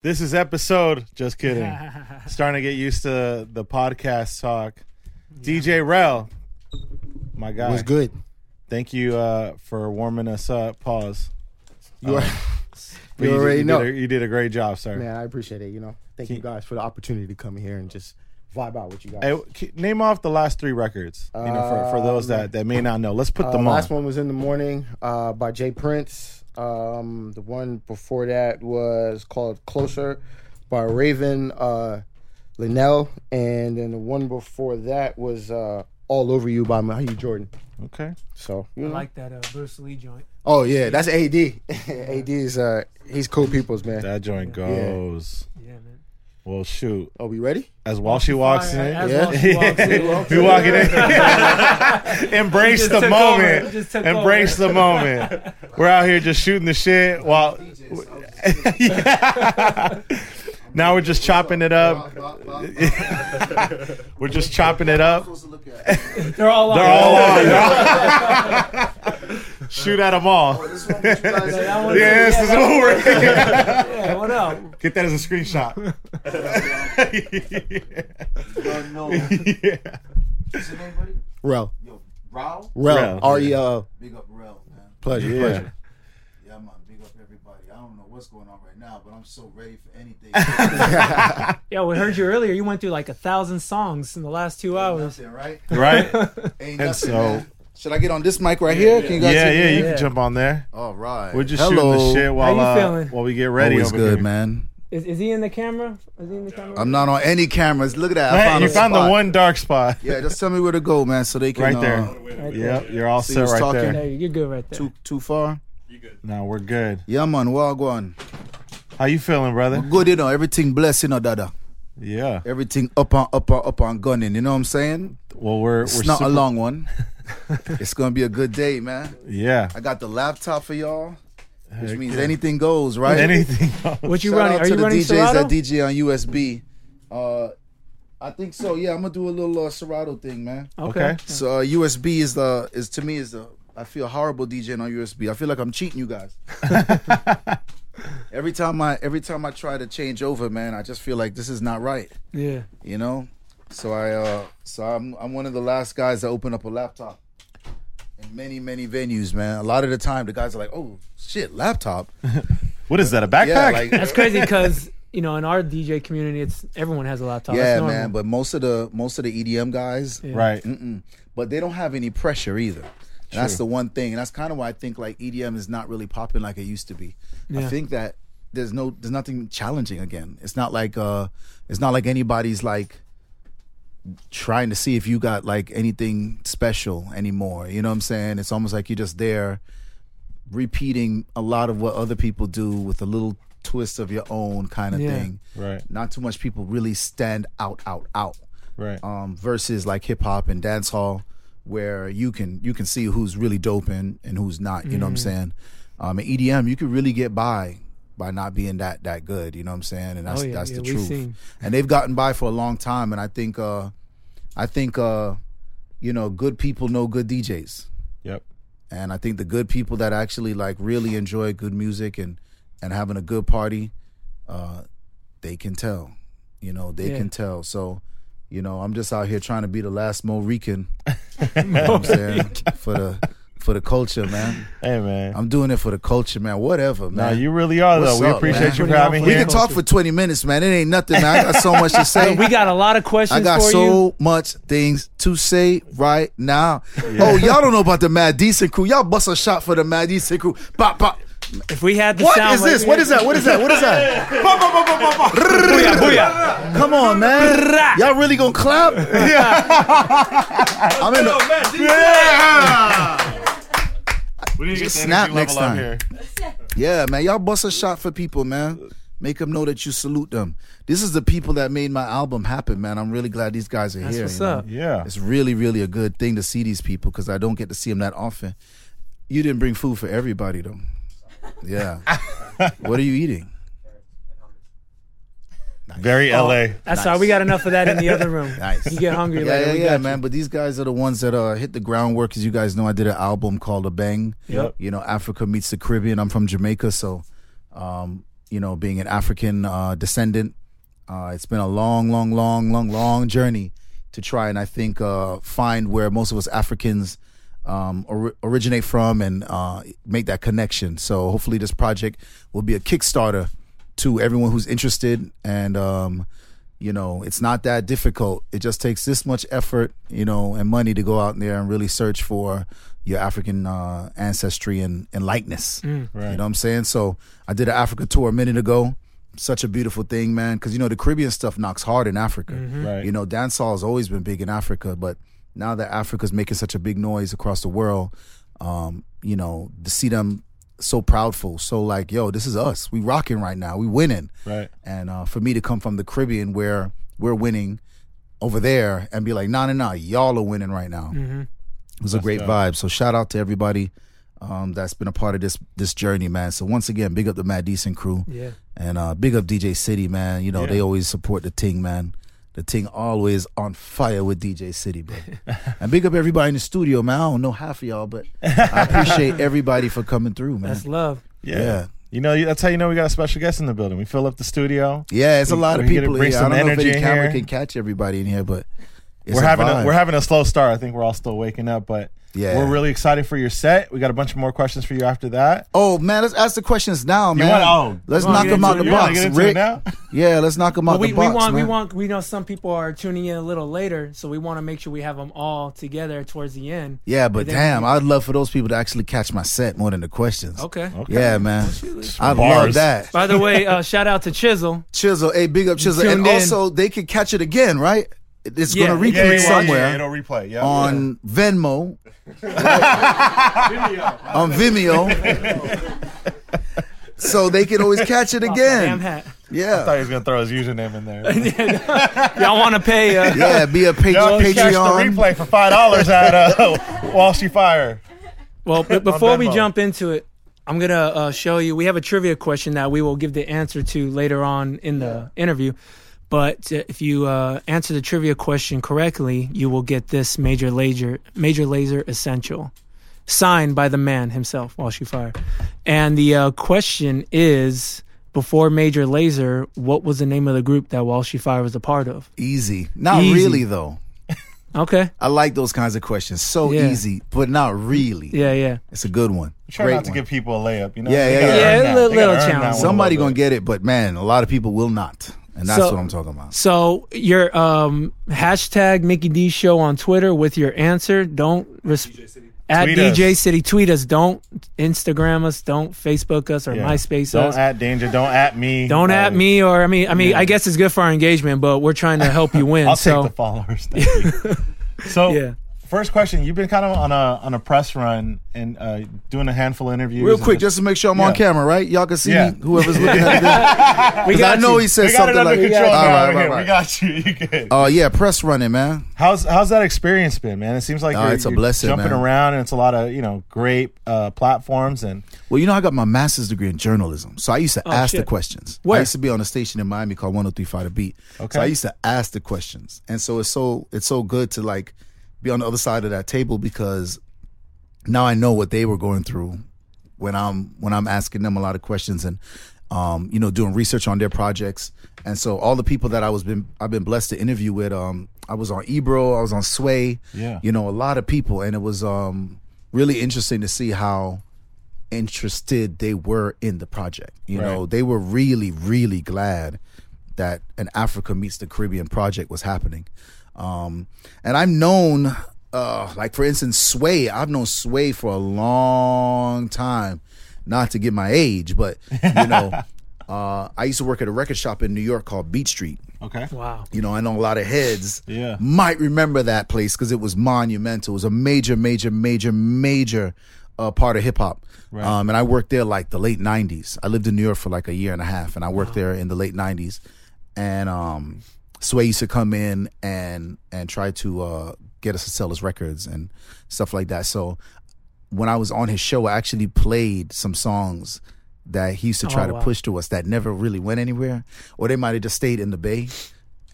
This is episode. Just kidding. Starting to get used to the podcast talk. DJ Rel, my guy. Was good. Thank you uh, for warming us up. Pause. You, are, But you did- already you know. Did a, you did a great job, sir. Man, I appreciate it. You know, thank Can- you guys for the opportunity to come here and just vibe out with you guys. Hey, name off the last three records. You know, for, for those that, that may not know. Let's put Uh, them on. last one was in the morning uh, by Jay Prince. Um, the one before that was called Closer by Raven uh, Linnell, and then the one before that was uh, All Over You by Mahee Jordan. Okay. So you I know. like that uh, Bruce Lee joint. oh yeah, that's AD. AD is uh, he's cool people's man. That joint goes. Yeah, man. Well, shoot. Are we ready? As oh, while she walks in, as Yeah. while she walks in. we walking in. Embrace the moment. over. Just took Embrace the moment. We're out here just shooting the shit while. Yeah. Now we're just chopping it up. we're just chopping it up. They're all on. They're all on. They're all- Shoot at them all. That one- Yeah, this is over. Yeah, what up? Get that as a screenshot. yeah. What's your name, buddy? Rel. Yo, Rel. Rel, R E L. Big up Rel, man. Pleasure. Yeah. Pleasure. Yeah, man. Big up everybody. I don't know what's going on right now, but I'm so ready for anything. Yeah, we heard you earlier. You went through like a thousand songs in the last two hours. Nothing, right? Right? Ain't And so- man. Should I get on this mic right here? Can you guys Yeah, hear yeah, me? you Yeah. can jump on there. All right. We're just Hello. shooting the shit while you uh, feeling? while we get ready. Always over good, here. man. Is, is he in the camera? Is he in the camera? I'm not on any cameras. Look at that. I Man, found you a found spot. the one dark spot. Yeah, just tell me where to go, man, so they can. Right there. Uh, Right there. Yep, you're all See set who's right talking? there. There, you're good right there. too too far. No, we're good. Yeah, man. Well, go on. How you feeling, brother? Good, you know. Everything blessed, you know, dada. Yeah. Everything up on up on up on gunning. You know what I'm saying? Well, we're It's we're not super- a long one. it's gonna be a good day, man. Yeah. I got the laptop for y'all, which Heck means yeah. anything goes, right? Anything. else. What you Shout running? out Are to you the running DJs Serato? that DJ on USB. Uh, I think so. Yeah, I'm gonna do a little uh, Serato thing, man. Okay. So uh, USB is the is to me is the I feel horrible DJing on USB. I feel like I'm cheating you guys. every time I every time I try to change over, man, I just feel like this is not right. Yeah. You know. So I uh so I'm I'm one of the last guys that open up a laptop in many many venues, man. A lot of the time, the guys are like, "Oh shit, laptop." What is that? A backpack? Yeah, like That's crazy because you know in our DJ community, it's everyone has a laptop. yeah, That's man. But most of the most of the EDM guys, Yeah. right. mm-mm. but they don't have any pressure either. And that's the one thing, and that's kind of why I think like EDM is not really popping like it used to be. I think that there's no there's nothing challenging again. It's not like uh it's not like anybody's like trying to see if you got like anything special anymore. You know what I'm saying? It's almost like you're just there repeating a lot of what other people do with a little twist of your own kind of Yeah. thing. Right. Not too much people really stand out out out Right. um, versus like hip hop and dance hall, where you can you can see who's really doping and, and who's not. You know what I'm saying? Um, and EDM, you could really get by by not being that that good. You know what I'm saying? And that's Oh, yeah, that's yeah, the we've truth. seen. And they've gotten by for a long time. And I think uh, I think uh, you know, good people know good DJs. Yep. And I think the good people that actually like really enjoy good music and and having a good party, uh, they can tell. You know, they Yeah. can tell. So, you know, I'm just out here trying to be the last Mo Rican. You know what I'm saying? For the for the culture, man. Hey man. I'm doing it for the culture, man. Whatever, no, man. you really are What's though. We up, appreciate man? you for having on we here. can talk for 20 minutes, man. It ain't nothing, man. I got so much to say. we got a lot of questions I got for so you. much things to say right now. Oh, y'all don't know about the Mad Decent crew. Y'all bust a shot for the Mad Decent crew. Bop, bop. If we had the What sound is this? What is that? What is that? What is that? Come on, man. Y'all really gonna clap? Yeah. I'm in the, We need to get the Snap next time. here. yeah, man. Y'all bust a shot for people, man. Make them know that you salute them. This is the people that made my album happen, man. I'm really glad these guys are That's here. what's you know? Yeah. It's really, really a good thing to see these people because I don't get to see them that often. You didn't bring food for everybody, though. Yeah. what are you eating? Very LA. That's why we got enough of that in the other room. Nice. You get hungry Yeah, later. yeah, yeah, got man. But these guys are the ones that uh, hit the groundwork. As you guys know, I did an album called Abeng. Yep. You know, Africa meets the Caribbean. I'm from Jamaica, so um, you know, being an African uh, descendant, uh, it's been a long, long, long, long, long journey to try and I think uh, find where most of us Africans um, or, originate from and uh, make that connection. So hopefully, this project will be a Kickstarter to everyone who's interested. And um, you know, it's not that difficult. It just takes this much effort, you know, and money to go out there and really search for your African uh, ancestry and, and likeness. Right. You know what I'm saying? So I did an Africa tour a minute ago. Such a beautiful thing, man. Because you know the Caribbean stuff knocks hard in Africa. Right. You know, dancehall has always been big in Africa, but now that Africa's making such a big noise across the world, um, you know, to see them so proudful, so like, yo, this is us. We rocking right now. We winning. Right. And uh, for me to come from the Caribbean where we're winning over there and be like, nah, nah, nah, y'all are winning right now. It was a great dope. vibe. So shout out to everybody um, that's been a part of this this journey, man. So once again, big up the Mad Decent crew. Yeah. And uh, big up DJ City, man. You know, Yeah. they always support the ting, man. The thing always on fire with DJ City, bro. and big up everybody in the studio, man. I don't know half of y'all, but I appreciate everybody for coming through, man. That's love. Yeah. Yeah. You know, that's how you know we got a special guest in the building. We fill up the studio. Yeah, it's a lot of we get to people bring here. I don't know if energy any camera here. can catch everybody in here, but it's we're a having a, vibe. we're having a slow start. I think we're all still waking up, but Yeah. we're really excited for your set. We got a bunch of more questions for you after that. Oh man, let's ask the questions now, man. want- oh, let's you knock them out the You box, get into it Rick. now? Yeah, let's knock them out we, the box, we want man. we want we know some people are tuning in a little later, so we want to make sure we have them all together towards the end. Yeah, but damn, we- I'd love for those people to actually catch my set more than the questions. Okay. Okay. Yeah, man. I love Bars. that. By the way, uh, shout out to Chisel. Chisel, hey, big up Chisel. And in. also, they could catch it again, right? It's Yeah, going to replay yeah, yeah, somewhere Yeah, it'll replay. Yeah. on Venmo, on Vimeo. so they can always catch it Damn again. hat. I thought Yeah. he was gonna throw his username in there. Y'all want to pay? Uh, Yeah, be a pa- Y'all can catch the Patreon. replay for five dollars at uh, Walshy Fire. Well, but before we Venmo. jump into it, I'm gonna uh, show you. We have a trivia question that we will give the answer to later on in the interview. But uh, if you uh, answer the trivia question correctly, you will get this Major Lazer Major Lazer essential, signed by the man himself, Walshy Fire. And the uh, question is: Before Major Lazer, what was the name of the group that Walshy Fire was a part of? Easy. Not Easy. really, though. Okay. I like those kinds of questions. So Yeah. easy, but not really. Yeah, yeah. It's a good one. Try Great not to one. give people a layup. You know. Yeah, They yeah, yeah. earn Yeah, that. little- little challenge. Somebody gonna get it, but man, a lot of people will not, and that's So- what I'm talking about. So your um hashtag Mickey D Show on Twitter with your answer. Don't res- at Tweet DJ us. City. Tweet us. Don't Instagram us. Don't Facebook us or Yeah. MySpace Don't us. at danger. Don't at me. don't at me or I mean I mean Yeah. I guess it's good for our engagement, but we're trying to help you win. I'll so take the followers. Thank you. so, Yeah. First question: You've been kind of on a on a press run and uh, doing a handful of interviews. Real quick, just to make sure I'm on camera, right? Y'all can see Yeah. me. Whoever's looking at it. we Because I know you. he said we something like, control All now. right, over right, here. We got you. You good? Oh yeah, press running, man. How's how's that experience been, man? It seems like Oh, you're, it's a you're blessing, jumping man. around, and it's a lot of you know great uh, platforms and Well, you know, I got my master's degree in journalism, so I used to ask the questions. Where? I used to be on a station in Miami called 103.5 The Beat. Okay. So I used to ask the questions, and so it's so it's so good to like be on the other side of that table because now I know what they were going through when I'm when I'm asking them a lot of questions and um, you know doing research on their projects. And so all the people that I was been I've been blessed to interview with, um, I was on Ebro, I was on Sway, Yeah. you know, a lot of people, and it was um, really interesting to see how interested they were in the project. You know, they were really, really glad that an Africa meets the Caribbean project was happening. Um, and I've known, uh, like for instance, Sway. I've known Sway for a long time. Not to get my age, but you know, uh, I used to work at a record shop in New York called Beat Street. okay, Wow. You know, I know a lot of heads Yeah. might remember that place because it was monumental. It was a major, major, major, major uh, part of hip hop. Right. Um, and I worked there like the late '90s. I lived in New York for like a year and a half, and I worked there in the late '90s. And um, Sway used to come in and and try to uh, get us to sell his records and stuff like that. So when I was on his show, I actually played some songs that he used to try Oh, to wow. push to us that never really went anywhere, or they might have just stayed in the bay.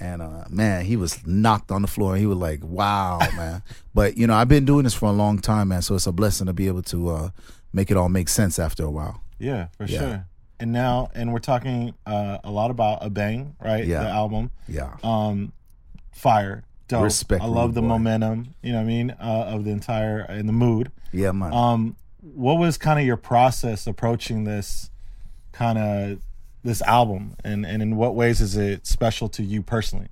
And uh, man, he was knocked on the floor. He was like, "Wow, man!" but you know, I've been doing this for a long time, man. So it's a blessing to be able to uh, make it all make sense after a while. yeah, for Yeah. sure. And now and we're talking uh, a lot about Abeng, right? Yeah. The album, Yeah. um, fire, dope. Respect, I love the boy. momentum. You know what I mean? Uh, of the entire in the mood. Yeah, man. Um, what was kind of your process approaching this kind of this album, and and in what ways is it special to you personally?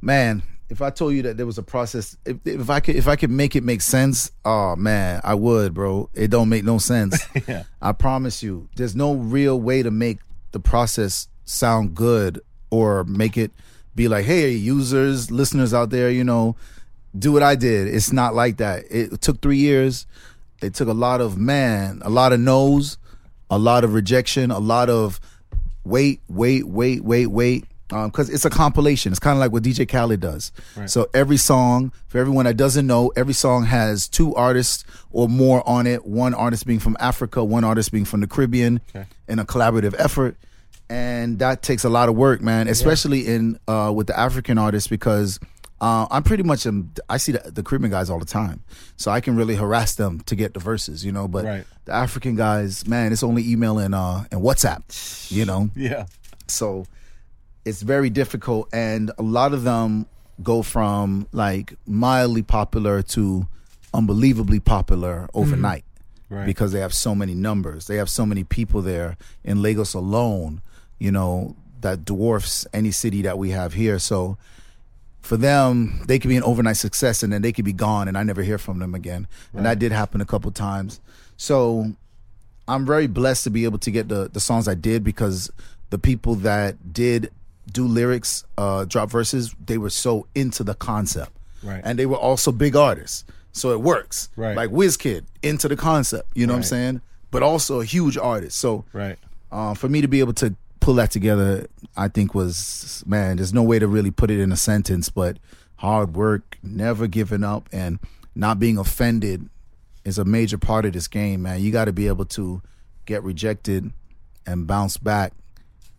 man if i told you that there was a process if, if i could if i could make it make sense oh man i would bro it don't make no sense Yeah. i promise you there's no real way to make the process sound good or make it be like hey users listeners out there you know do what i did it's not like that it took three years it took a lot of man a lot of no's a lot of rejection a lot of wait, wait, wait, wait, wait. Because it's a compilation. It's kind of like what DJ Khaled does. So every song, for everyone that doesn't know, every song has two artists or more on it. One artist being from Africa, one artist being from the Caribbean, in a collaborative effort. And that takes a lot of work, man. Especially in uh, with the African artists because uh, I'm pretty much um, I see the, the Caribbean guys all the time, so I can really harass them to get the verses, you know. But Right. the African guys, man, it's only email and uh, and WhatsApp, you know. Yeah. So it's very difficult, and a lot of them go from like mildly popular to unbelievably popular overnight mm-hmm. Right. because they have so many numbers. They have so many people there in Lagos alone, you know, that dwarfs any city that we have here. So for them, they could be an overnight success and then they could be gone and I never hear from them again. And that did happen a couple times. So I'm very blessed to be able to get the the songs I did because the people that did do lyrics, uh, drop verses, they were so into the concept, Right. And they were also big artists, so it works. Right. Like Wizkid, into the concept, you know what I'm saying? But also a huge artist. So Right. uh, for me to be able to pull that together, I think was man. There's no way to really put it in a sentence, but hard work, never giving up, and not being offended is a major part of this game, man. You got to be able to get rejected and bounce back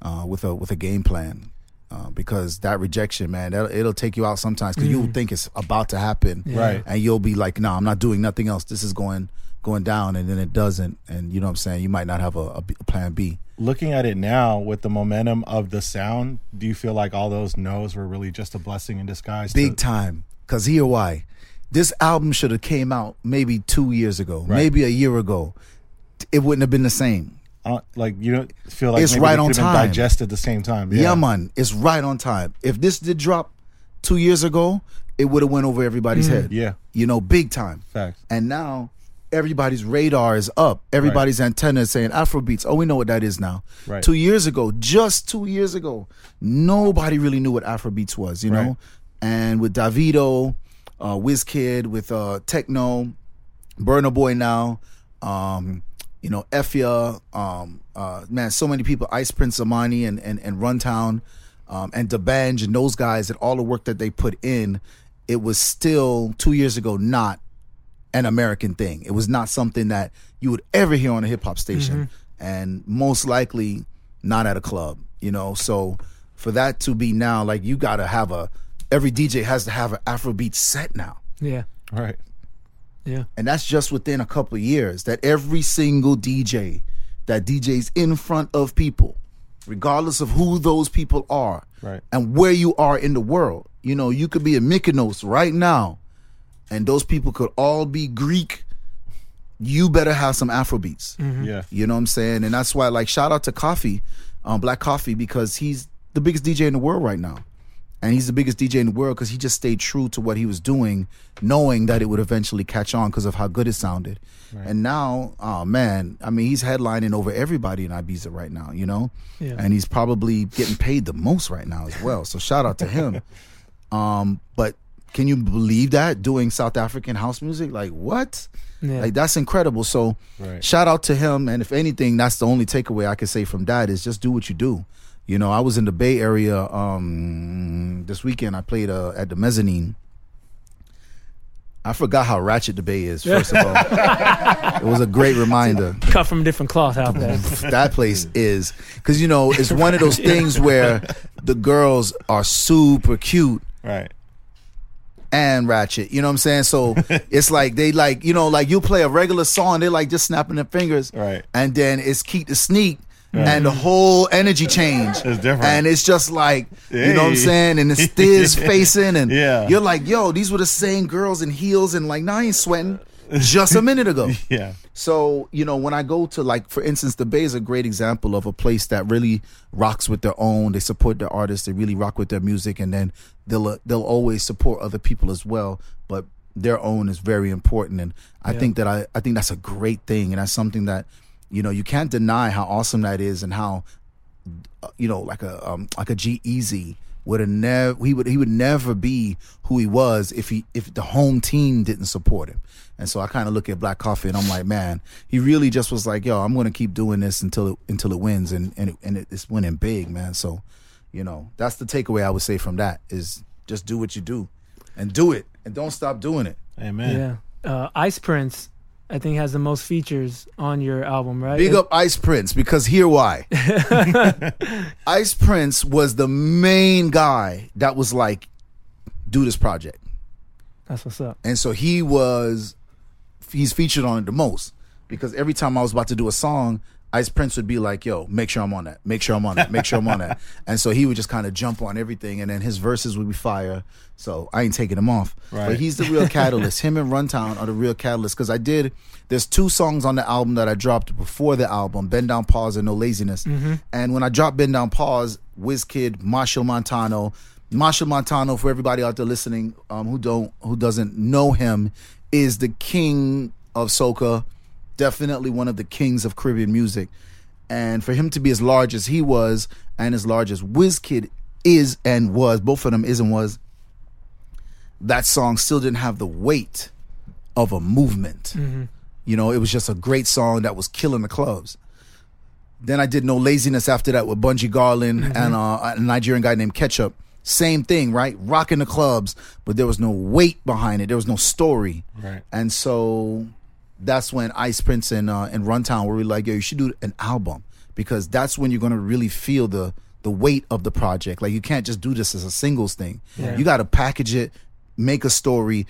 uh, with a with a game plan. Uh, because that rejection, man, it'll take you out sometimes. Because you'll think it's about to happen, Right. And you'll be like, "No, I'm not doing nothing else. This is going going down," and then it doesn't. And you know what I'm saying? You might not have a plan B. Looking at it now with the momentum of the sound, do you feel like all those no's were really just a blessing in disguise? big to- time. Cause here why, this album should have came out maybe two years ago, maybe a year ago. It wouldn't have been the same. Uh, like you don't feel like It's right on time. digested at the same time. Yeah. man, it's right on time. If this did drop two years ago, it would have went over everybody's head. Yeah. you know, big time. Facts. And now everybody's radar is up. Everybody's antenna is saying Afrobeats. Oh, we know what that is now. Right. Two years ago, just two years ago, nobody really knew what Afrobeats was, you know? Right. And with Davido, uh, Wizkid, with uh, Tekno, Burna Boy now, um, you know, Efya, um, uh, man, so many people, Ice Prince Amani and, and, and Runtown, um, and D'banj and those guys and all the work that they put in, it was still two years ago not an American thing. It was not something that you would ever hear on a hip hop station, and most likely not at a club. You know, so for that to be now, like you got to have a every DJ has to have an Afrobeat set now, Yeah. Right. Yeah. and that's just within a couple of years. That every single DJ that DJs in front of people, regardless of who those people are, Right. and where you are in the world. You know, you could be in Mykonos right now, and those people could all be Greek. You better have some Afrobeats. Yeah. You know what I'm saying? And that's why, like, shout out to Coffee, um, Black Coffee, because he's the biggest DJ in the world right now. And he's the biggest DJ in the world because he just stayed true to what he was doing, knowing that it would eventually catch on because of how good it sounded. And now, oh man, I mean, he's headlining over everybody in Ibiza right now, you know? Yeah. And he's probably getting paid the most right now as well. So shout out to him. um, but can you believe that doing South African house music? Like, what? Yeah. Like that's incredible. So Right. shout out to him. And if anything, that's the only takeaway I can say from that is just do what you do. You know, I was in the Bay Area um, this weekend. I played uh, at the Mezzanine. I forgot how ratchet the Bay is. First of all, it was a great reminder. Cut from a different cloth out there. that place is because you know it's one of those things where the girls are super cute Right. and ratchet. You know what I'm saying? So it's like they like you know like you play a regular song, they're like just snapping their fingers, Right. And then it's keep the sneak, and the whole energy change It's different. and it's just like you know what i'm saying and it's Thizz facing and Yeah. you're like yo these were the same girls in heels and like now I ain't sweating just a minute ago Yeah. so, you know, when I go to like, for instance, the Bay is a great example of a place that really rocks with their own. They support their artists. They really rock with their music, and then they'll uh, they'll always support other people as well. But their own is very important, and I think that I I think that's a great thing, and that's something that you know you can't deny how awesome that is, and how uh, you know like a um, like a G-Eazy would have never he would he would never be who he was if he if the home team didn't support him. And so I kind of look at Black Coffee and I'm like, man, he really just was like, yo, I'm going to keep doing this until it until it wins and and it, and it, it's winning big, man. So, you know, that's the takeaway I would say from that is just do what you do and do it and don't stop doing it. Amen. Yeah. Uh, Ice Prince, I think, has the most features on your album, right? Big up Ice Prince because here why. Ice Prince was the main guy that was like, do this project. That's what's up. And so he was he's featured on it the most because every time I was about to do a song, Ice Prince would be like, "Yo, make sure I'm on that. Make sure I'm on that. Make sure I'm on that." And so he would just kind of jump on everything, and then his verses would be fire. So I ain't taking him off. Right. But he's the real catalyst. Him and Runtown are the real catalyst because I did. There's two songs on the album that I dropped before the album: "Bend Down, Pause" and "No Laziness." And when I dropped "Bend Down, Pause," Wizkid, Machel Montano, Machel Montano, for everybody out there listening um, who don't who doesn't know him, is the king of soca, definitely one of the kings of Caribbean music. And for him to be as large as he was, and as large as Wizkid is and was, both of them is and was, that song still didn't have the weight of a movement. You know, it was just a great song that was killing the clubs. Then I did No Laziness after that with Bunji Garlin and uh, a Nigerian guy named Ketchup. Same thing, right? Rocking the clubs, but there was no weight behind it. There was no story. Right. And so that's when Ice Prince and uh, and Runtown were really like, yo, you should do an album because that's when you're gonna really feel the the weight of the project. Like you can't just do this as a singles thing. You got to package it, make a story,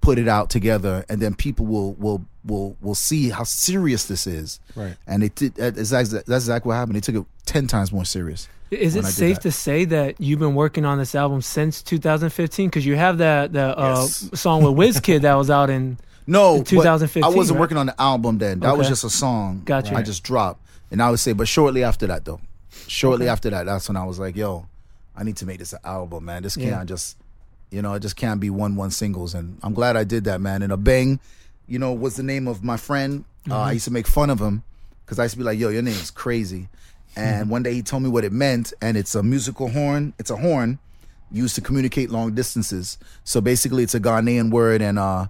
put it out together, and then people will will will will see how serious this is. Right. And it did. That's exactly, that's exactly what happened. They took it ten times more serious. Is it when I did safe that. to say that you've been working on this album since 2015? Because you have that the uh, Yes. song with Wizkid that was out in. No, 2015, I wasn't right? working on the album then. That was just a song. Gotcha. I just dropped, and I would say, but shortly after that, though, shortly after that, that's when I was like, "Yo, I need to make this an album, man. This can't Yeah. just, you know, it just can't be one one singles." And I'm glad I did that, man. And Abeng, you know, was the name of my friend. Uh, I used to make fun of him because I used to be like, "Yo, your name is crazy." And one day he told me what it meant, and it's a musical horn. It's a horn used to communicate long distances. So basically, it's a Ghanaian word, and uh,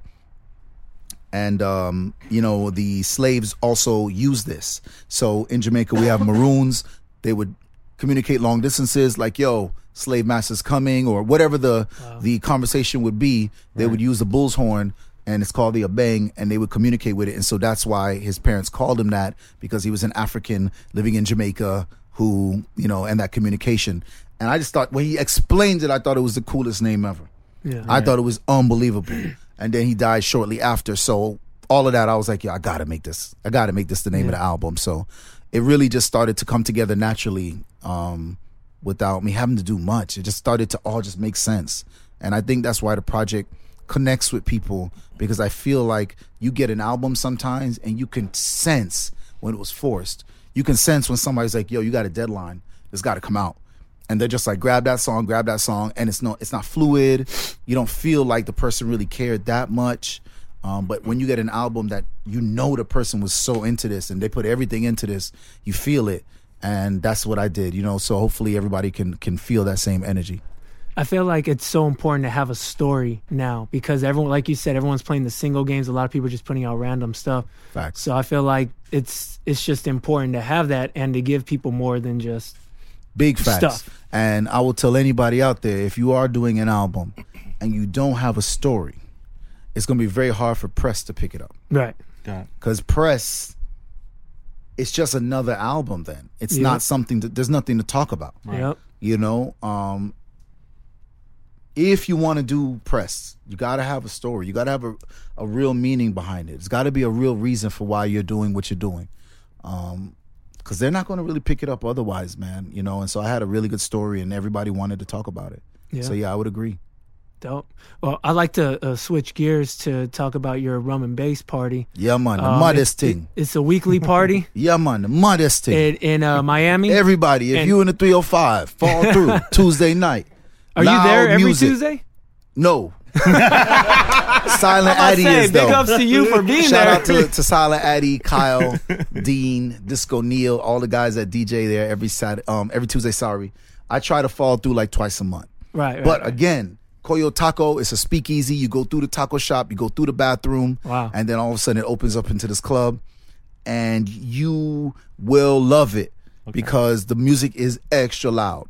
and um, you know the slaves also use this. So in Jamaica, we have maroons. They would communicate long distances, like "Yo, slave master's coming," or whatever the the conversation would be. They would use the bull's horn, and it's called the abeng, and they would communicate with it. And so that's why his parents called him that because he was an African living in Jamaica who you know and that communication. And I just thought when he explained it, I thought it was the coolest name ever. Yeah. I thought it was unbelievable. And then he died shortly after. So all of that, I was like, yeah, I gotta make this. I gotta make this the name of the album. So it really just started to come together naturally, um, without me having to do much. It just started to all just make sense. And I think that's why the project connects with people because I feel like you get an album sometimes and you can sense when it was forced. You can sense when somebody's like, yo, you got a deadline. It's gotta come out and they're just like grab that song grab that song and it's no it's not fluid you don't feel like the person really cared that much um, but when you get an album that you know the person was so into this and they put everything into this you feel it and that's what i did you know so hopefully everybody can can feel that same energy I feel like it's so important to have a story now because everyone, like you said, everyone's playing the single games. A lot of people are just putting out random stuff. facts So I feel like it's it's just important to have that and to give people more than just big facts Stuff. And i will tell anybody out there if you are doing an album and you don't have a story it's going to be very hard for press to pick it up right. God. because press it's just another album then it's Yeah. not something that there's nothing to talk about Yep. you know um if you want to do press you got to have a story you got to have a, a real meaning behind it it's got to be a real reason for why you're doing what you're doing um because they're not going to really pick it up otherwise, man. You know, and so I had a really good story, and everybody wanted to talk about it. Yeah. So yeah, I would agree. Dope. Well, I'd like to uh, switch gears to talk about your rum and bass party. Yeah, man, the Um, modest thing. it- it's a weekly party yeah, man, the modest thing. in, in uh, Miami. Everybody, if and- you in the 305, fall through Tuesday night. Are you there every music. Tuesday? No. Silent Addy is big ups to you for being there. Shout there. out to, to Silent Addy, Kyle, Dean, Disco Neil, all the guys that DJ there every Saturday, um, every Tuesday. Sorry, I try to fall through like twice a month. right, right. But again, Coyo Taco is a speakeasy. You go through the taco shop, you go through the bathroom, Wow. and then all of a sudden it opens up into this club, and you will love it because the music is extra loud.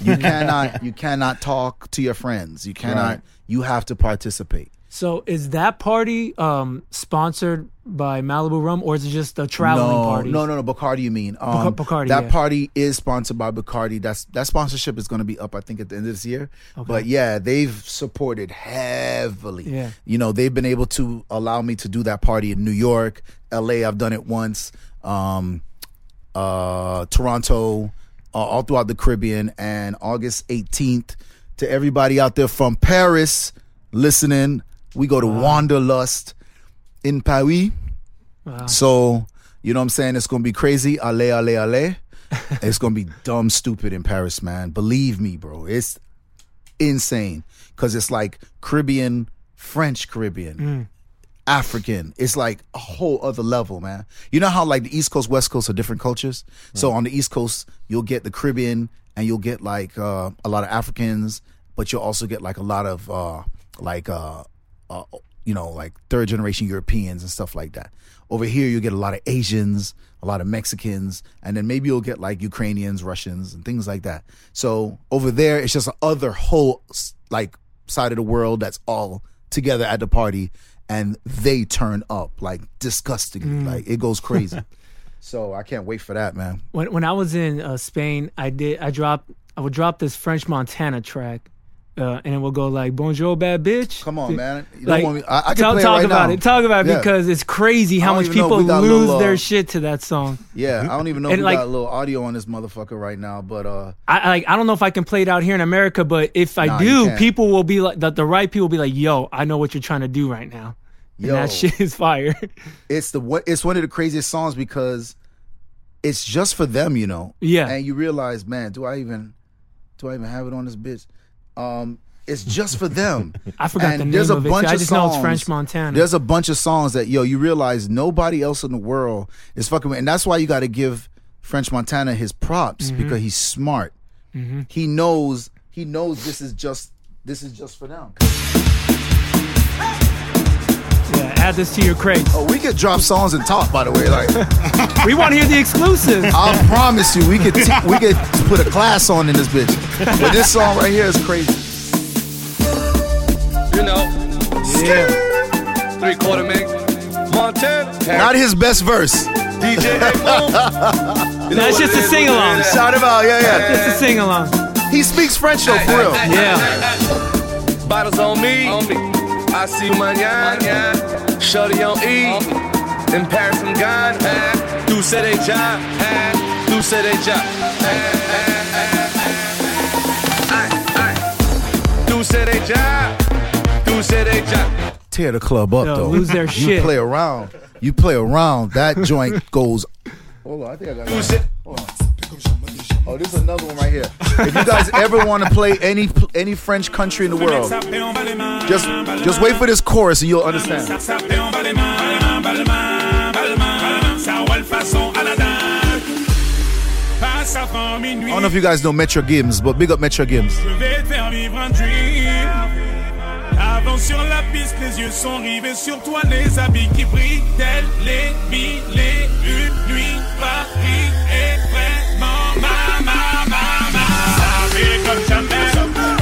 You cannot you cannot talk to your friends. You cannot. Right. You have to participate. so is that party um, sponsored by Malibu Rum, or is it just a traveling no, party? No, no, no. Bacardi, you mean? Um, Bacardi, That yeah. party is sponsored by Bacardi. That's that sponsorship is going to be up, I think, at the end of this year. But yeah, they've supported heavily. Yeah. You know, they've been able to allow me to do that party in New York, L.A. I've done it once. Um, uh, Toronto, uh, all throughout the Caribbean, and August 18th. To everybody out there from Paris listening, we go to Wanderlust in Paris. Wow. So, you know what I'm saying? It's gonna be crazy. Ale, ale, ale. it's gonna be dumb stupid in Paris, man. Believe me, bro. It's insane. Cause it's like Caribbean, French Caribbean, mm. African. It's like a whole other level, man. You know how like the East Coast, West Coast are different cultures? So on the East Coast, you'll get the Caribbean and you'll get like uh, a lot of Africans, but you'll also get like a lot of uh, like uh, uh, you know, like third generation Europeans and stuff like that. Over here, you get a lot of Asians, a lot of Mexicans, and then maybe you'll get like Ukrainians, Russians, and things like that. So over there, it's just a other whole like side of the world that's all together at the party, and they turn up like disgustingly, like it goes crazy. so I can't wait for that, man. when when I was in uh, Spain, I did I dropped I would drop this French Montana track, uh, and it will go like "Bonjour, bad bitch." Come on, man. You don't Like, want me? I, I can talk, play talk it right about now. it. Talk about it Yeah. because it's crazy how much don't even know if people we got a lose little, uh, their shit to that song. Yeah, I don't even know if And, we like- got a little audio on this motherfucker right now, but uh, I I- like I don't know if I can play it out here in America, but if I Nah, do, people will be like the, the right people will be like, "Yo, I know what you're trying to do right now." And Yo. that shit is fire. it's the what it's one of the craziest songs because it's just for them, you know. Yeah. And you realize, man, do I even do I even have it on this bitch? Um, it's just for them. I forgot And the name there's a of it. bunch I of just know it's songs- French Montana. There's a bunch of songs that yo, you realize nobody else in the world is fucking with, and that's why you got to give French Montana his props Mm-hmm. because he's smart. He knows he knows this is just this is just for them. Yeah, add this to your crates. Oh, we could drop songs and talk. By the way, like We want to hear the exclusive. I promise you, we could t- we could put a class on in this bitch. But this song right here is crazy. You know, yeah. three quarter mix. Montana. Not his best verse. DJ Boom. You know That's just a sing along. Shout him out, yeah, yeah. Just a sing along. He speaks French though, for real. Yeah. Bottles on me. On me. I see manana. Shorty on E. In Paris, I'm gone. Tu sais déjà. Tu sais déjà. Tu sais déjà. Tu sais déjà. Tear the club up Yo, though. lose their you shit. play around. You play around. That joint goes. Hold on, I think I got. Tu sais. Oh, this is another one right here. If you guys ever want to play any any French country in the world, just just wait for this chorus and you'll understand. I don't know if you guys know Maître Gims, but big up Metro dream. Avant sur la piste, les yeux sont rivés sur toi, les habits qui brillent, tels les mille et une nuits. Paris est vraiment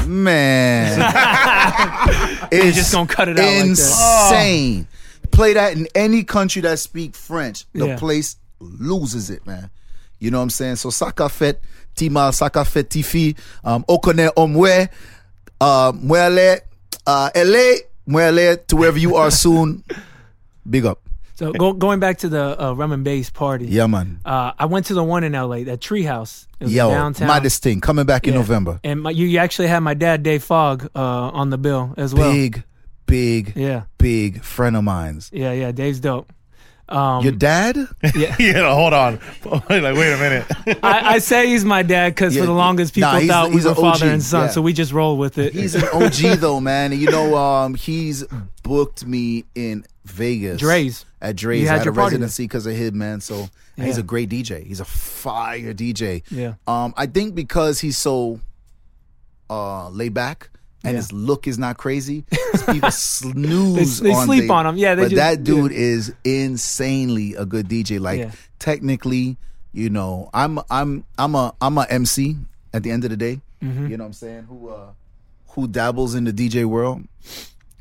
Man, it's just gonna cut it out like that. insane. Play that in any country that speak French, the Yeah. place loses it, man. You know what I'm saying? So saka fait, tima saka fait tifi, um, okone omwe, uh, mwele, uh, LA, mwele to wherever you are soon. Big up. So go, going back to the uh, rum and bass party. Yeah, man. Uh, I went to the one in LA, that Treehouse. It was Yo, downtown. my thing coming back in Yeah. November. And my, you, you actually had my dad, Dave Fogg, uh, on the bill as well. Big, big, Yeah, big friend of mine's. yeah, yeah. Dave's dope. Um, Your dad? yeah, yeah. hold on. like, wait a minute. I, I say he's my dad because Yeah, for the longest people nah, he's- thought he's we were father and son, yeah. so we just roll with it. He's an OG though, man. You know, um, he's booked me in Vegas. Drai's. At Drai's. You I had had your a party there. residency because of him, man. So and he's Yeah. a great DJ. He's a fire DJ. Yeah. Um, I think because he's so uh laid back and Yeah. his look is not crazy, people snooze They- they on sleep on him. Yeah, they but just- that dude is insanely a good DJ. Like Yeah. technically, you know, I'm I'm I'm a I'm a MC at the end of the day. Mm-hmm. You know what I'm saying? Who uh who dabbles in the DJ world.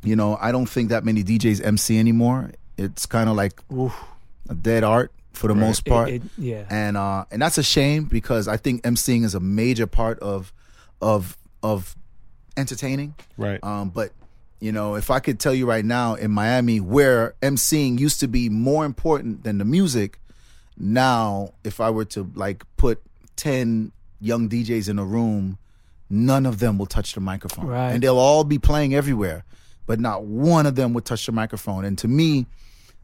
You know, I don't think that many DJs MC anymore. It's kind of like Oof. a dead art for the most part. it- yeah. And uh and that's a shame because I think MCing is a major part of of of entertaining. Right. Um, but you know, if I could tell you right now in Miami where emceeing used to be more important than the music, now if I were to like put ten young DJs in a room, none of them will touch the microphone, Right. and they'll all be playing everywhere, but not one of them would touch the microphone. And to me,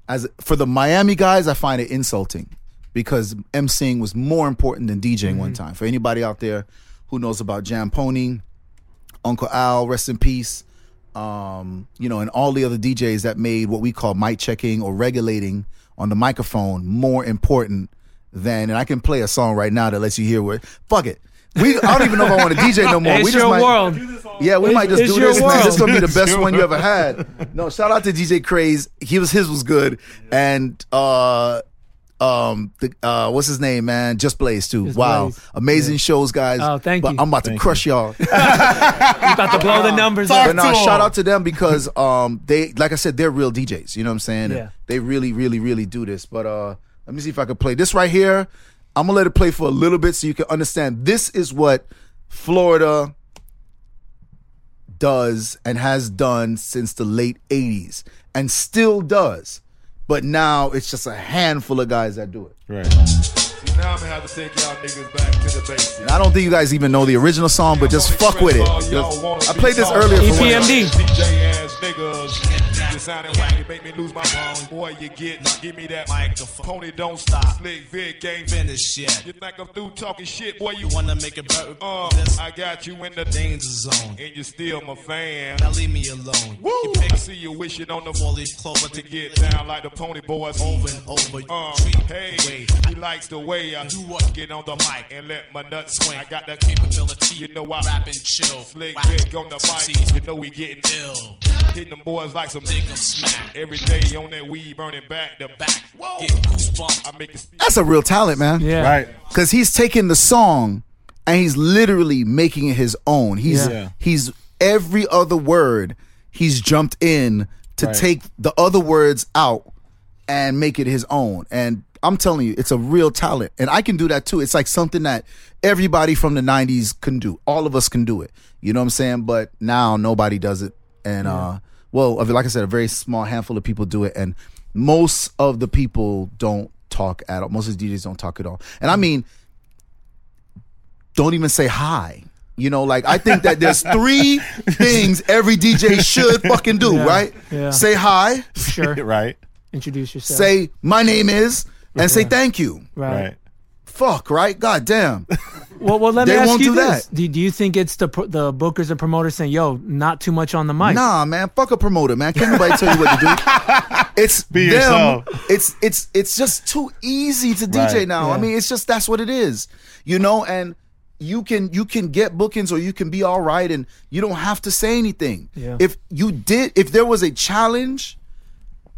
as for the Miami guys, I find it insulting because emceeing was more important than DJing one time. For anybody out there who knows about Jam Pony, Uncle Al, rest in peace. Um, you know, and all the other DJs that made what we call mic checking or regulating on the microphone more important than. And I can play a song right now that lets you hear what. Fuck it. We, I don't even know if I want to DJ no more. It's we just your might, world. Yeah, we It's- might just do this, man. This is gonna be the best one you ever had. No, shout out to DJ Craze. He was his was good, and uh, um, the uh, what's his name, man? Just Blaze too. Just wow, Blaze. amazing shows, guys. Oh, thank but you. I'm about to crush y'all. You about to blow the numbers Talk up. But no, to 'em. shout out to them because um they like I said they're real DJs. You know what I'm saying? Yeah. They really, really, really do this. But uh let me see if I can play this right here. I'm gonna let it play for a little bit so you can understand. This is what Florida does and has done since the late 80s and still does. But now it's just a handful of guys that do it. Right. Now I'm gonna have to take y'all niggas back to the basics. And I don't think you guys even know the original song, but just fuck with it. I played this earlier for one of y'all. EPMD. DJ ass niggas. You sounding wacky, make me lose my mind. Boy, you get, give me that microphone. Pony don't stop. Slick Vic ain't finish yet. You think I'm through talking shit, boy? You wanna make it better? Uh, this I got you in the danger zone. and you still my fan. Now leave me alone. Woo! You I see you wishing on the four leaf clover to get down like the Pony Boys. over and over. Uh, hey, way. he likes the way I Do what? get on the mic and let my nuts swing. I got that capability. You know I rap and chill. Slick Whack. Vic on the mic. You know we getting ill. hitting them boys like some Dig 'em smack. every day on that weed burning back to back. Whoa! Get goosebumps. I make it. That's a real talent, man. Yeah. Right. because he's taking the song and he's literally making it his own. He's Yeah. Yeah. he's every other word he's jumped in to Right. take the other words out and make it his own. And I'm telling you, it's a real talent, and I can do that too. It's like something that everybody from the '90s can do. All of us can do it. You know what I'm saying? But now nobody does it, and uh, well, like I said, a very small handful of people do it, and most of the people don't talk at all. Most of the DJs don't talk at all, and I mm. mean don't even say hi. You know, like I think that there's three things every DJ should fucking do, Yeah, right? yeah. Say hi, Sure. Right. Introduce yourself. say my name is, and say thank you. right. Right. Fuck, right? God damn. Well, well, let me They ask won't you do this: that. do, do you think it's the the bookers and promoters saying, "Yo, not too much on the mic"? Nah, man, fuck a promoter, man. Can't nobody tell you what to do. It's Be them. yourself. It's it's it's just too easy to DJ Right, now. I mean, it's just that's what it is, you know. And you can you can get bookings or you can be all right, and you don't have to say anything. Yeah. If you did, if there was a challenge,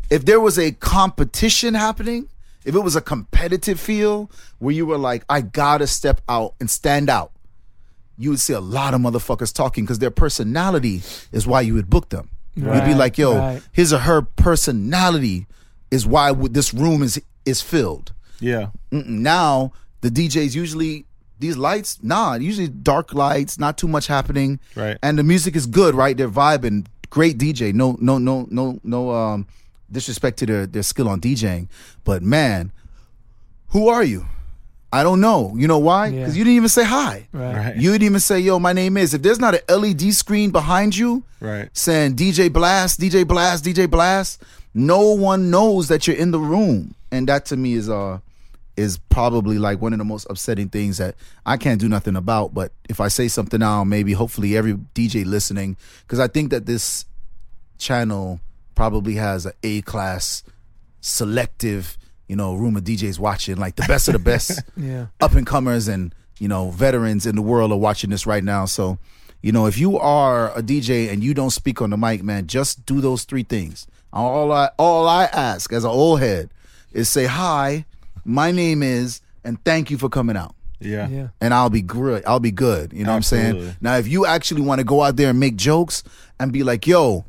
if there was a competition happening, if it was a competitive feel where you were like, I gotta step out and stand out, you would see a lot of motherfuckers talking because their personality is why you would book them. You'd be like, yo, right. his or her personality is why this room is is filled. Yeah. Mm-mm. Now the DJs usually these lights, nah, usually dark lights, not too much happening, Right. And the music is good, right? They're vibing, great DJ, no, no, no, no, no, um, disrespect to their their skill on DJing, but man, who are you? I don't know. You know why? Yeah. Because you didn't even say hi. Right. Right. You didn't even say, "Yo, my name is." If there's not an LED screen behind you, Right. saying DJ Blast, DJ Blast, DJ Blast, no one knows that you're in the room, and that to me is uh is probably like one of the most upsetting things that I can't do nothing about. But if I say something now, maybe hopefully every DJ listening, because I think that this channel probably has a A class selective, you know, room of DJs watching, like the best of the best Yeah. up and comers and you know veterans in the world are watching this right now. So, you know, if you are a DJ and you don't speak on the mic, man, just do those three things. All I all I ask as an old head is say hi, my name is, and thank you for coming out. Yeah. Yeah. And I'll be good. I'll be good. You know what I'm saying? Now, if you actually want to go out there and make jokes and be like, yo,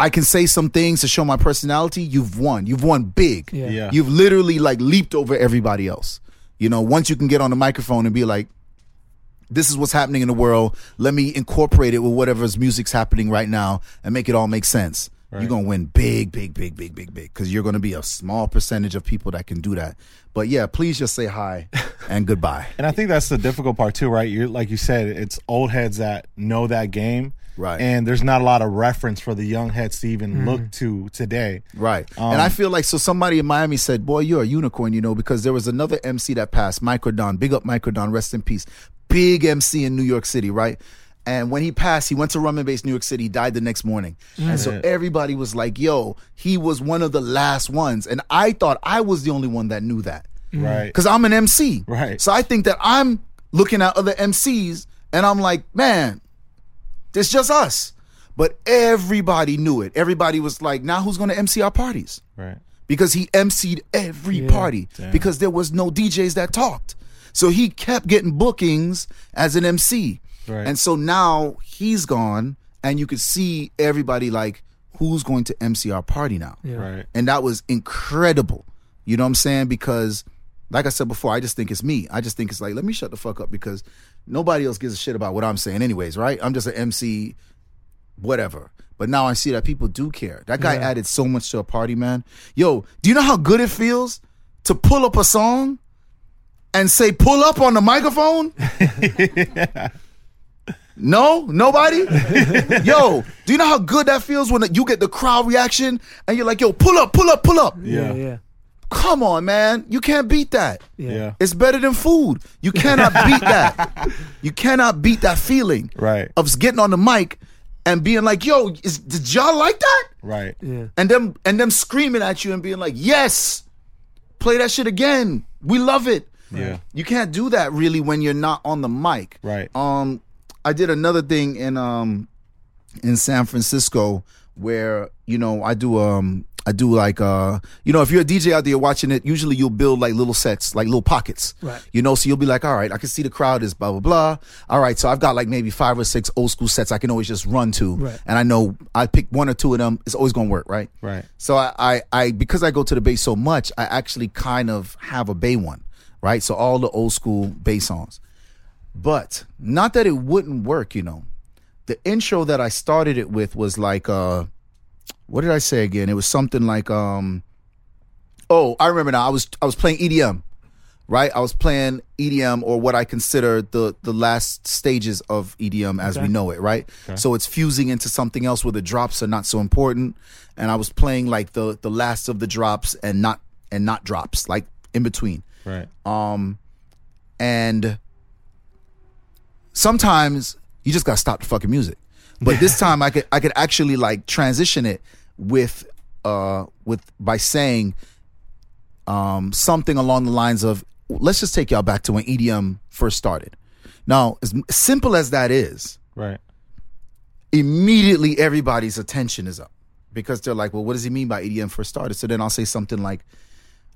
I can say some things to show my personality, you've won. You've won big. Yeah. Yeah. You've literally like leaped over everybody else. You know, once you can get on the microphone and be like, this is what's happening in the world. Let me incorporate it with whatever's music's happening right now and make it all make sense. You're gonna win big, big, big, big, big, big. Because you're gonna be a small percentage of people that can do that. But yeah, please just say hi and goodbye. And I think that's the difficult part too, right? You're like you said, it's old heads that know that game. Right. And there's not a lot of reference for the young heads to even look mm. to today. Right. and um, I feel like so somebody in Miami said, Boy, you're a unicorn, you know, because there was another MC that passed, Microdon. Big up Microdon, rest in peace. Big MC in New York City, right? And when he passed, he went to Rum and Base New York City, died the next morning. Mm. And so everybody was like, yo, he was one of the last ones. And I thought I was the only one that knew that. Mm. Right. Because I'm an MC. Right. So I think that I'm looking at other MCs and I'm like, man, it's just us. But everybody knew it. Everybody was like, now who's going to MC our parties? Right. because he emceed every party because there was no DJs that talked. So he kept getting bookings as an MC. Right. And so now he's gone and you could see everybody like who's going to MC our party now. Yeah. Right. And that was incredible. You know what I'm saying? Because like I said before, I just think it's me. I just think it's like, let me shut the fuck up because nobody else gives a shit about what I'm saying anyways, right? I'm just an MC whatever. But now I see that people do care. That guy Yeah. added so much to a party, man. Yo, do you know how good it feels to pull up a song and say pull up on the microphone? No, nobody. yo, do you know how good that feels when you get the crowd reaction and you're like, "Yo, pull up, pull up, pull up." Yeah. Yeah. Yeah. Come on, man, you can't beat that. Yeah. Yeah. It's better than food. You cannot beat that. You cannot beat that feeling Right. of getting on the mic and being like, "Yo, is, did y'all like that?" Right. Yeah. And them and them screaming at you and being like, "Yes, play that shit again. We love it." Yeah. You can't do that really when you're not on the mic. Right. Um, I did another thing in um in San Francisco where you know I do um I do like uh you know if you're a DJ out there watching it, usually you'll build like little sets, like little pockets. Right. You know, so you'll be like, all right, I can see the crowd is blah blah blah. All right, so I've got like maybe five or six old school sets I can always just run to, Right. and I know I pick one or two of them. It's always gonna work, right? Right. So I, I, I because I go to the bass so much, I actually kind of have a bay one, right? So all the old school bass songs. But not that it wouldn't work, you know. The intro that I started it with was like uh what did I say again? It was something like um oh, I remember now. I was I was playing EDM. Right? I was playing EDM or what I consider the the last stages of EDM as we know it, right? So it's fusing into something else where the drops are not so important. And I was playing like the the last of the drops and not and not drops, like in between Right. um and sometimes you just gotta stop the fucking music but this time i could i could actually like transition it with uh with by saying um something along the lines of let's just take y'all back to when edm first started now as simple as that is Right. immediately everybody's attention is up because they're like, well, what does he mean by EDM first started? So then I'll say something like,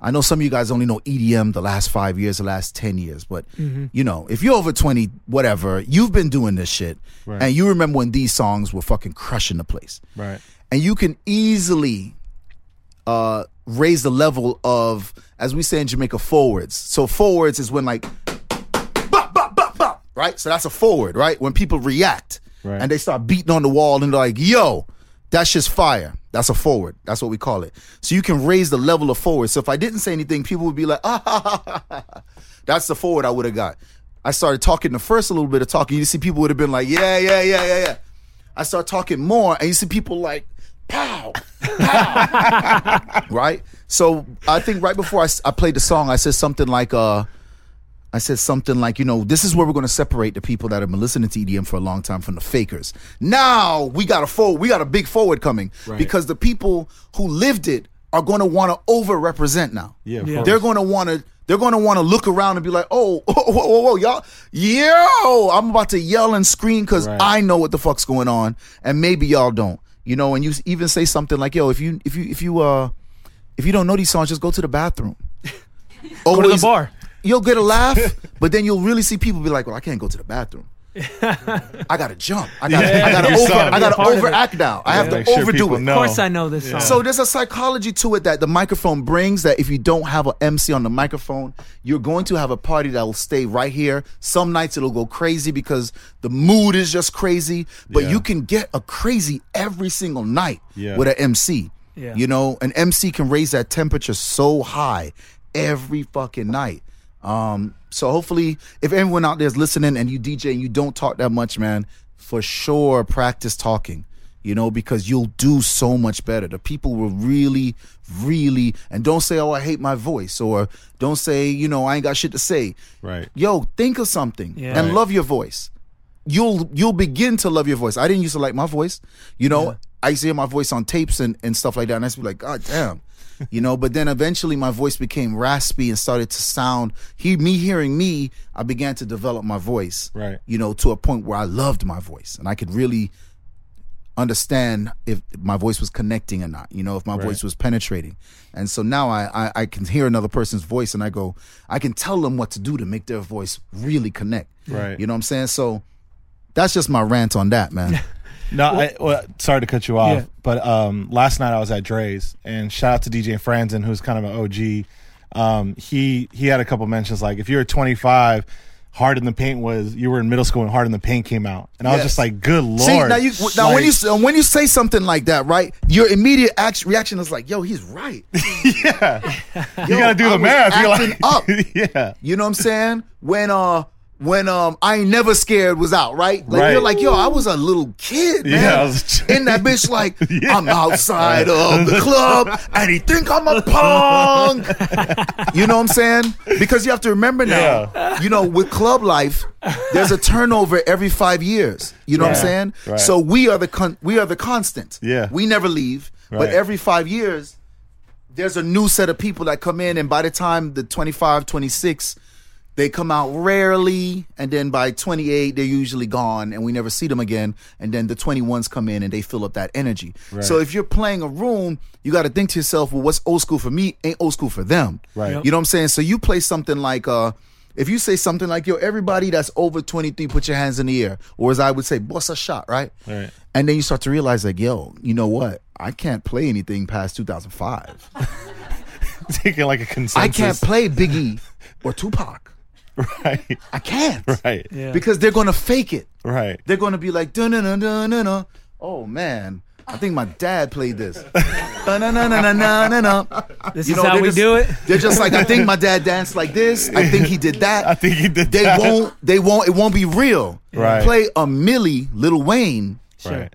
I know some of you guys only know EDM the last five years, the last 10 years, but you know, if you're over 20, whatever, you've been doing this shit. Right. And you remember when these songs were fucking crushing the place. Right. And you can easily uh, raise the level of, as we say in Jamaica, forwards. So forwards is when like, bop, bop, bop, bop, right? So that's a forward, right? When people react Right. and they start beating on the wall and they're like, yo, That's just fire. That's a forward. That's what we call it. So you can raise the level of forward. So if I didn't say anything, people would be like, ah, ha, ha, ha, ha. that's the forward I would have got. I started talking the first a little bit of talking. You see, people would have been like, yeah, yeah, yeah, yeah, yeah. I start talking more, and you see people like, pow, pow, right? So I think right before I played the song, I said something like, uh, I said something like, you know, this is where we're going to separate the people that have been listening to EDM for a long time from the fakers. Now we got a forward, we got a big forward coming because the people who lived it are going to want to over-represent now. Yeah, Yeah. They're going to want to. They're going to want to look around and be like, "Oh, whoa, whoa, whoa, y'all, yo!" I'm about to yell and scream because Right. I know what the fuck's going on, and maybe y'all don't. You know, and you even say something like, "Yo, if you, if you, if you, uh, if you don't know these songs, just go to the bathroom." Go to the bar. You'll get a laugh, but then you'll really see people be like, "Well, I can't go to the bathroom. I gotta jump. I gotta, Yeah, I gotta you're over, son. I gotta Part of overact now. I have to make sure overdo people it." know. Of course, I know this song. So there's a psychology to it that the microphone brings that if you don't have an MC on the microphone, you're going to have a party that will stay right here. Some nights it'll go crazy because the mood is just crazy, but Yeah. you can get a crazy every single night Yeah. with an MC. Yeah. You know, an MC can raise that temperature so high every fucking night. Um, so hopefully, if everyone out there is listening and you DJ and you don't talk that much, man, for sure practice talking. You know, because you'll do so much better. The people will really, really, and don't say, "Oh, I hate my voice," or don't say, "You know, I ain't got shit to say." Right. Yo, think of something Yeah. and Right. love your voice. You'll you'll begin to love your voice. I didn't used to like my voice. You know, I used to hear my voice on tapes and, and stuff like that, and I used to be like, God damn. you know, but then eventually my voice became raspy and started to sound he me hearing me, I began to develop my voice. Right. You know, to a point where I loved my voice and I could really understand if my voice was connecting or not, you know, if my Right. voice was penetrating. And so now I, I I can hear another person's voice and I go, I can tell them what to do to make their voice really connect. Right. You know what I'm saying? So that's just my rant on that, man. No, I, well, sorry to cut you off, Yeah. but um, last night I was at Drai's, and shout out to DJ Franzen, who's kind of an OG. Um, he he had a couple mentions like if you're 25, Hard in the Paint was you were in middle school and Hard in the Paint came out, and I was just like, good lord. See now you now when you when you say something like that, right? Your immediate action, reaction is like, "Yo, he's right." yeah, you gotta do the math. You're acting like, up. yeah, You know what I'm saying? When uh when um I ain't never scared was out, right? Like Right. you're like, yo, I was a little kid, man. Yeah, was- in that bitch like I'm outside of the club and he think I'm a punk. you know what I'm saying? Because you have to remember now, you know, with club life, there's a turnover every five years. You know what I'm saying? Right. So we are the con- we are the constant. Yeah. We never leave. But every five years, there's a new set of people that come in and by the time the 25 26 they come out rarely and then by 28 they're usually gone and we never see them again and then the 21s come in and they fill up that energy so if you're playing a room you got to think to yourself well what's old school for me ain't old school for them Right. Yep. you know what i'm saying so you play something like uh if you say something like yo everybody that's over 23 put your hands in the air or as i would say boss a shot right Right. and then you start to realize like yo you know what i can't play anything past 2005 taking like a consensus. I can't play Biggie or Tupac. Right, I can't. right, Yeah. Because they're gonna fake it. right. They're gonna be like dun dun dun dun dun. dun. Oh man. I think my dad played this. Dun, dun, dun, dun, dun, dun, dun, dun. This You is know, how we just- do it. They're just like I think my dad danced like this. I think he did that. I think he did They that. won't. They won't. It won't be real. Right. Play A Milli, Lil Wayne. Right.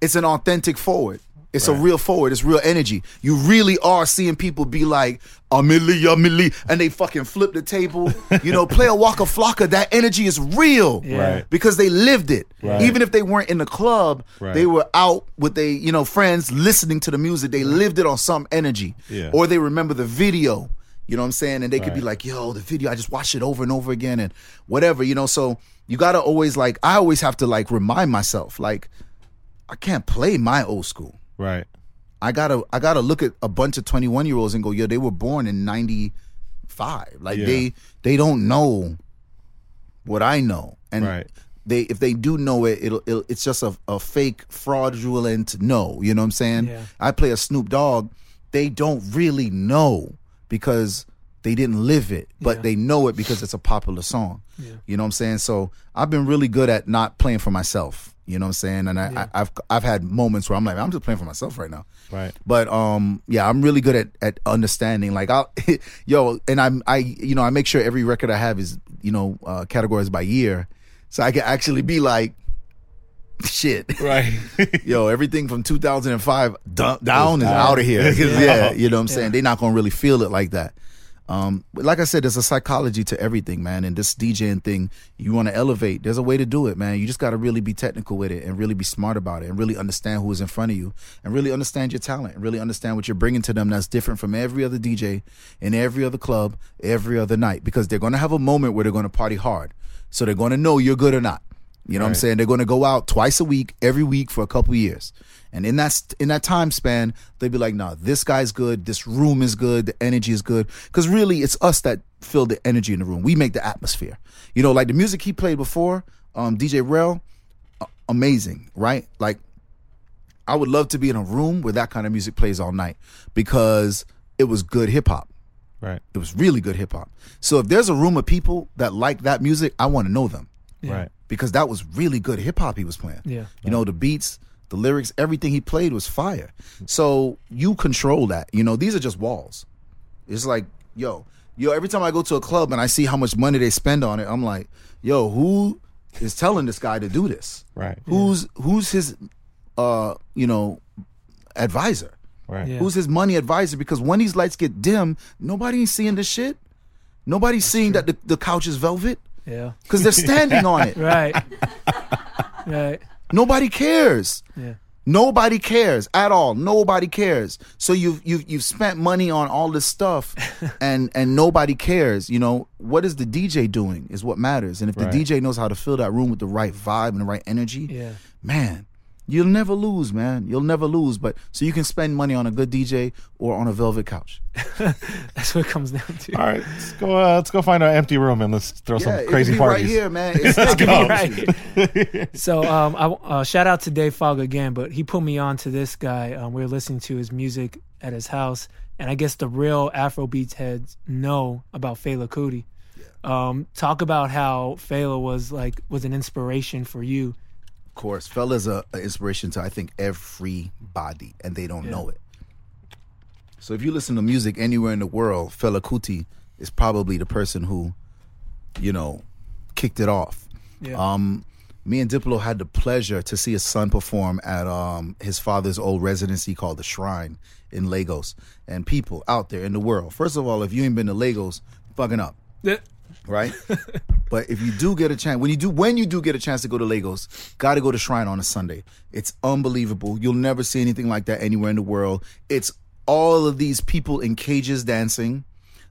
It's an authentic forward. It's a real forward. It's real energy. You really are seeing people be like, A Milli, A Milli, and they fucking flip the table. You know, play a Waka Flocka. That energy is real. Yeah. Right. Because they lived it. Right. Even if they weren't in the club, Right. they were out with they, you know, friends listening to the music. They lived it on some energy. Yeah. Or they remember the video. You know what I'm saying? And they could be like, yo, the video, I just watched it over and over again and whatever, you know. So you gotta always like I always have to like remind myself, like, I can't play my old school. Right. I gotta I gotta look at a bunch of 21 year olds and go, yo, they were born in 95. Like Yeah. they they don't know what I know. And Right. they if they do know it, it'll, it'll it's just a, a fake fraudulent no. You know what I'm saying? Yeah. I play a Snoop Dogg, they don't really know because they didn't live it, but Yeah. they know it because it's a popular song. You know what I'm saying? So I've been really good at not playing for myself. You know what I'm saying? And I, I, I've I've had moments where I'm like, I'm just playing for myself right now. Right. But um, yeah, I'm really good at at understanding. Like, I'll, yo, and I'm I, you know, I make sure every record I have is you know uh, categorized by year, so I can actually be like, shit, Right. yo, everything from 2005 d- down is out of here. yeah. you know what I'm saying? They're not gonna really feel it like that. Um, like I said, there's a psychology to everything, man. And this DJing thing, you want to elevate. There's a way to do it, man. You just got to really be technical with it and really be smart about it and really understand who is in front of you and really understand your talent and really understand what you're bringing to them that's different from every other DJ in every other club every other night because they're going to have a moment where they're going to party hard. So they're going to know you're good or not. You know what I'm saying? They're going to go out twice a week, every week for a couple years. And in that in that time span, they'll be like, "Nah, this guy's good. This room is good. The energy is good." Because really, it's us that fill the energy in the room. We make the atmosphere. You know, like the music he played before, um, DJ Rel, a- amazing, right? Like, I would love to be in a room where that kind of music plays all night because it was good hip hop. Right. It was really good hip hop. So if there's a room of people that like that music, I want to know them Right. because that was really good hip hop he was playing. Yeah. You know, the beats, the lyrics, everything he played was fire. So you control that. You know, these are just walls. It's like, yo, yo, every time I go to a club and I see how much money they spend on it, I'm like, yo, who is telling this guy to do this? Right. Who's who's his uh, you know, advisor? Right. Yeah. Who's his money advisor? Because when these lights get dim, nobody ain't seeing this shit. Nobody's seeing that the, the couch is velvet Yeah. because they're standing on it. Right. right. Nobody cares. Yeah. Nobody cares at all. Nobody cares. So you've you've you've spent money on all this stuff, and and nobody cares. You know what is the DJ doing is what matters. And if Right. the DJ knows how to fill that room with the right vibe and the right energy, Yeah. man, you'll never lose, man. You'll never lose. But so you can spend money on a good DJ or on a velvet couch. That's what it comes down to. All right. Let's go. Uh, let's go find an empty room and let's throw Yeah, some crazy be parties. right here, man. It's, it's right. so um, I uh, shout out to Dave Fogg again, but he put me on to this guy. Um, we were listening to his music at his house, and I guess the real Afrobeats heads know about Fela Kuti. Um, talk about how Fela was like was an inspiration for you. Course, Fela's a, a inspiration to I think everybody, and they don't know it. So if you listen to music anywhere in the world, Fela Kuti is probably the person who, you know, kicked it off. Yeah. Um, me and Diplo had the pleasure to see his son perform at um, his father's old residency called the Shrine in Lagos. And people out there in the world, first of all, if you ain't been to Lagos, fucking up right? but if you do get a chance, when you do when you do get a chance to go to Lagos, got to go to Shrine on a Sunday. It's unbelievable. You'll never see anything like that anywhere in the world. It's all of these people in cages dancing.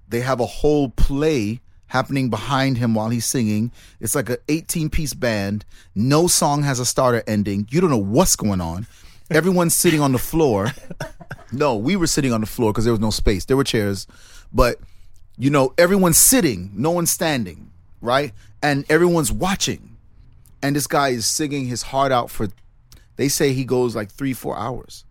They have a whole play happening behind him while he's singing. It's like a 18 piece band. No song has a starter ending. You don't know what's going on. Everyone's sitting on the floor. No, we were sitting on the floor because there was no space. There were chairs, but you know, everyone's sitting, no one's standing, right? And everyone's watching. And this guy is singing his heart out for they say he goes like three, four hours.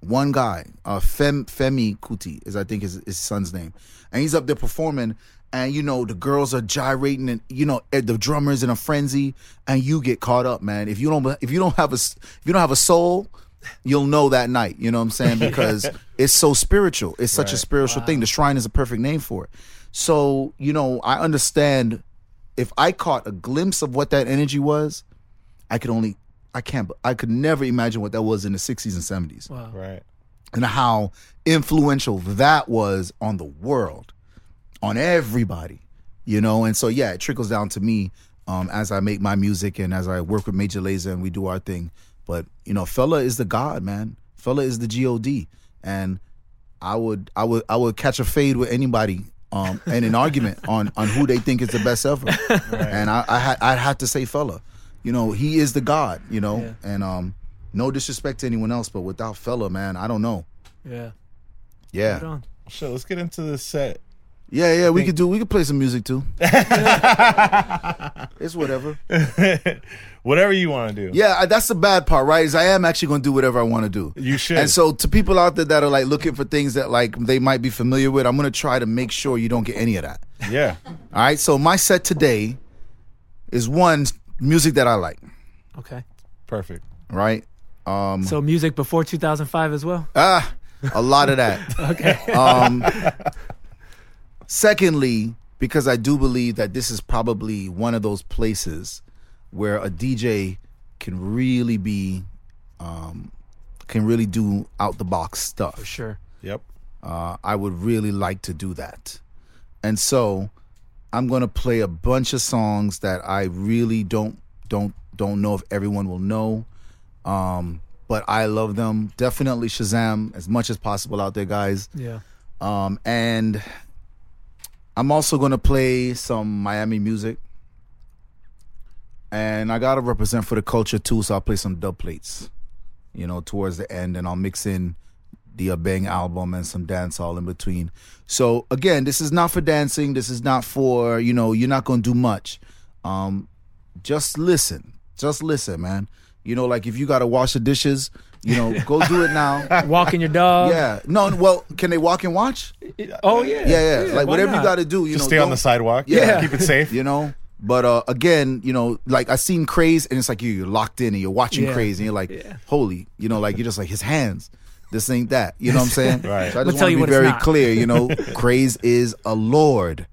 One guy, uh Fem Femi Kuti is I think his his son's name. And he's up there performing and you know the girls are gyrating and you know eh, the drummers in a frenzy and you get caught up man if you don't if you don't have a if you don't have a soul you'll know that night you know what i'm saying because it's so spiritual it's such a spiritual thing the shrine is a perfect name for it so you know i understand if i caught a glimpse of what that energy was i could only i can't i could never imagine what that was in the 60s and 70s Wow. Right. and how influential that was on the world, on everybody, you know. And so, yeah, it trickles down to me um, as I make my music and as I work with Major Lazer and we do our thing. But you know, Fela is the god, man. Fela is the god, and I would, I would, I would catch a fade with anybody. Um, and an argument on on who they think is the best ever, and I I had I had to say Fela, you know he is the god, you know, Yeah. and um, no disrespect to anyone else, but without Fela, man, I don't know. Yeah. Yeah. Right on. Let's get into the set. Yeah, yeah, we could do we could play some music too. it's whatever. Whatever you want to do. Yeah, I- that's the bad part, right? Is I am actually going to do whatever I want to do. You should. And so to people out there that are like looking for things that like they might be familiar with, I'm going to try to make sure you don't get any of that. Yeah. All right? So my set today is one music that I like. Okay. Perfect. right? Um, So music before 2005 as well. ah, a lot of that. Okay. Um, secondly, because I do believe that this is probably one of those places where a DJ can really be, um, can really do out the box stuff. For sure. Yep. Uh, I would really like to do that. And so I'm gonna play a bunch of songs that I really don't don't don't know if everyone will know. Um, but I love them. Definitely Shazam as much as possible out there, guys. Yeah. Um, and I'm also gonna play some Miami music. And I gotta represent for the culture too, so I'll play some dub plates, you know, towards the end, and I'll mix in the uh, Bang album and some dance all in between. So again, this is not for dancing. This is not for you know you're not gonna do much. Um, just listen, just listen, man. You know, like if you gotta wash the dishes, you know, go do it now. Walking your dog. yeah, no, well, can they walk and watch? Oh yeah. Yeah, yeah, like why whatever you got to do. You Just know, stay on the sidewalk. Yeah. Keep it safe. You know. But uh, again, you know, like I seen Craze, and it's like you, you're locked in and you're watching Yeah. Craze, and you're like, Yeah. holy, you know, like you're just like his hands. This ain't that. You know what I'm saying? Right. So I just want to be very clear. You know, Craze is a lord.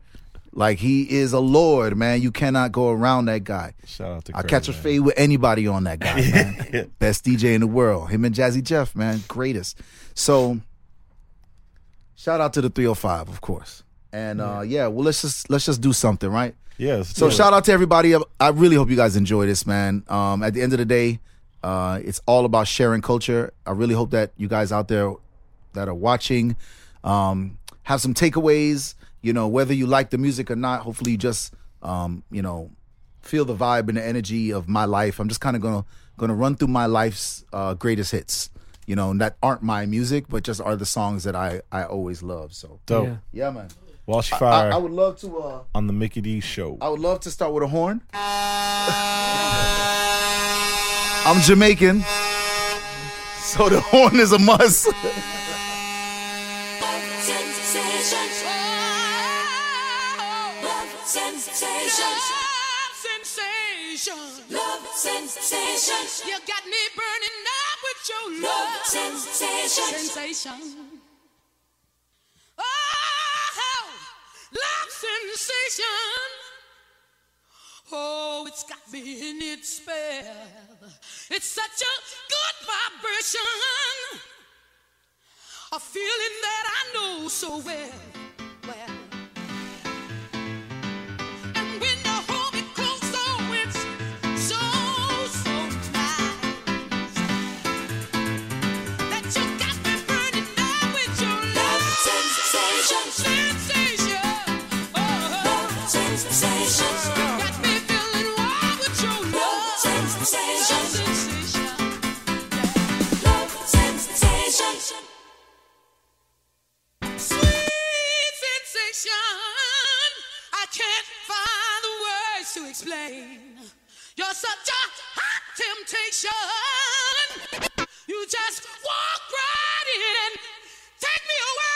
Like he is a lord, man. You cannot go around that guy. Shout out to I catch a man. fade with anybody on that guy, man. Best DJ in the world. Him and Jazzy Jeff, man, greatest. So, shout out to the 305, of course. And uh, yeah, well, let's just let's just do something, right? Yes. So shout out to everybody. I really hope you guys enjoy this, man. Um, at the end of the day, uh, it's all about sharing culture. I really hope that you guys out there that are watching um, have some takeaways. You know, whether you like the music or not, hopefully you just um, you know feel the vibe and the energy of my life. I'm just kind of gonna gonna run through my life's uh, greatest hits. You know, that aren't my music, but just are the songs that I I always love. So Dope. Yeah. yeah, man. Walshy Fire I would love to. Uh, on the Mickey D show. I would love to start with a horn. I'm Jamaican, so the horn is a must. sensations. Love sensations. You got me burning up with your Love love. sensations. Sensation. Oh, love sensation. Oh, it's got me in its spell. It's such a good vibration. A feeling that I know so well. Well. And explain. You're such a hot temptation. You just walk right in and take me away.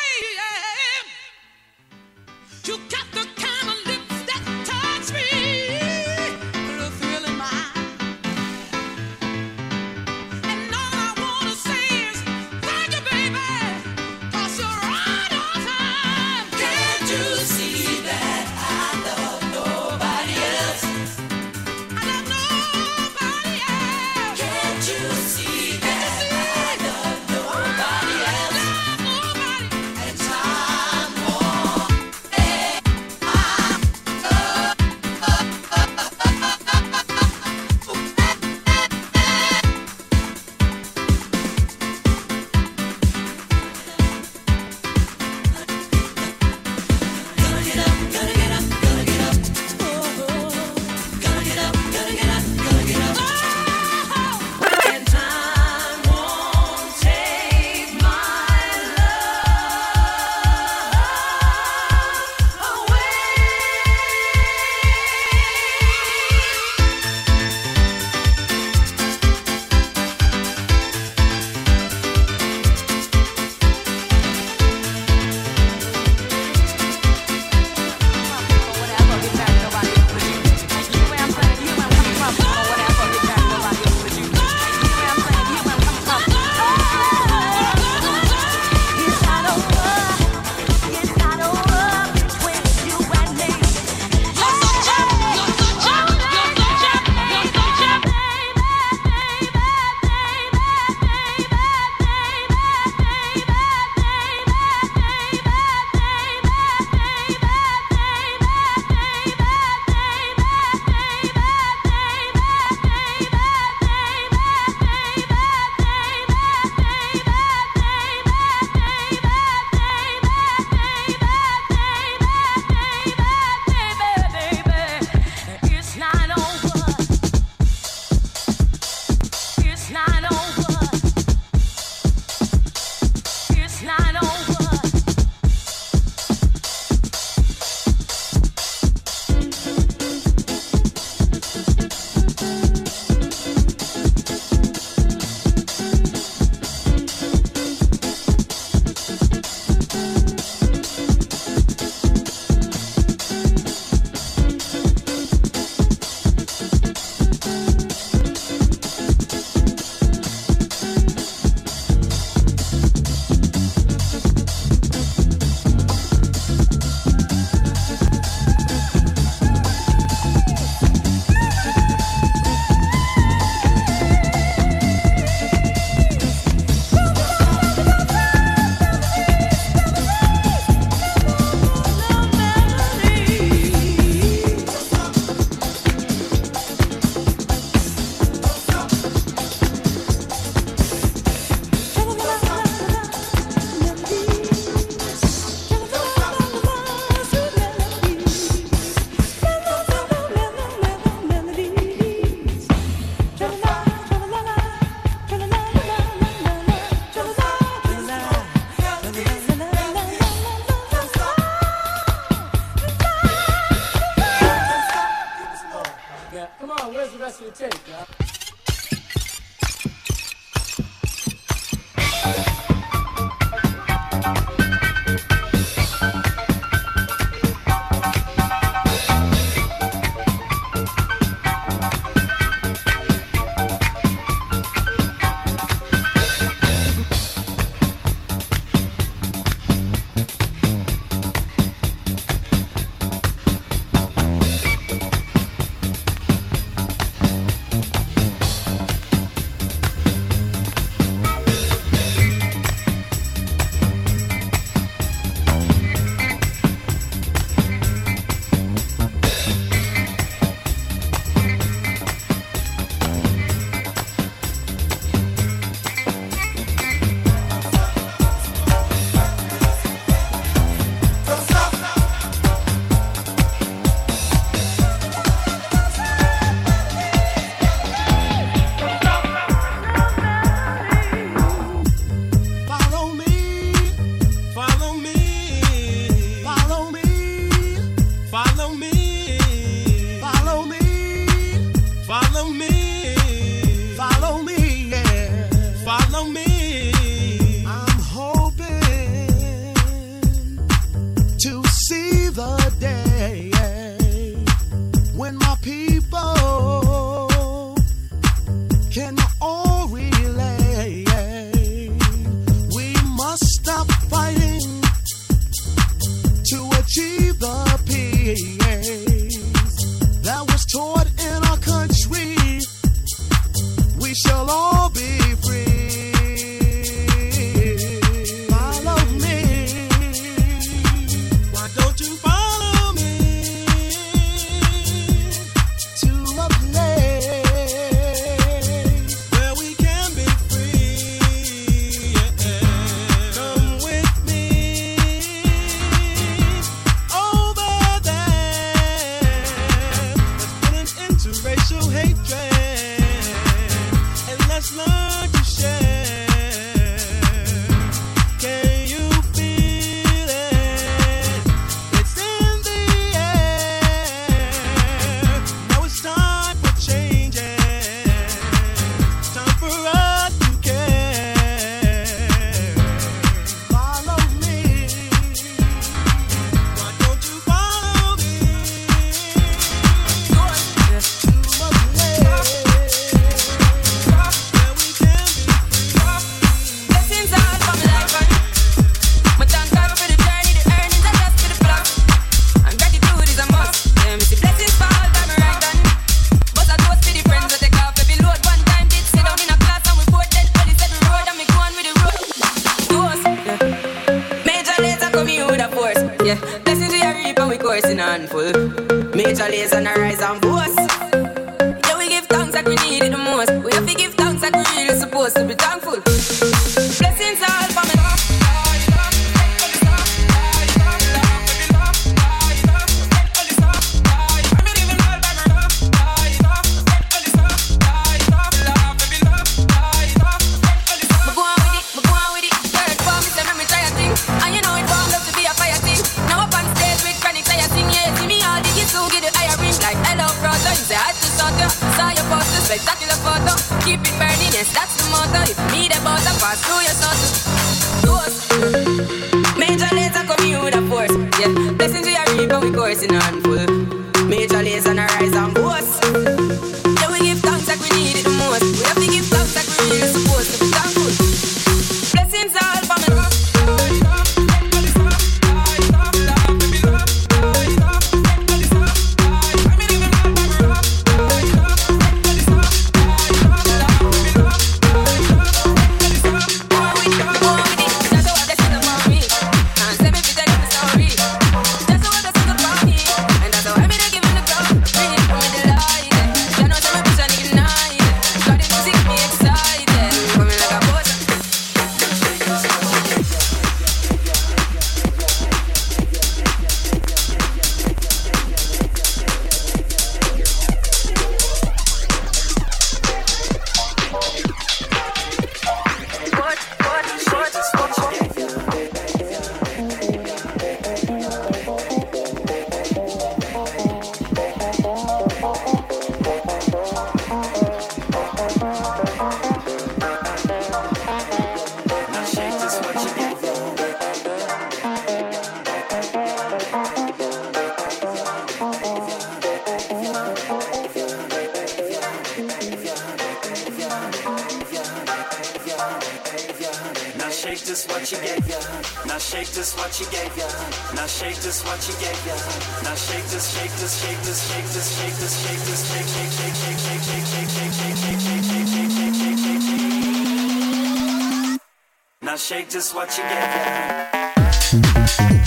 Now shake this what you gave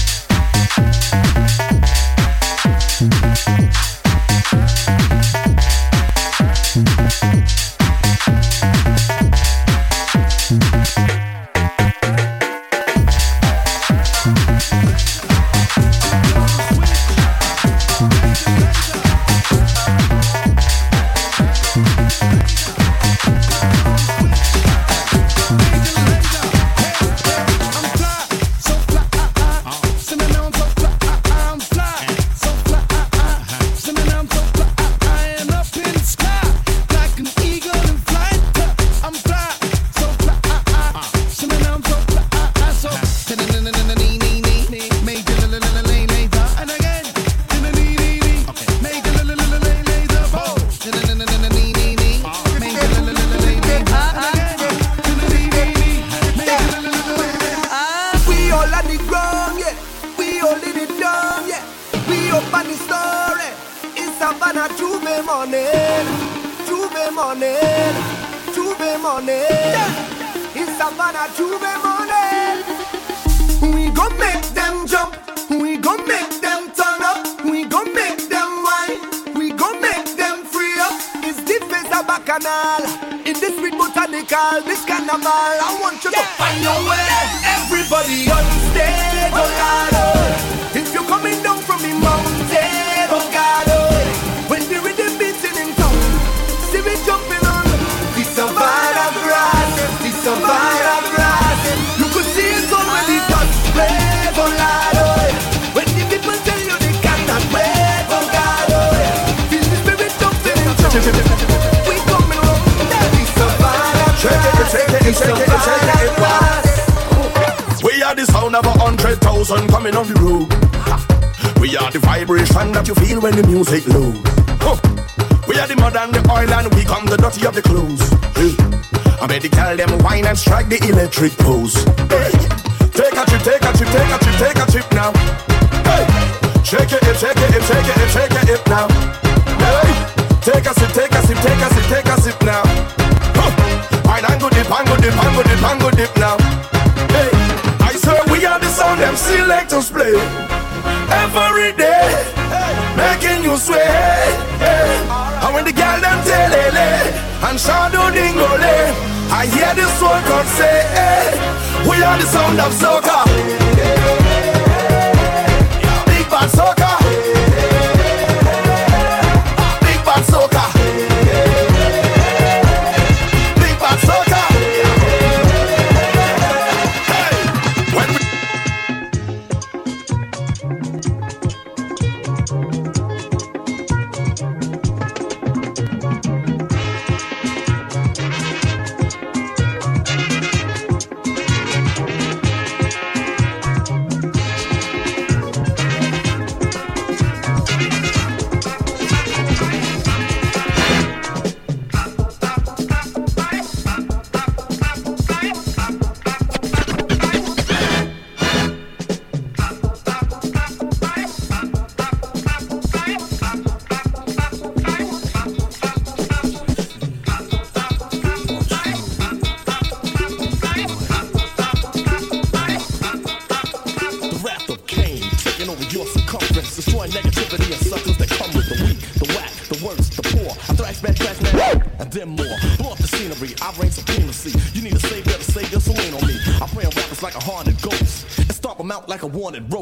wanted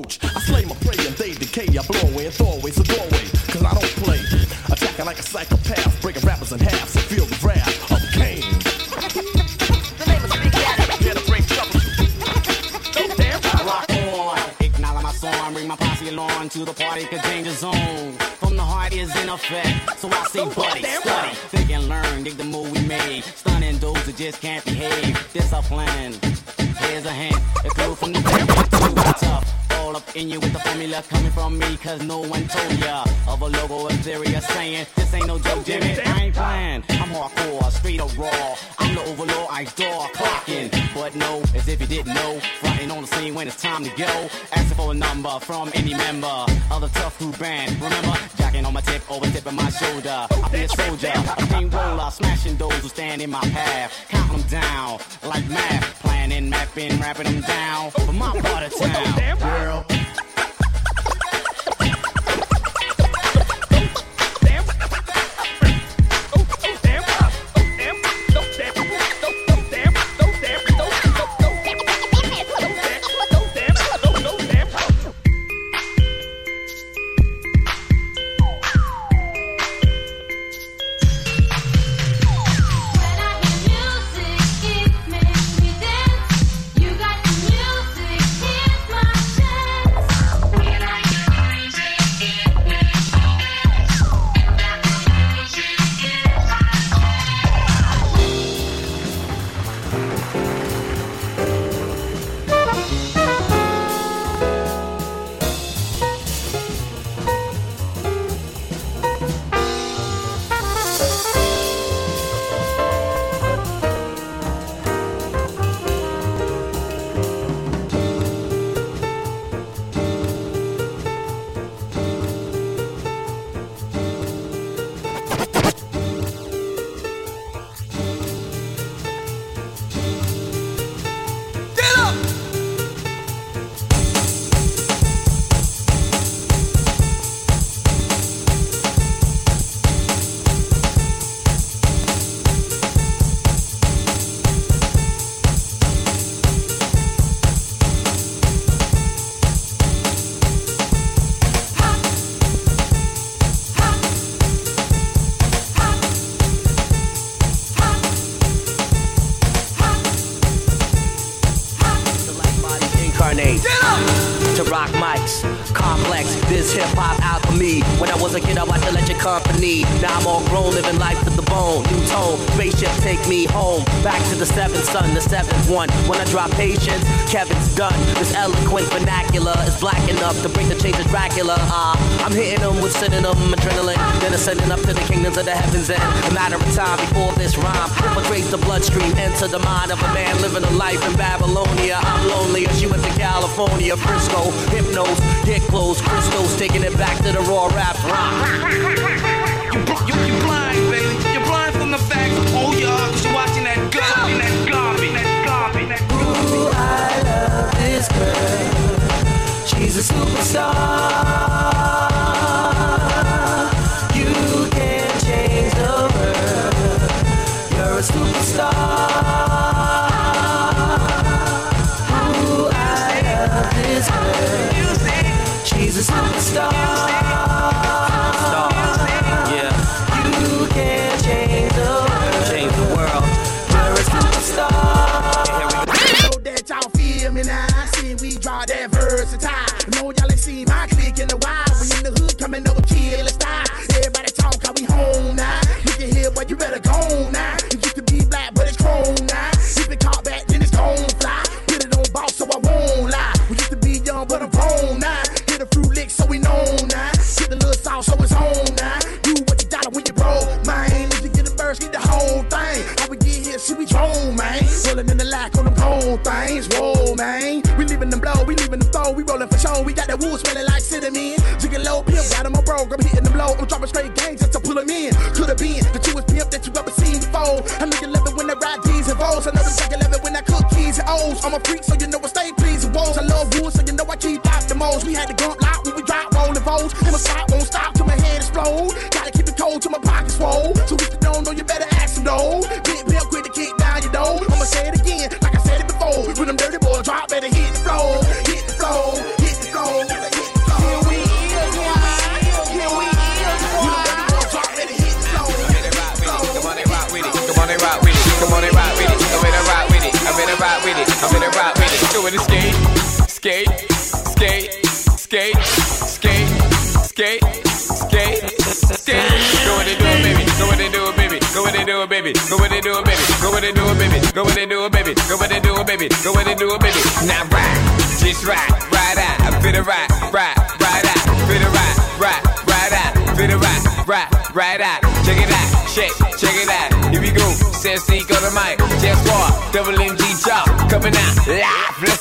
Enter the mind of a man living a life in Babylonia. I'm lonelier. She went to California, Frisco, hypnos, get close, crystals, taking it back to the raw rap rock. You, you, you blind, baby. You're blind from the fact, Oh, y'all, you're watching that garbage, that garbage, that garbage. Ooh, I love this girl. She's a superstar. Go with it, do it, baby. Go with it, do it, baby. Go with it, do it, baby. Now ride, just ride, ride out. I feel the ride, ride, ride out. Feel the ride, ride, ride out. Feel the ride, ride, ride out. Check it out, check, check it out. Here we go. Says seek on the mic. Just walk, double MG chop. Coming out, live.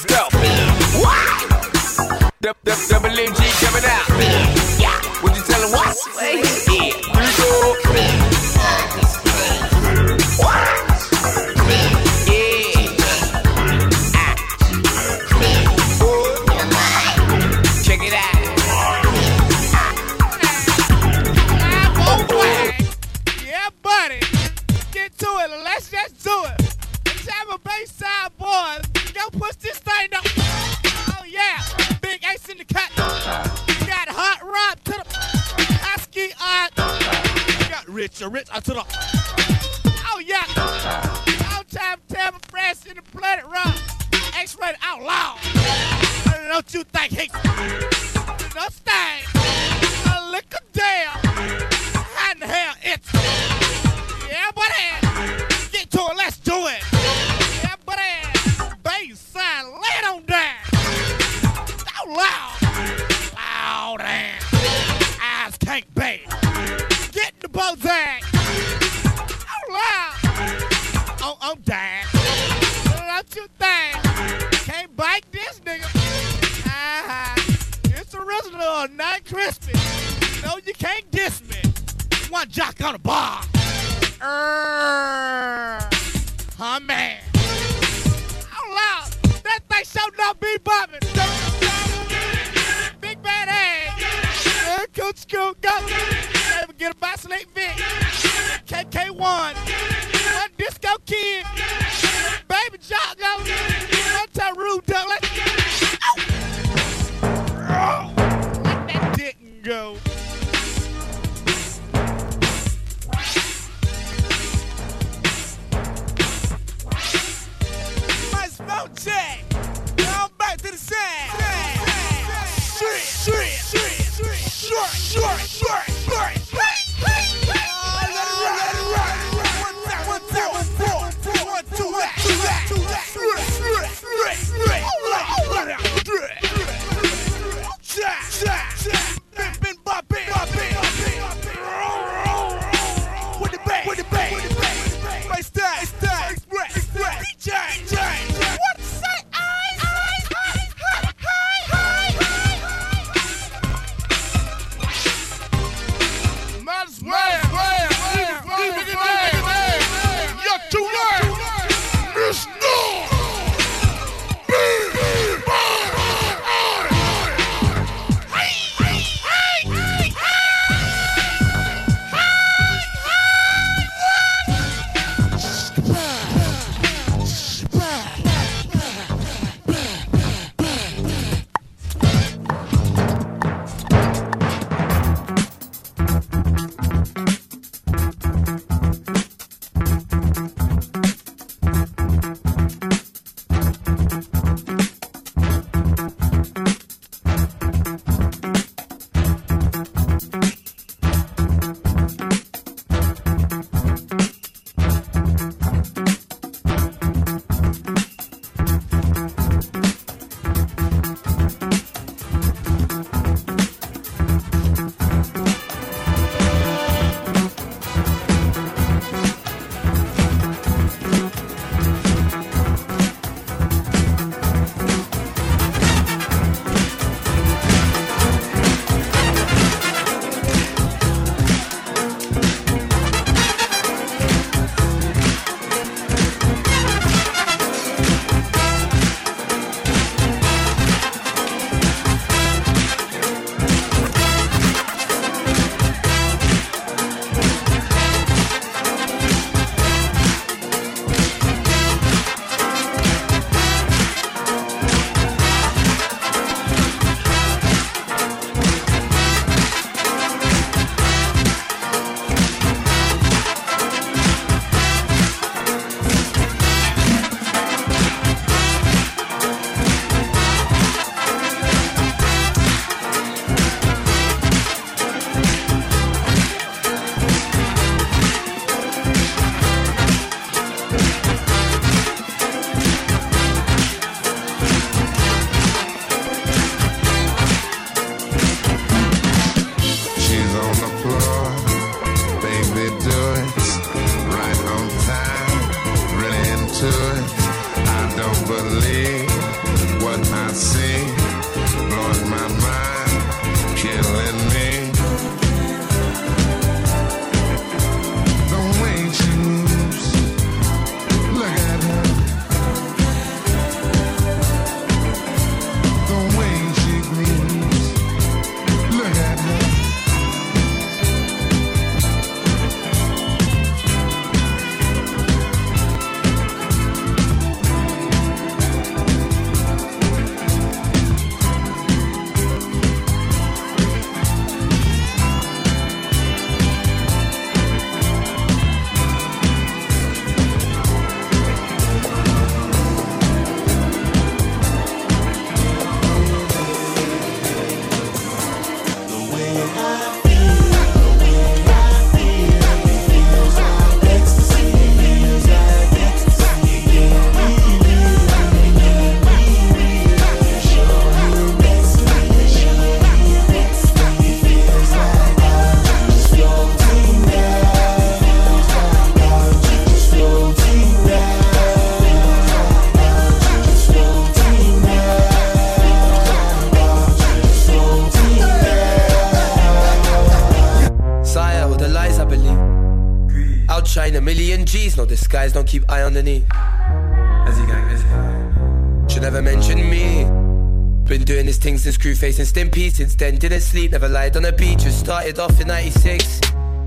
Been doing this thing since crew facing Stimpy since then. Didn't sleep, never lied on a beach. Just started off in 96.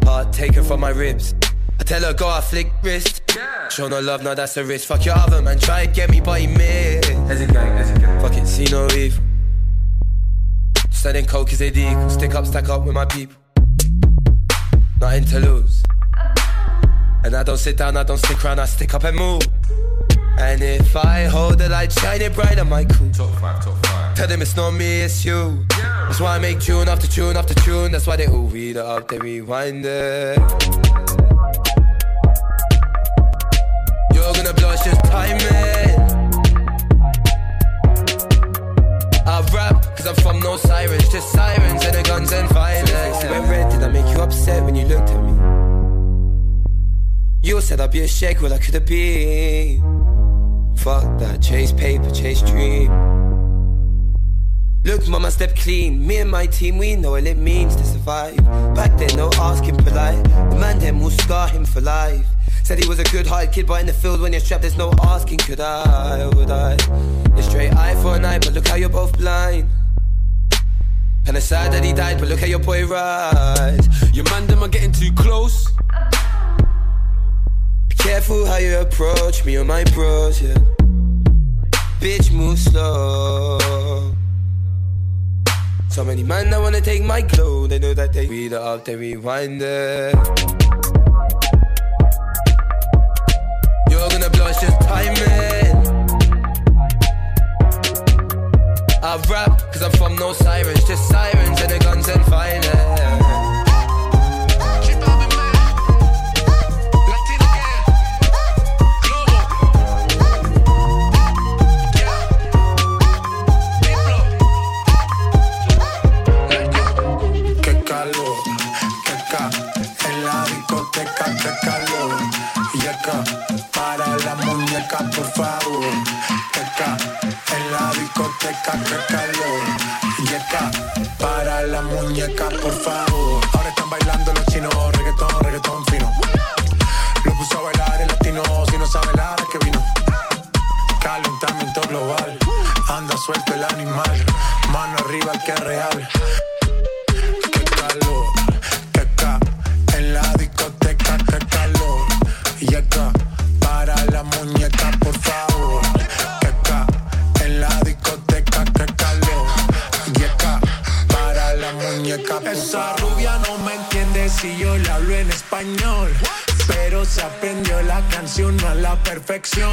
Heart taken from my ribs. I tell her, go, I flick wrist. Show no love, now that's a risk. Fuck your other man, try and get me, but he missed. Fuck it, see no evil. Studying coke is a equal. Stick up, stack up with my people. Nothing to lose. And I don't sit down, I don't stick around, I stick up and move. And if I hold the light shining bright, I might cool. Top five, top five. Tell them it's not me, it's you. That's why I make tune after tune after tune. That's why they all read it up, they rewind it. You're gonna it's just timing. I rap, cause I'm from no sirens, just sirens and the guns and violence. When red, did I make you upset when you looked at me? You said I'd be a shake, well I could have been. Fuck that, chase paper, chase dream. Look, mama, step clean. Me and my team, we know what it means to survive. Back then, no asking polite. The man then will scar him for life. Said he was a good hearted kid, but in the field when you're strapped, there's no asking, could I would I? You're straight eye for an eye, but look how you're both blind. And it's sad that he died, but look how your boy rise. Your man, them are getting too close. Be careful how you approach me or my bros, yeah. Bitch, move slow. So many men that wanna take my clothes, they know that they read it up, they rewind it. You're gonna it's just timing. I rap, cause I'm from no sirens, just sirens and the guns and violence. Por favor. Qué ca en la discoteca, qué calor. Y acá, para la muñeca, por favor. Ahora están bailando los chinos, reggaetón, reggaetón fino. Lo puso a bailar el latino, si no sabe la hora que vino. Calentamiento global, anda suelto el animal. Mano arriba que es real. Qué calor, que acá en la discoteca, qué calor. Y acá para la muñeca, por Esa rubia no me entiende si yo le hablo en español. Pero se aprendió la canción a la perfección.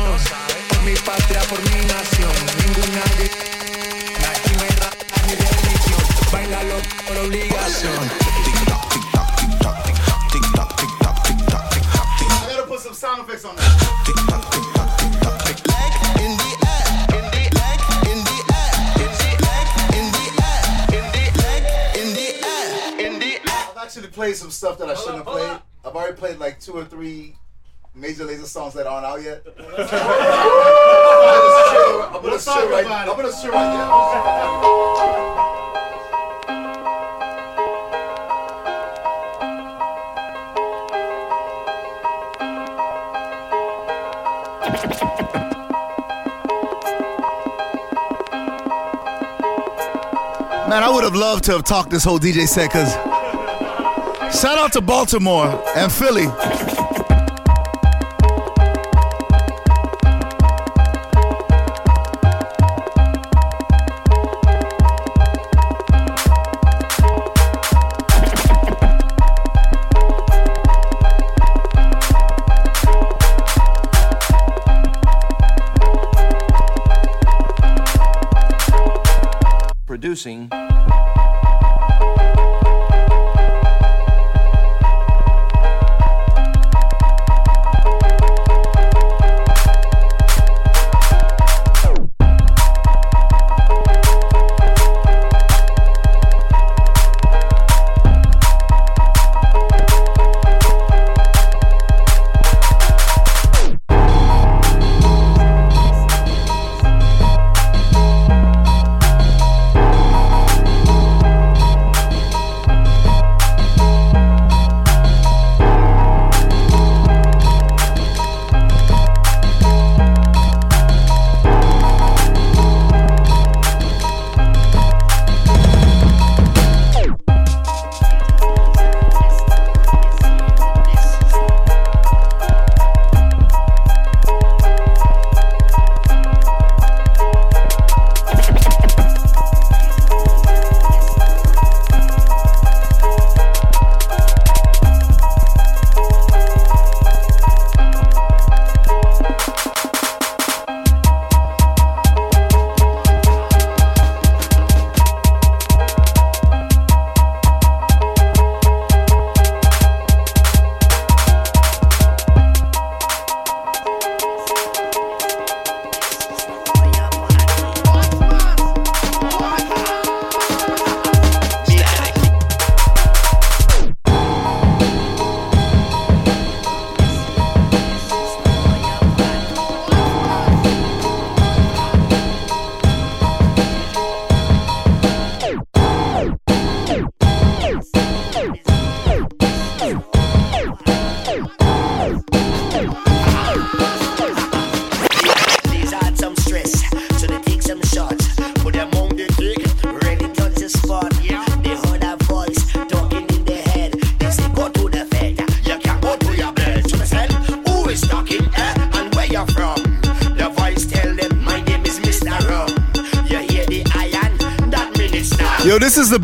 Por mi patria, por mi nación. Ninguna. Bailalo por obligación. Played some stuff that I shouldn't have played. I've already played like two or three Major Lazer songs that aren't out yet? I'm gonna chill- I'm gonna Let's chill talk right. about it. I'm gonna chill right now. Man, I would have loved to have talked this whole DJ set because shout out to Baltimore and Philly. Producing.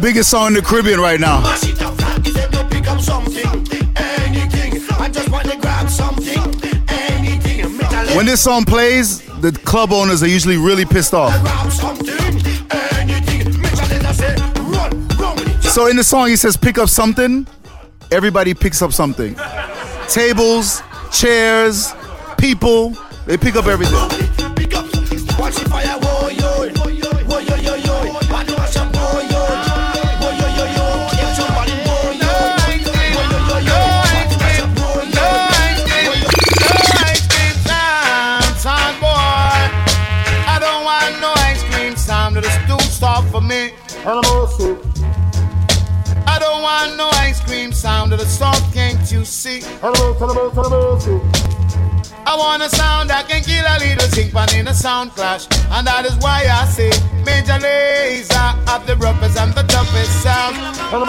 Biggest song in the Caribbean right now. Mash it up, flat. He said, "You pick up something, anything. I just want to grab something, anything. Metal When this song plays, the club owners are usually really pissed off. So in the song, he says, pick up something. Everybody picks up something. Tables, chairs, people, they pick up everything. For me. I don't want no ice cream sound. That is soft, can't you see? I want a sound that can kill a little sink symphony in a sound clash. And that is why I say Major Lazer have the roughest and the toughest sound. You know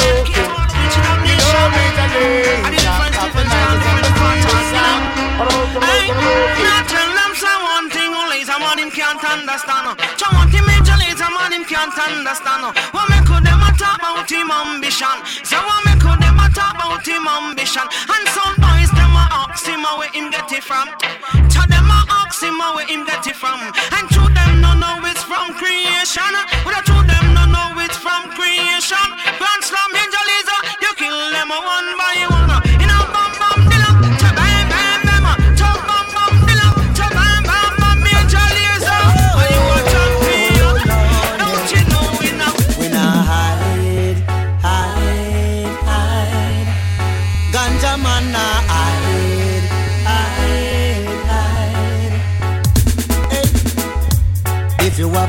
Major Lazer have the nicest and the sweetest sound. Now tell them say man him can't understand. Uh. So one thing Major Lazer man him can't understand. Uh. What me could them a talk about him ambition? So what me could them a talk about him ambition? And some boys them a ask him where him get it from. Tell them a ask him where him get it from. And to them no know it's from creation. But to them no know it's from creation. Grand slam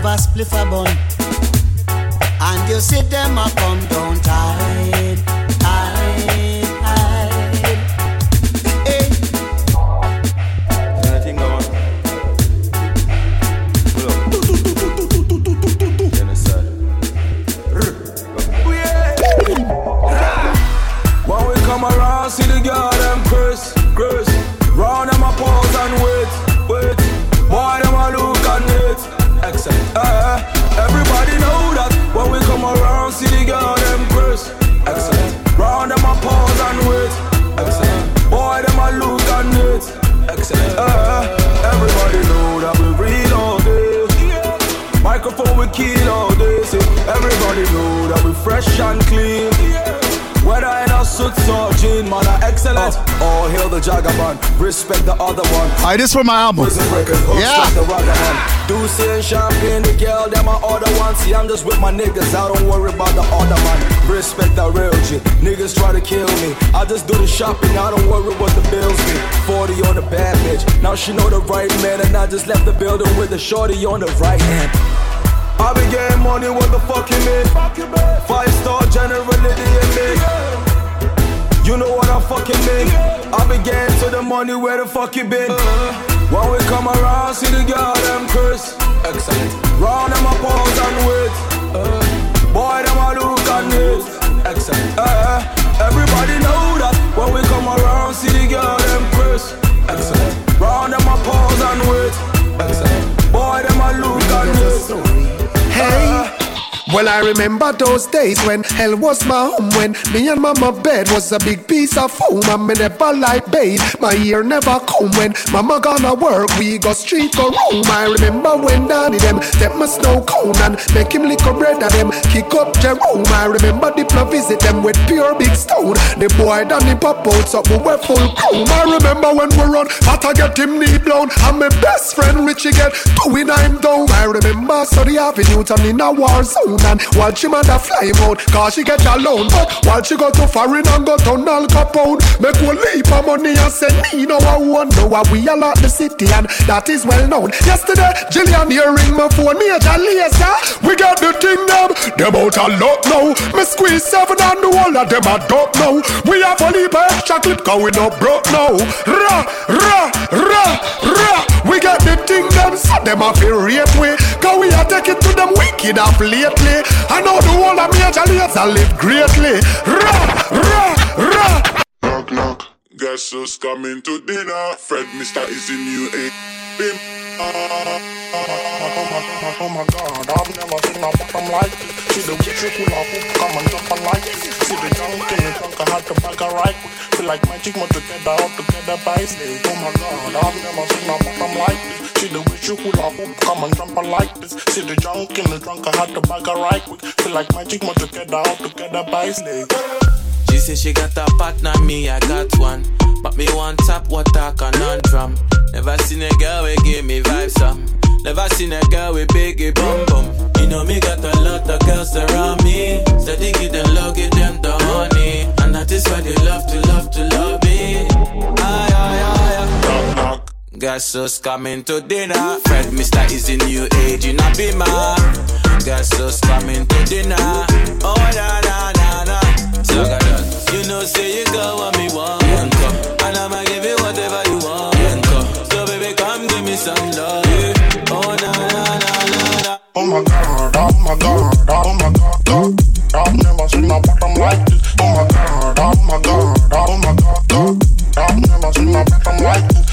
have a spliff a bun. And you see them a come down tight, kill all day. See, everybody know that we fresh and clean. Whether in a suit or jean, man, are excellent. Oh, hail the Jagaban, respect the other one. Alright, this for my album. Yeah. The man. Do say champagne, the girl, them my other one. See, I'm just with my niggas, I don't worry about the other man. Respect the real G. Niggas try to kill me. I just do the shopping, I don't worry what the bills be. 40 on the bad bitch. Now she know the right man, and I just left the building with the shorty on the right hand. I been getting money, what the fuck you mean? Five star general in me. You know what I fucking mean? I been getting to the money, where the fuck you been? When we come around, see the girl, them Chris. Excellent. Round them a pause and wait. Boy, them a look and it. Excellent. Uh, everybody know that when we come around, see the girl, them Chris. Excellent. Round them a pause and wait. Boy, them a look and it. Hey. Well, I remember those days when hell was my home. When me and mama bed was a big piece of foam. And me never like bathe, my ear never come. When mama gonna work, we go street go room. I remember when Danny them take my snow cone and make him lick a bread of them kick up Jerome. I remember Diplo visit them with pure big stone. The boy Danny pop out, so we were full chrome. I remember when we run, Pata get him knee blown. And my best friend Richie get doing I'm down. I remember Study Avenue turn in a war zone. And while she mother fly him out, cause she get alone. But while she go to foreign and go to Al Capone, make one leap of money and say, me I want know why we a lot the city and that is well known. Yesterday, Jillian here ring my phone, Major Lazer. We got the thing them, them out a lot now. Me squeeze seven and the whole of them I don't know. We have only by extra clip cause we no broke now. Ra, ra, ra, ra. We got the thing them, so them a feel rate we. Cause we are taking to them wicked up lately. I know the whole of Major Lazer live greatly. Ra, ra, ra. Knock, knock. Guess who's coming to dinner? Fred, Mr. is in you, eh? Bim. Oh my god, I've never seen a bottom like this. See the witch hula hoop come and jump and like this. See the junk in the trunk, I had to back a right. Feel like magic, more together, all together by. Oh my god, I've never seen a bottom like this. See the witch hula hoop come and jump like this. See the junk in the trunk, I had to back a right quick. Feel like magic, more together, all together by slave. She say she got a partner, me I got one. But me want tap water conundrum. Never seen a girl we give me vibes some. Never seen a girl with biggie bum bum. You know me got a lot of girls around me. Steady give them love, give them the honey. And that is why they love to love to love me. Aye aye aye. Knock knock. Guess who's coming to dinner? Fred, Mr. is in new age in a beamer. Guess who's coming to dinner? Oh na na na na. So I got that. You know, say you got what me want. Yeah. And I'ma give you whatever you want. Yeah. So baby, come give me some love. Yeah. Oh na na na na na. Oh my god, oh my god, oh my god, oh, oh, god. I've never seen a bottom like this. Oh my god, oh my god, oh my god, oh, god. I've never seen a bottom like this.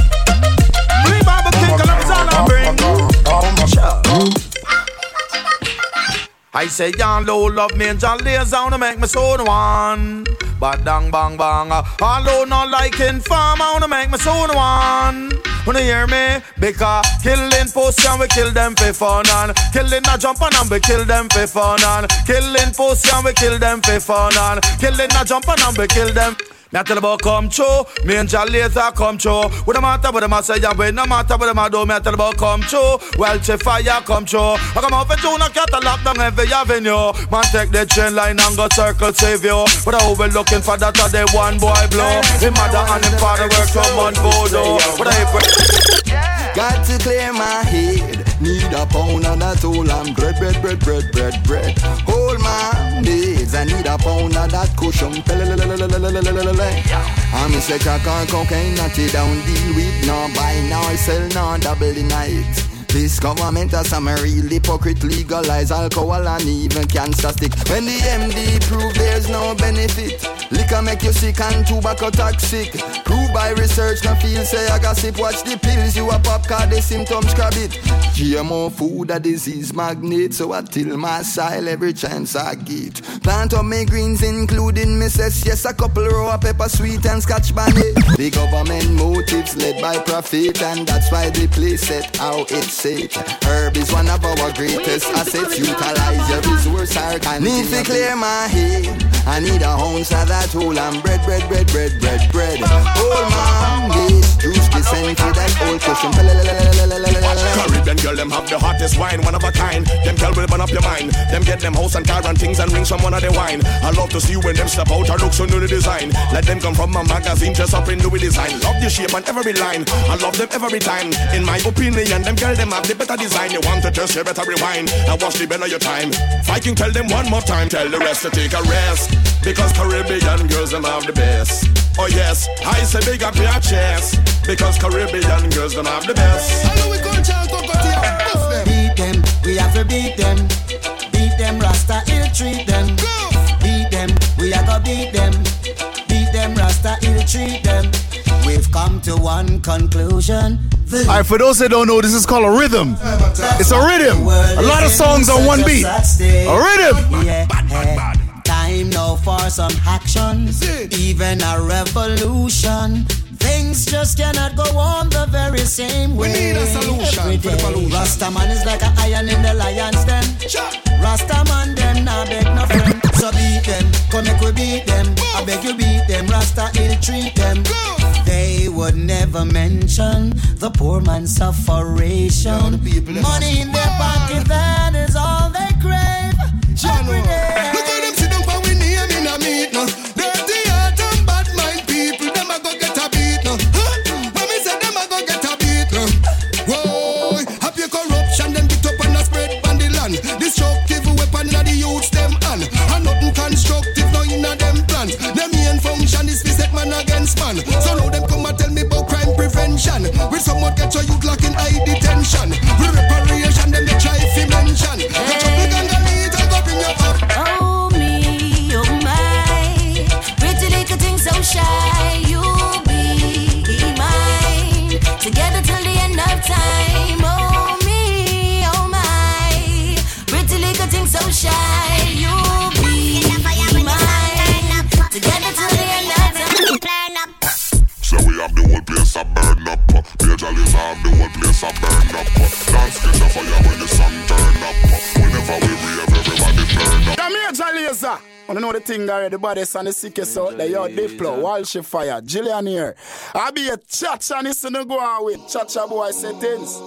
I say y'all low love me and John lays down to make me so one. But dang bang bang, uh, although not liking farm, I wanna make me so one. Wanna hear me? Because killing pussy and we kill them for fun and killing a jump and we kill them for fun and killing pussy and we kill them for fun and killing a jump and we kill them. A tell about come true, me and John laser come true. What the matter, what the matter yeah, when no matter what the matter do, me a tell about come true. Well, che fire come true. I come off a tune, I cat a lock down every avenue. Man, take the train line and go circle save you. But I we looking for that, the one boy blow. Him mother and him father work from one voodoo. But I Got to clear my head. Need a pound of that whole and bread, bread, bread, bread, bread, bread. Hold my needs. I need a pound of that cushion. I me say crack or cocaine, not it down deal with. No buy, no sell, no double the night. This government has some real hypocrite legalize alcohol and even cancer stick. When the MD prove there's no benefit, liquor make you sick and tobacco toxic. Prove by research, no feel say I gossip. Watch the pills you a pop, cause the symptoms grab it. GMO food a disease magnet, so I till my style every chance I get. Plant up my greens, including Mrs. Yes, a couple row of pepper sweet and scotch bonnet. The government motives led by profit, and that's why they place it how it's set. Herb is one of our greatest assets. Utilize your resource, I can need to clear my head. I need a ounce of that whole and bread, bread, bread, bread, bread, bread. Hold my this juice, the scent to that old cushion. Caribbean girl, them have the hottest wine, one of a kind. Them girl will burn up your mind. Them get them house and car and things and rings from one of the wine. I love to see when them step out, I look so new design. Let them come from a magazine, dress up in new design. Love the shape and every line. I love them every time. In my opinion, them girl them have the better design. You want to test, you better rewind. I watch the better your time. Viking, tell them one more time. Tell the rest to take a rest. Because Caribbean girls them have the best. Oh yes, I say big up your chest. Because Caribbean girls them have the best. Hello, we go chant, go go to Beat them, we have to beat them. Beat them, Rasta ill treat them. Beat them, we are gonna beat them. Beat them, Rasta ill treat them. We've come to one conclusion. All right, for those that don't know, this is called a rhythm. It's a rhythm. A lot of songs on one beat. A rhythm. Yeah. Time for some action, even a revolution. Things just cannot go on the very same way. We need a solution every for the day. pollution. Rastaman is like an iron in the lion's den. Rastaman them nah beg no friend. So beat them, come make we beat them. I beg you beat them, Rasta ill treat them. They would never mention the poor man's sufferation. Money in their pocket, that is all they crave. Every day. Somewhat get your youth locked in high detention. I know the thing already, the baddest and the sickest out there. Yo, Diplo, Walshy Fire, Jillian here. I be a chacha and it's gonna go on with chacha boy settings.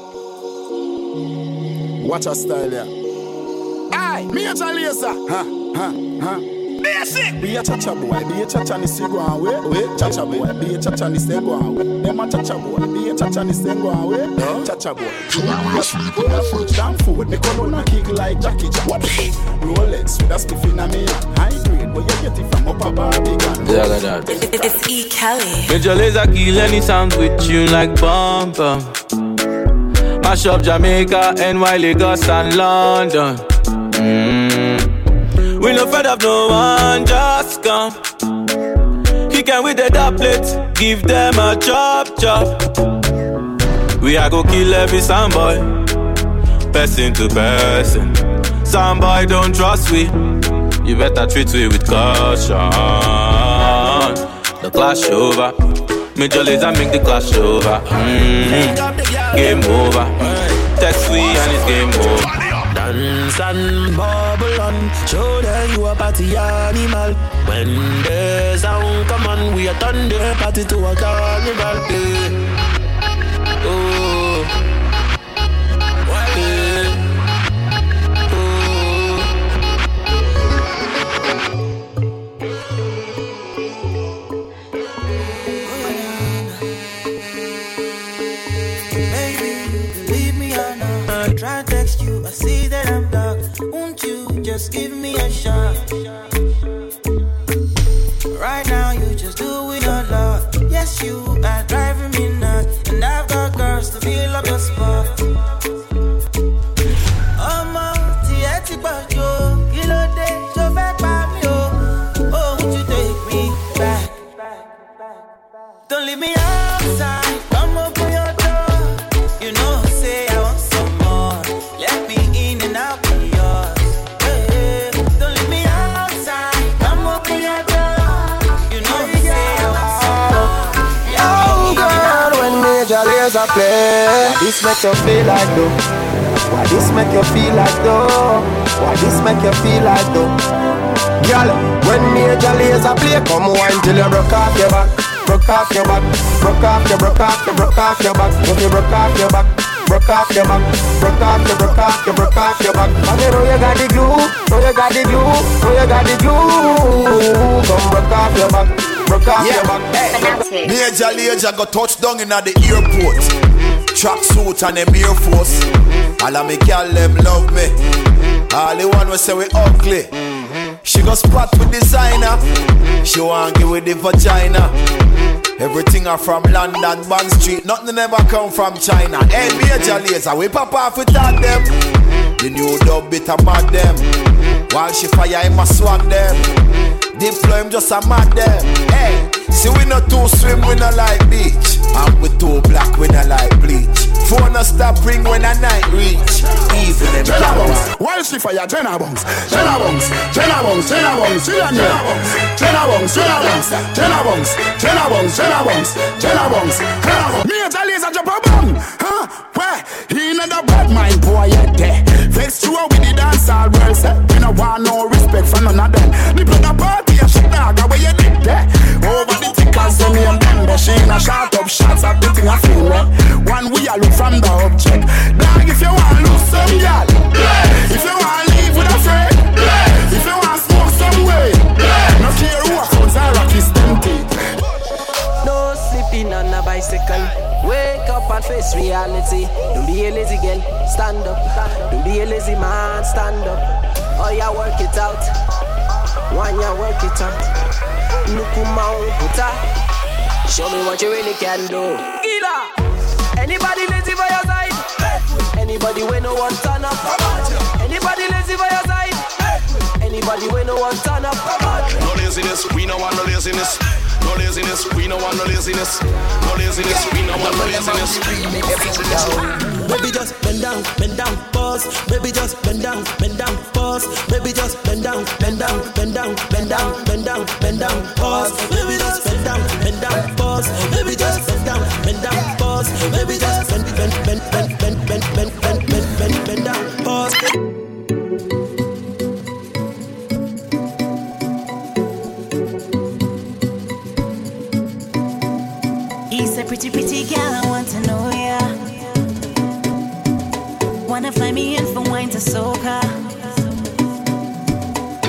Watch a style here. Aye, Major Lazer. Ha, ha, ha. Basic. Be a chacha boy, be a chacha and it's go on way. Wait, chacha boy, be a chacha and it's go on way. Them a chacha boy, be a chacha and it's go on way. Chacha boy. Food damn food, me come on a kick like Jackie Chan. Rolex with a stiff in a me. High grade, where you get it from upper Barbican. Yeah, like that. It's E. Kelly. Major Lazer kill any sound with you like bum bum. Mash up Jamaica, NY, Lagos and London. Mm. We no fed up, no one just come. He can with the dublet, give them a chop chop. We a go kill every sound boy, person to person. Sound boy don't trust we, you better treat we with caution. The clash over, Major Lazer make the clash over. Mm. Game over, text we and it's game over. Dance and party animal. When the sound come on, we a thunder the party to a carnival. Yeah. Oh. Oh. Just give me a shot? You are driving me nuts. And I've got girls to fill up your spot. Tí ti dé? Oh, you take me back? Don't leave me outside, play, why this make you feel like though? Why this make you feel like though? Why this make you feel like though? Girl, when Major Lazer play, come wine till you broke off your back, broke off your back, broke off your, broke off your, broke off your back, if you broke off your back. Broke off your back, broke off your, broke off your, broke off your back. And you know you got the glue, know you got the glue, know you got the glue. Come broke off your back, broke off your back. Major Lazer go touch down in at the airport. Track suit and them Air Force. All of me girl them love me. All the one we say we ugly. She go spot with designer. She want give with the vagina. Everything are from London, Bond Street. Nothing ever come from China. Hey, Major Lazer, we pop off with that them. The new dub bit a mad them. Walshy Fire him a swag them. Diplo him just a mad them. Hey, see we not too swim, we not like beach. And we too black, we not like bleach. Phone a stop ring when a night reach. Even them Jenna want- Walshy Fire Jenna Bones, Jenna Bones, Jenna Bones, Jenna Bones, Jenna Bones, Jenna Bones, Jenna Bones, Jenna Bones, Jenna Bones, Jenna Bones, Jenna Bones, Jenna Bones. Me and Charlie's a drop a bomb, huh? Where he in the bad mind boy yet there. Vex through with the dance all world say we no want no respect for none of them. The blood a party a shit dog where you did there. Over the tickers the name them but she in a shot up shots of the thing I feel right. One we a look from the object. Dog if you want to lose some girl, if you want to leave with a friend, if bicycle. Wake up and face reality. Don't be a lazy girl, stand up. Don't be a lazy man, stand up. Oh, yeah, work it out. One, yeah, work it out. Nukuma puta. Show me what you really can do. Gila. Anybody lazy for your side? Anybody when no one turn up? Anybody lazy for your side? Anybody when no one turn up? No laziness, we no want no laziness. No laziness, we no want no laziness. No laziness, we no want no laziness. Baby just bend down, bend down, pause. Baby just bend down, bend down, pause. Baby just bend down, bend down, bend down, bend down, bend down, bend down, pause. Baby just bend down, bend down, pause. Baby just bend down, bend down, pause. Baby just Wanna fly me in from wine to soca.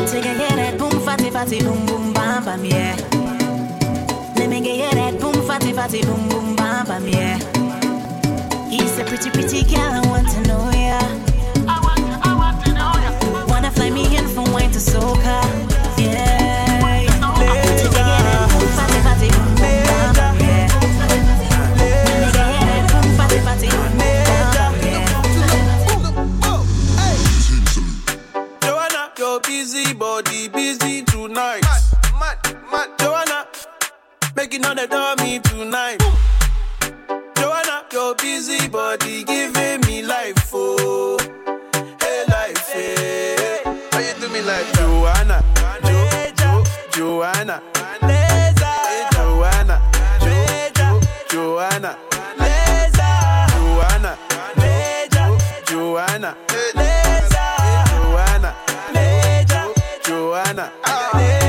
Take a hear that boom, fatty, fatty, boom, boom, bam, bam, yeah. Let me get that boom, fatty, fatty, boom, boom, bam, bam, yeah. He's a pretty, pretty girl, I want to know ya. I want, I want to know ya. Wanna fly me in from wine to soca. Body busy tonight. Joanna, making all the dummy tonight. Joanna, your busy body giving me life, oh, hey life, hey. How you do me like Joanna, Jo, Jo, Joanna, hey, Joanna, Jo, Jo, Joanna, Joanna, Jo, Joanna, Joanna, Joanna. Ah.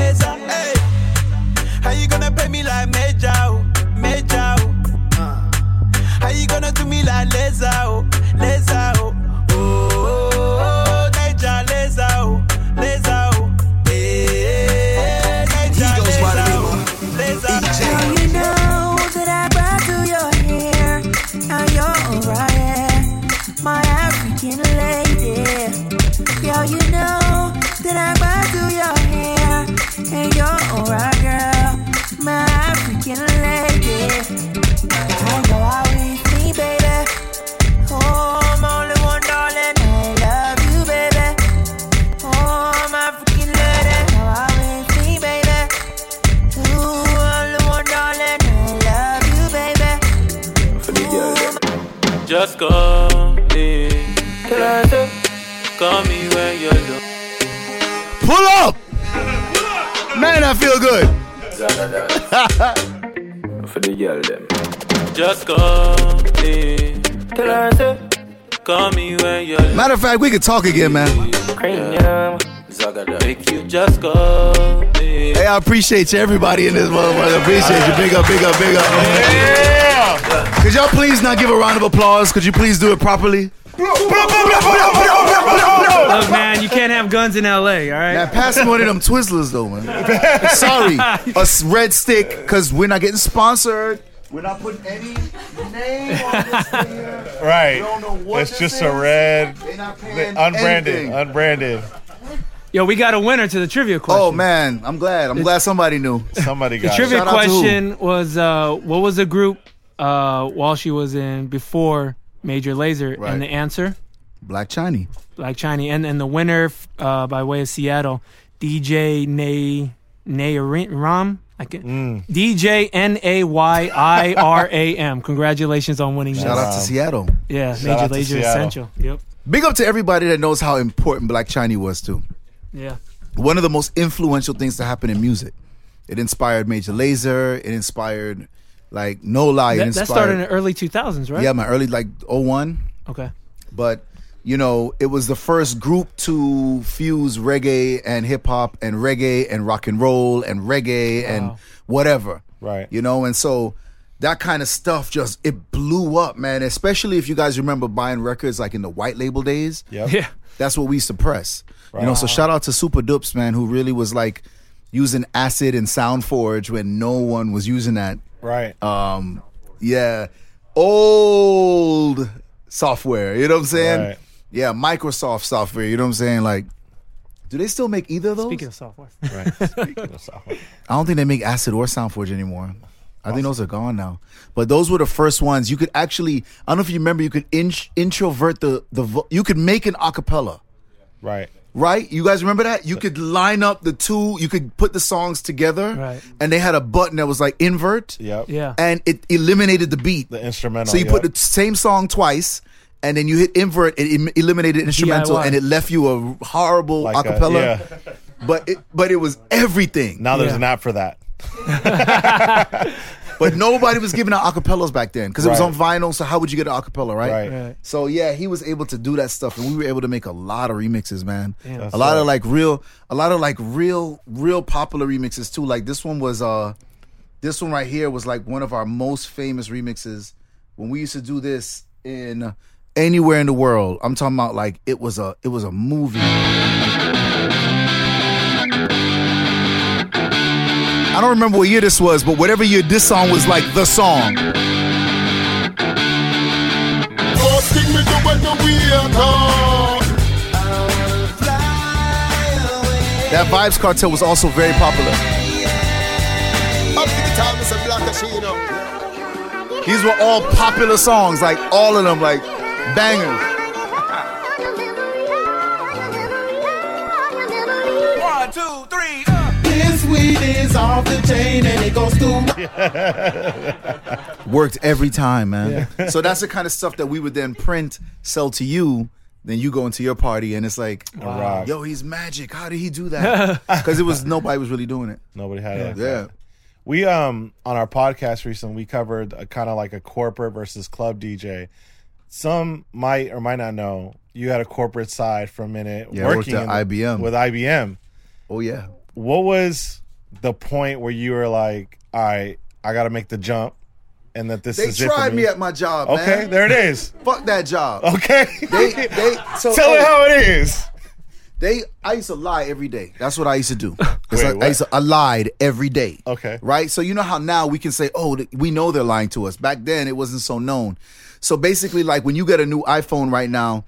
Fact, we could talk again, man. Cranium. Make you just call. Hey, I appreciate you, everybody in this motherfucker. I appreciate you. Big up, big up, big up. Yeah. Could y'all please not give a round of applause? Could you please do it properly? Look, man, you can't have guns in LA, all right? Now, pass me one of them Twizzlers, though, man. Sorry, a red stick, because we're not getting sponsored. We're not putting any name on this thing here. Right. We don't know what It's this just is. a red, They not paying unbranded, anything. unbranded. Yo, we got a winner to the trivia question. Oh man, I'm glad. I'm glad somebody knew. Somebody The trivia question was uh, what was the group uh, Walshy was in before Major Lazer? Right. And the answer? Black Chinese. Black Chinese. And and the winner uh, by way of Seattle, DJ Nay Nay Ram. I can, Mm. DJ N A Y I R A M. Congratulations on winning Shout this. out to Seattle. Yeah, Shout Major out Lazer Essential. Yep. Big up to everybody that knows how important Black Chinese was too. Yeah. One of the most influential things to happen in music. It inspired Major Lazer. It inspired, like, no lie. It That, inspired, that started in the early 2000s, right? Yeah, my early like 01. Okay. But you know, it was the first group to fuse reggae and hip hop and reggae and rock and roll and reggae and whatever. Right. You know, and so that kind of stuff just it blew up, man. Especially if you guys remember buying records like in the white label days. Yep. Yeah. That's what we suppress. to press. You know, so shout out to Supa Dups, man, who really was like using acid and sound forge when no one was using that. Right. Um, yeah, old software. You know what I'm saying? Right. Yeah, Microsoft software. You know what I'm saying? Like, do they still make either of those? Speaking of software. Right. Speaking of software. I don't think they make Acid or SoundForge anymore. I think those are gone now. But those were the first ones. You could actually, I don't know if you remember, you could in, introvert the the. vo- You could make an acapella. Right. Right? You guys remember that? You could line up the two, you could put the songs together. Right. And they had a button that was like invert. Yep. Yeah. And it eliminated the beat. The instrumental. So you yep. put the same song twice, and then you hit invert, it eliminated instrumental, DIY. and it left you a horrible Like a- acapella. yeah. But it but it was everything. Now there's Yeah. an app for that. But nobody was giving out acapellas back then because it was Right. on vinyl. So how would you get an acapella, right? Right. Right. So yeah, he was able to do that stuff, and we were able to make a lot of remixes, man. Damn. A lot right. of like real, a lot of like real, real popular remixes too. Like this one was, uh this one right here was like one of our most famous remixes when we used to do this in anywhere in the world. I'm talking about like it was a, it was a movie. I don't remember what year this was, but whatever year this song was like the song. Sing me the way the we are That Vybz Kartel was also very popular. Up to the time, it's a black casino. These were all popular songs, like all of them, like bangers. One, two, three. This weed is off the chain and it goes through. Worked every time, man. so that's the kind of stuff that we would then print, sell to you. Then you go into your party and it's like, Wow. yo, he's magic. How did he do that? Because it was nobody was really doing it. Nobody had it. Like Yeah. that. We um on our podcast recently we covered a kind of like a corporate versus club DJ. Some might or might not know you had a corporate side for a minute Yeah, working at IBM. with IBM. Oh yeah. What was the point where you were like, "All right, I got to make the jump," and that this They is it for tried me at my job. Okay, man. there it is. Fuck that job. Okay, They, they, so, tell it oh. how it is. They, I used to lie every day. That's what I used to do. Wait, I what? used to, I lied every day. Okay. Right. So you know how now we can say, oh, we know they're lying to us. Back then, it wasn't so known. So basically, like when you get a new iPhone right now,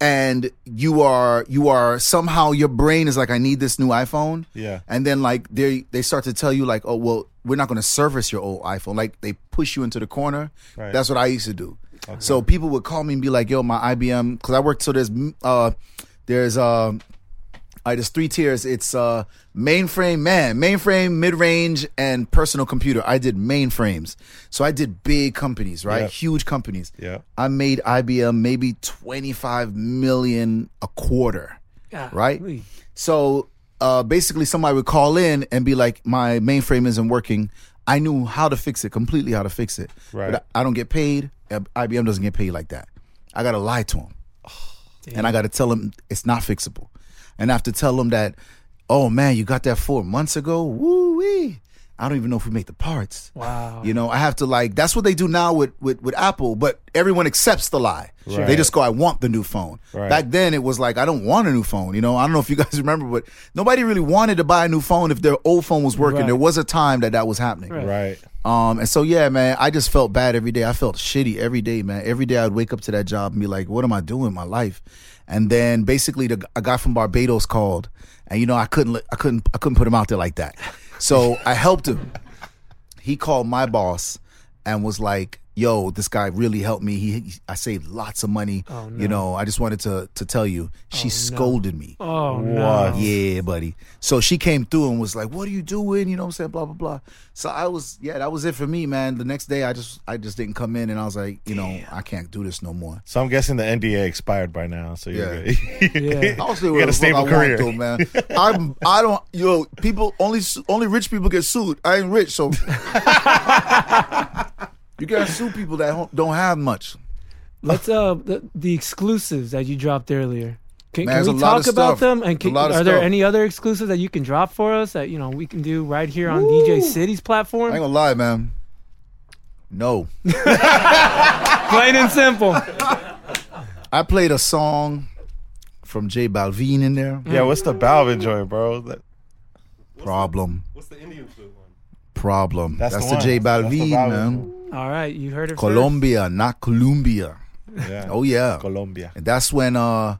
and you are you are somehow your brain is like I need this new iPhone. Yeah. And then like they they start to tell you like, oh well, we're not going to service your old iPhone. Like they push you into the corner. Right. That's what I used to do. Okay. So people would call me and be like, "Yo, my IBM," because I worked. So there's uh, there's uh, all right, there's three tiers. It's uh, mainframe, man, mainframe, mid range, and personal computer. I did mainframes, so I did big companies, right? Yeah. Huge companies. Yeah. I made IBM maybe 25 million a quarter, right? Golly. So uh, basically, somebody would call in and be like, "My mainframe isn't working." I knew how to fix it, completely how to fix it. Right. But I I don't get paid. Uh, IBM doesn't get paid like that. I gotta lie to them, and I gotta tell them it's not fixable, and I have to tell them that, oh man, you got that four months ago. Woo wee. I don't even know if we make the parts. Wow. You know, I have to like that's what they do now with with, with Apple, but everyone accepts the lie. Sure. They just go, I want the new phone. Right. Back then it was like I don't want a new phone. You know, I don't know if you guys remember, but nobody really wanted to buy a new phone if their old phone was working. Right. There was a time that that was happening. Right. Um, and so yeah, man, I just felt bad every day. I felt shitty every day, man. Every day I'd wake up to that job and be like, "What am I doing in my life?" And then basically, the, a guy from Barbados called, and you know, I couldn't, I couldn't, I couldn't put him out there like that. So I helped him. He called my boss and was like, "Yo, this guy really helped me. He, he- I saved lots of money. Oh, no. You know, I just wanted to to tell you." She oh, scolded me. Oh, no. Yeah, buddy. So she came through and was like, "What are you doing?" You know what I'm saying? Blah blah blah. So I was, yeah, that was it for me, man. The next day, I just, I just didn't come in, and I was like, you know, I can't do this no more. So I'm guessing the NDA expired by now. So you're Yeah. good. I'll say you what got a stable I want career, to, man. I'm, I don't, yo, people only, only rich people get sued. I ain't rich, so you gotta sue people that don't- don't have much. Let's uh the, the exclusives that you dropped earlier. Can, Man, can we a lot talk of about stuff. them? And There's a can, lot of are there stuff. any other exclusives that you can drop for us that you know we can do right here on DJ City's platform? I ain't gonna lie, man. No. Plain and simple. I played a song from J Balvin in there. Yeah, what's the Balvin joint, bro? That, Problem. What's the Indian food one? Problem. That's That's, the the, one. J That's the Balvin, Balvin. man. All right, you heard it first. Colombia, not Colombia. yeah. Oh yeah. Colombia. And that's when uh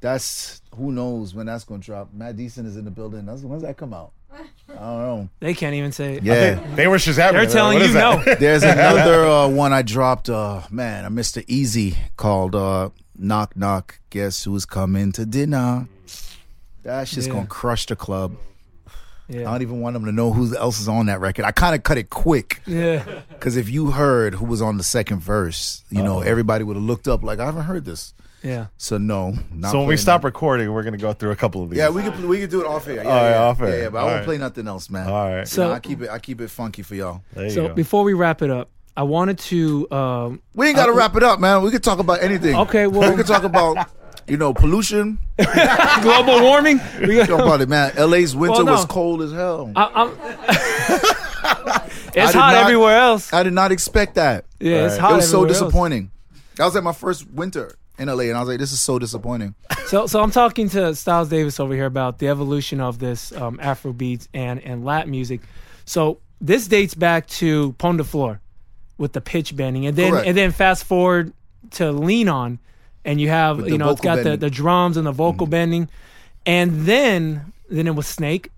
that's who knows when that's gonna drop. Mad Decent is in the building. That's when's that come out? I don't know. They can't even say it. Yeah. They were Shazamming They're it. telling you that? no. There's another uh, one I dropped. Uh, man, a Mr. Eazi called uh, "Knock Knock." Guess who's coming to dinner? That's just Yeah. gonna crush the club. I don't even want them to know who else is on that record. I kind of cut it quick Yeah. because if you heard who was on the second verse, you know everybody would have looked up like I haven't heard this. Yeah. So no. Not So when we stop that. recording, we're gonna go through a couple of these. yeah, we can we can do it off air. Yeah, All right, yeah, off air. Yeah, yeah, but I won't right. play nothing else, man. All right. So- So I keep it I keep it funky for y'all. There you So go. before we wrap it up, I wanted to. Um, We ain't got to Uh, wrap it up, man. We can talk about anything. Okay, well- we can talk about you know pollution. global warming. We got, Talk about it, man. LA's winter Well, no. was cold as hell. I, I'm, it's hot not- everywhere else. I did not expect that. Yeah, it's hot. it was so everywhere else. disappointing. That was like my first winter in LA, and I was like, "This is so disappointing." So, so I'm talking to Styles Davis over here about the evolution of this um, Afro beats and and Latin music. So this dates back to Pon de Floor with the pitch bending, and then Correct. and then fast forward to Lean On, and you have With you know it's got the, bending. Mm-hmm. the drums and the vocal bending, and then then it was Snake,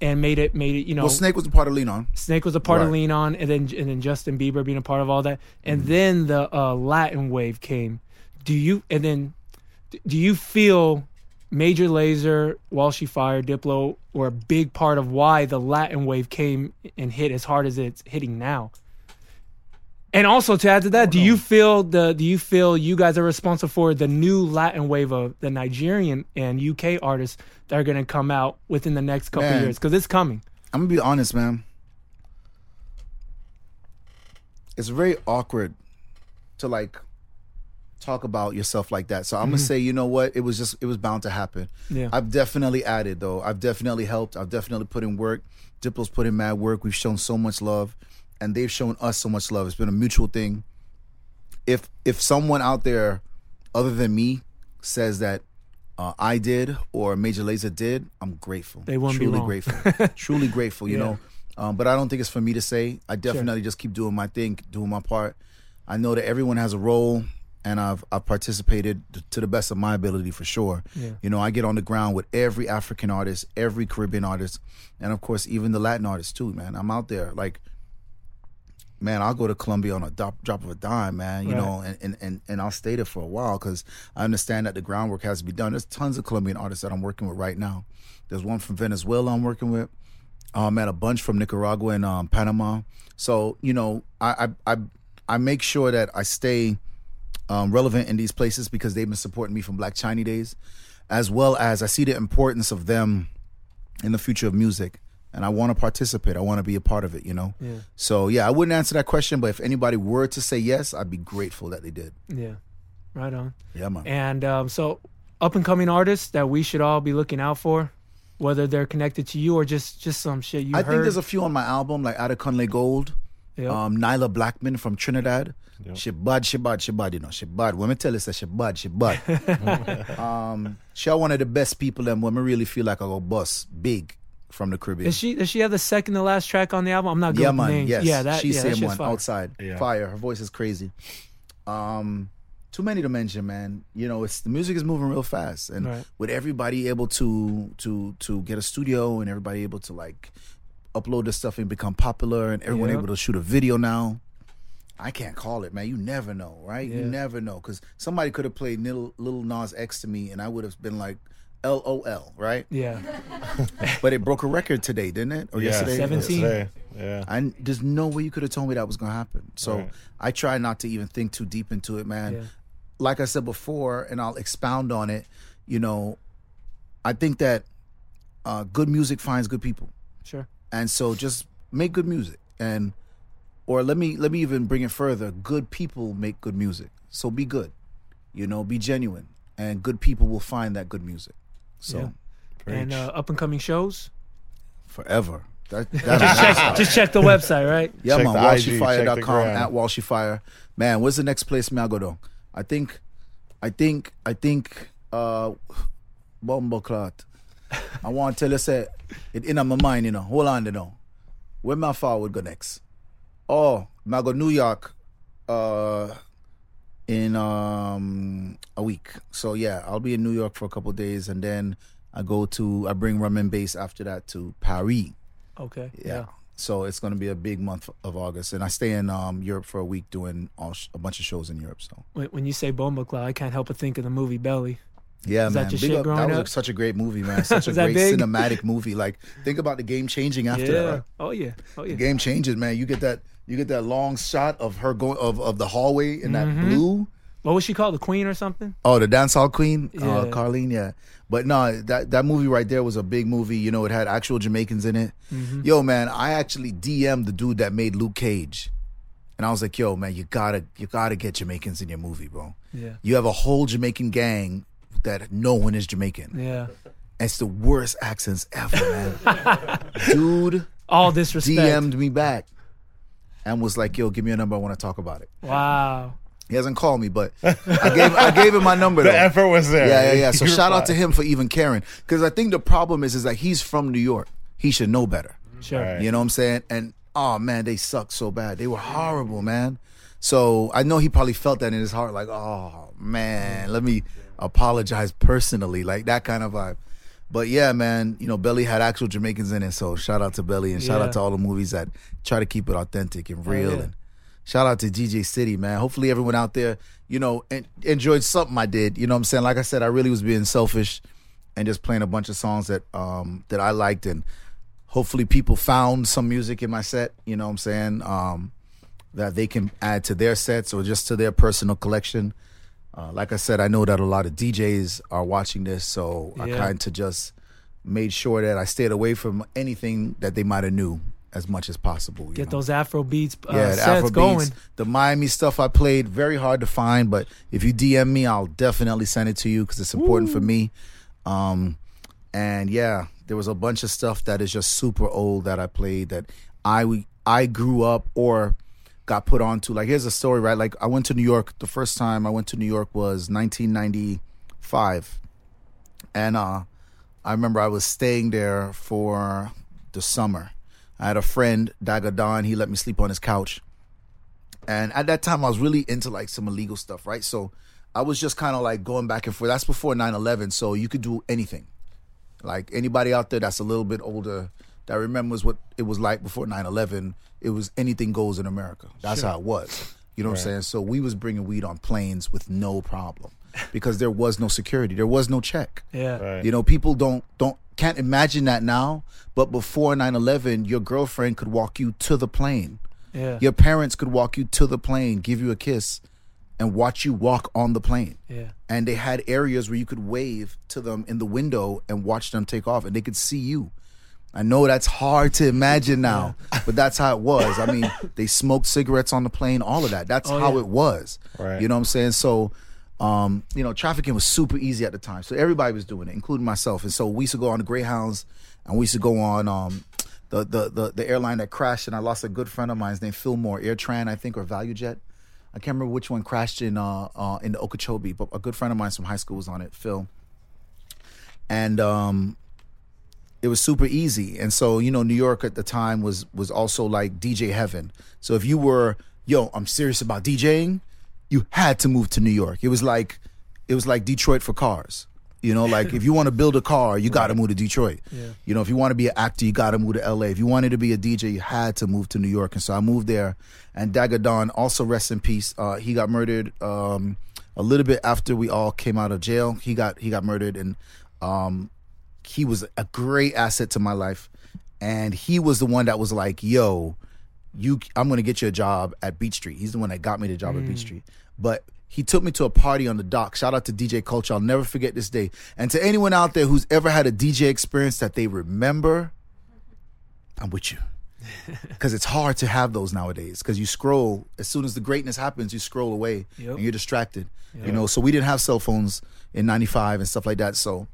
and made it made it you know Well, Snake was a part of Lean On. Snake was a part of Lean On, and then and then Justin Bieber being a part of all that, and Mm-hmm. then the uh, Latin wave came. Do you and then do you feel Major Lazer, While She Fired, Diplo were a big part of why the Latin wave came and hit as hard as it's hitting now? And also to add to that, do you feel the do you feel you guys are responsible for the new Latin wave of the Nigerian and UK artists that are going to come out within the next couple Man. years because it's coming? I'm gonna be honest, man. It's very awkward to like talk about yourself like that. So I'm gonna Mhm. say, you know what? It was just it was bound to happen. Yeah. I've definitely added though. I've definitely helped. I've definitely put in work. Diplo's put in mad work. We've shown so much love, and they've shown us so much love. It's been a mutual thing. If if someone out there other than me says that uh, I did or Major Lazer did, I'm grateful. They be truly wrong. grateful. truly grateful. You Yeah. know, um, but I don't think it's for me to say. I definitely just keep doing my thing, doing my part. I know that everyone has a role, and I've I've participated to the best of my ability for sure. Yeah. You know, I get on the ground with every African artist, every Caribbean artist, and of course even the Latin artists too, man. I'm out there like man, I'll go to Colombia on a drop, drop of a dime, man, you Right. know, and, and, and, and I'll stay there for a while because I understand that the groundwork has to be done. There's tons of Colombian artists that I'm working with right now. There's one from Venezuela I'm working with. I um, met a bunch from Nicaragua and um, Panama. So you know, I I I, I make sure that I stay um, relevant in these places because they've been supporting me from Black Chinese days, as well as I see the importance of them in the future of music, and I want to participate. I want to be a part of it. You know. Yeah. So yeah, I wouldn't answer that question, but if anybody were to say yes, I'd be grateful that they did. Yeah, right on. Yeah, man. And um, so, up and coming artists that we should all be looking out for, whether they're connected to you or just just some shit you I heard. think there's a few on my album, like Adekunle Gold, Yeah. um, Nailah Blackman from Trinidad. She bad, she bad, she bad, you know, she bad. When me tell us say she bad, she bad. um, she one of the best people and when me really feel like I go bust big from the Caribbean. Is she? Does she have the second to last track on the album? I'm not good yeah, with man. names. Yes, Yeah, that. she's yeah, that same shit's one fire. outside. Yeah. Fire. Her voice is crazy. Um, too many to mention, man. You know, it's the music is moving real fast, and Right. with everybody able to to to get a studio and everybody able to like upload this stuff and become popular, and everyone Yep. able to shoot a video now. I can't call it, man. You never know, right? You never know because somebody could have played little, Lil Nas X to me, and I would have been like, "LOL," right? Yeah. but it broke a record today, didn't it? Or Yeah, yesterday? 17. Yesterday, yeah. I there's no way you could have told me that was gonna happen. So Right. I try not to even think too deep into it, man. Yeah. Like I said before, and I'll expound on it. You know, I think that uh, good music finds good people, Sure. and so just make good music, and or let me let me even bring it further. Good people make good music, so be good. You know, be genuine, and good people will find that good music. So Yeah. And uh, up and coming shows. forever. That, Just check, just check the website, right? Yeah, Check man. the IG, check the WalshyFire.com at WalshyFire. Man, where's the next place me I go though? I think, I think, I think, uh, Bumbleclot. I want to tell you, say, it in my mind, you know. Hold on, you know. Where my forward go next? Oh, I go New York, uh, in um a week. So yeah, I'll be in New York for a couple days, and then I go to I bring rum and bass after that to Paris. Okay. Yeah. So it's going to be a big month of August, and I stay in um, Europe for a week doing all sh- a bunch of shows in Europe. So When, you say Bomba Cloud, I can't help but think of the movie Belly. yeah, Is man, that big shit up. growing That was up? such a great movie, man. Such a great big? cinematic movie. Like think about the game changing after yeah. that. Right? Oh yeah. Oh yeah. The game changes, man. You get that you get that long shot of her going of, of the hallway in that Mhm. blue. What was she called? The Queen or something? Oh, the dancehall queen, uh, Yeah. Carlene. Yeah, but no, that that movie right there was a big movie. You know, it had actual Jamaicans in it. Mhm. Yo, man, I actually DM'd the dude that made Luke Cage, and I was like, "Yo, man, you gotta you gotta get Jamaicans in your movie, bro. Yeah. You have a whole Jamaican gang that no one is Jamaican. Yeah. It's the worst accents ever, man. dude, All disrespect. DM'd me back and was like, "Yo, give me a number. I want to talk about it." Wow. He hasn't called me, but I gave I gave him my number. The though. effort was there. Yeah, yeah, yeah. So You shout out to him for even caring, because I think the problem is is that he's from New York. He should know better. Sure. Right. You know what I'm saying? And oh man, they sucked so bad. They were horrible, man. So I know he probably felt that in his heart, like, oh man, let me apologize personally, like that kind of vibe. But yeah, man, you know, Belly had actual Jamaicans in it, so shout out to Belly and shout Yeah. out to all the movies that try to keep it authentic and real. yeah. And shout out to DJ City, man. Hopefully everyone out there, you know, en- enjoyed something I did. You know what I'm saying? Like I said, I really was being selfish and just playing a bunch of songs that um that I liked and hopefully people found some music in my set, you know what I'm saying? Um that they can add to their sets or just to their personal collection. Uh, like I said, I know that a lot of DJs are watching this, so I Yeah. kind of just made sure that I stayed away from anything that they might have knew as much as possible. you Get know? those Afro beats uh, yeah, the sets Afro going. beats, the Miami stuff I played, very hard to find, but if you DM me, I'll definitely send it to you because it's important for me. Um, and yeah, there was a bunch of stuff that is just super old that I played that I I grew up or got put onto. Like here's a story, right? Like I went to New York. The first time I went to New York was 1995, and uh, I remember I was staying there for the summer. I had a friend, Dagadon. He let me sleep on his couch, And at that time, I was really into like some illegal stuff, right? So I was just kind of like going back and forth. That's before 9 11. So you could do anything. Like anybody out there that's a little bit older that remembers what it was like before 9 11, it was anything goes in America. That's Sure. how it was. You know what I'm saying? So we was bringing weed on planes with no problem because there was no security. There was no check. Yeah. You know, people don't don't can't imagine that now, but before 9/11, your girlfriend could walk you to the plane. Yeah. Your parents could walk you to the plane, give you a kiss and watch you walk on the plane. Yeah. And they had areas where you could wave to them in the window and watch them take off and they could see you. I know that's hard to imagine now, but that's how it was. I mean, they smoked cigarettes on the plane, all of that. That's Oh, how yeah. it was. Right. You know what I'm saying? So, um, you know, trafficking was super easy at the time. So everybody was doing it, including myself. And so we used to go on the Greyhounds and we used to go on um, the, the the the airline that crashed and I lost a good friend of mine. His name Phil Moore, AirTran, I think, or ValueJet. I can't remember which one crashed in uh, uh in the Okeechobee, but a good friend of mine from high school was on it, Phil. And um it was super easy. And so, you know, New York at the time was was also like DJ heaven. So if you were, yo, I'm serious about DJing, you had to move to New York. It was like it was like Detroit for cars. You know, like if you want to build a car, you got to move to Detroit. Yeah. You know, if you want to be an actor, you got to move to LA. If you wanted to be a DJ, you had to move to New York. And so I moved there. And Dagger Don, also rest in peace. Uh, he got murdered um, a little bit after we all came out of jail. He got he got murdered, and um, he was a great asset to my life. And he was the one that was like, "Yo, you, I'm gonna get you a job at Beat Street." He's the one that got me the job at Beat Mm. Street. But he took me to a party on the dock. Shout out to DJ Culture. I'll never forget this day. And to anyone out there who's ever had a DJ experience that they remember, I'm with you. Because it's hard to have those nowadays. Because you scroll, as soon as the greatness happens, you scroll away Yep. and you're distracted. Yep. You know, so we didn't have cell phones in 95 and stuff like that. So,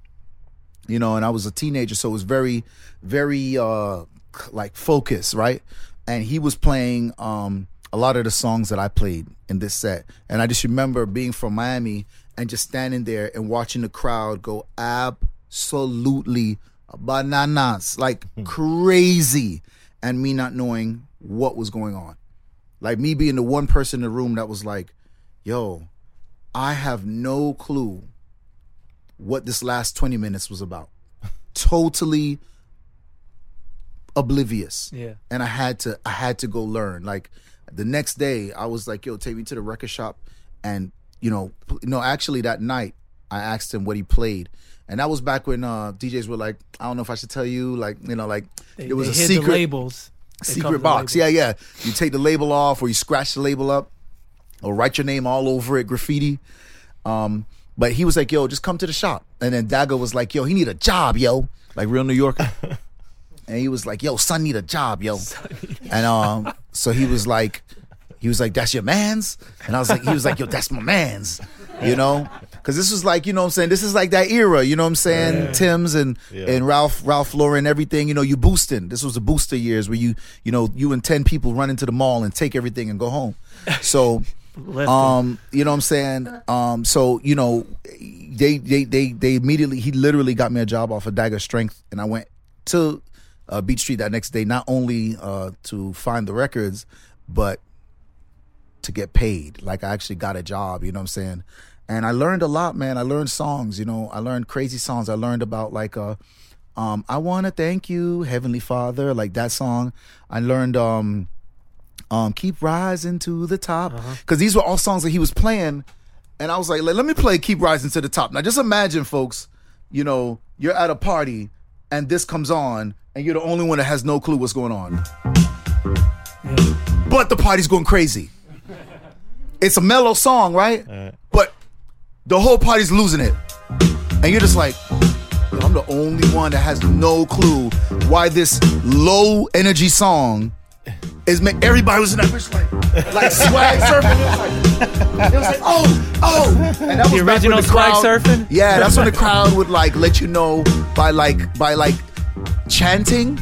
you know, and I was a teenager, so it was very, very uh like focused, right? And he was playing um a lot of the songs that I played in this set. And I just remember being from Miami and just standing there and watching the crowd go absolutely bananas, like crazy, and me not knowing what was going on. Like me being the one person in the room that was like, yo, I have no clue what this last 20 minutes was about. totally oblivious. Yeah. And I had to I had to go learn. Like the next day I was like, yo, take me to the record shop and you know, no, actually that night I asked him what he played. And that was back when uh DJs were like, I don't know if I should tell you, like, you know, like They- it was a secret the labels. Secret box. labels. Yeah, yeah. You take the label off or you scratch the label up or write your name all over it, graffiti. Um, but he was like, yo, just come to the shop. And then Dagger was like, yo, he need a job, yo. Like real New Yorker. and he was like, yo, son need a job, yo. And um, so he was like, he was like, that's your man's? And I was like, he was like, yo, that's my man's. You know? Cause this was like, you know what I'm saying? This is like that era, you know what I'm saying? Yeah. Tim's and Yeah. and Ralph Ralph Lauren, everything, you know, you boosting. This was the booster years where you, you know, you and 10 people run into the mall and take everything and go home. So Um, you know what I'm saying? Um, so, you know, they they they they immediately he literally got me a job off of Dagger Strength and I went to uh, Beat Street that next day, not only uh, to find the records, but to get paid. Like I actually got a job, you know what I'm saying? And I learned a lot, man. I learned songs, you know, I learned crazy songs. I learned about like uh um I wanna thank you, Heavenly Father, like that song. I learned um um Keep Rising to the Top. Cause these were all songs that he was playing. And I was like, let, let me play Keep Rising to the Top. Now just imagine, folks, you know, you're at a party and this comes on and you're the only one that has no clue what's going on. But the party's going crazy. It's a mellow song, right? But the whole party's losing it. And you're just like, I'm the only one that has no clue why this low energy song is make everybody was in that bitch like like swag surfing. It was like, it was like oh, oh. And that The was when original swag crowd- surfing? Yeah, that's when the crowd would like let you know by like by like chanting.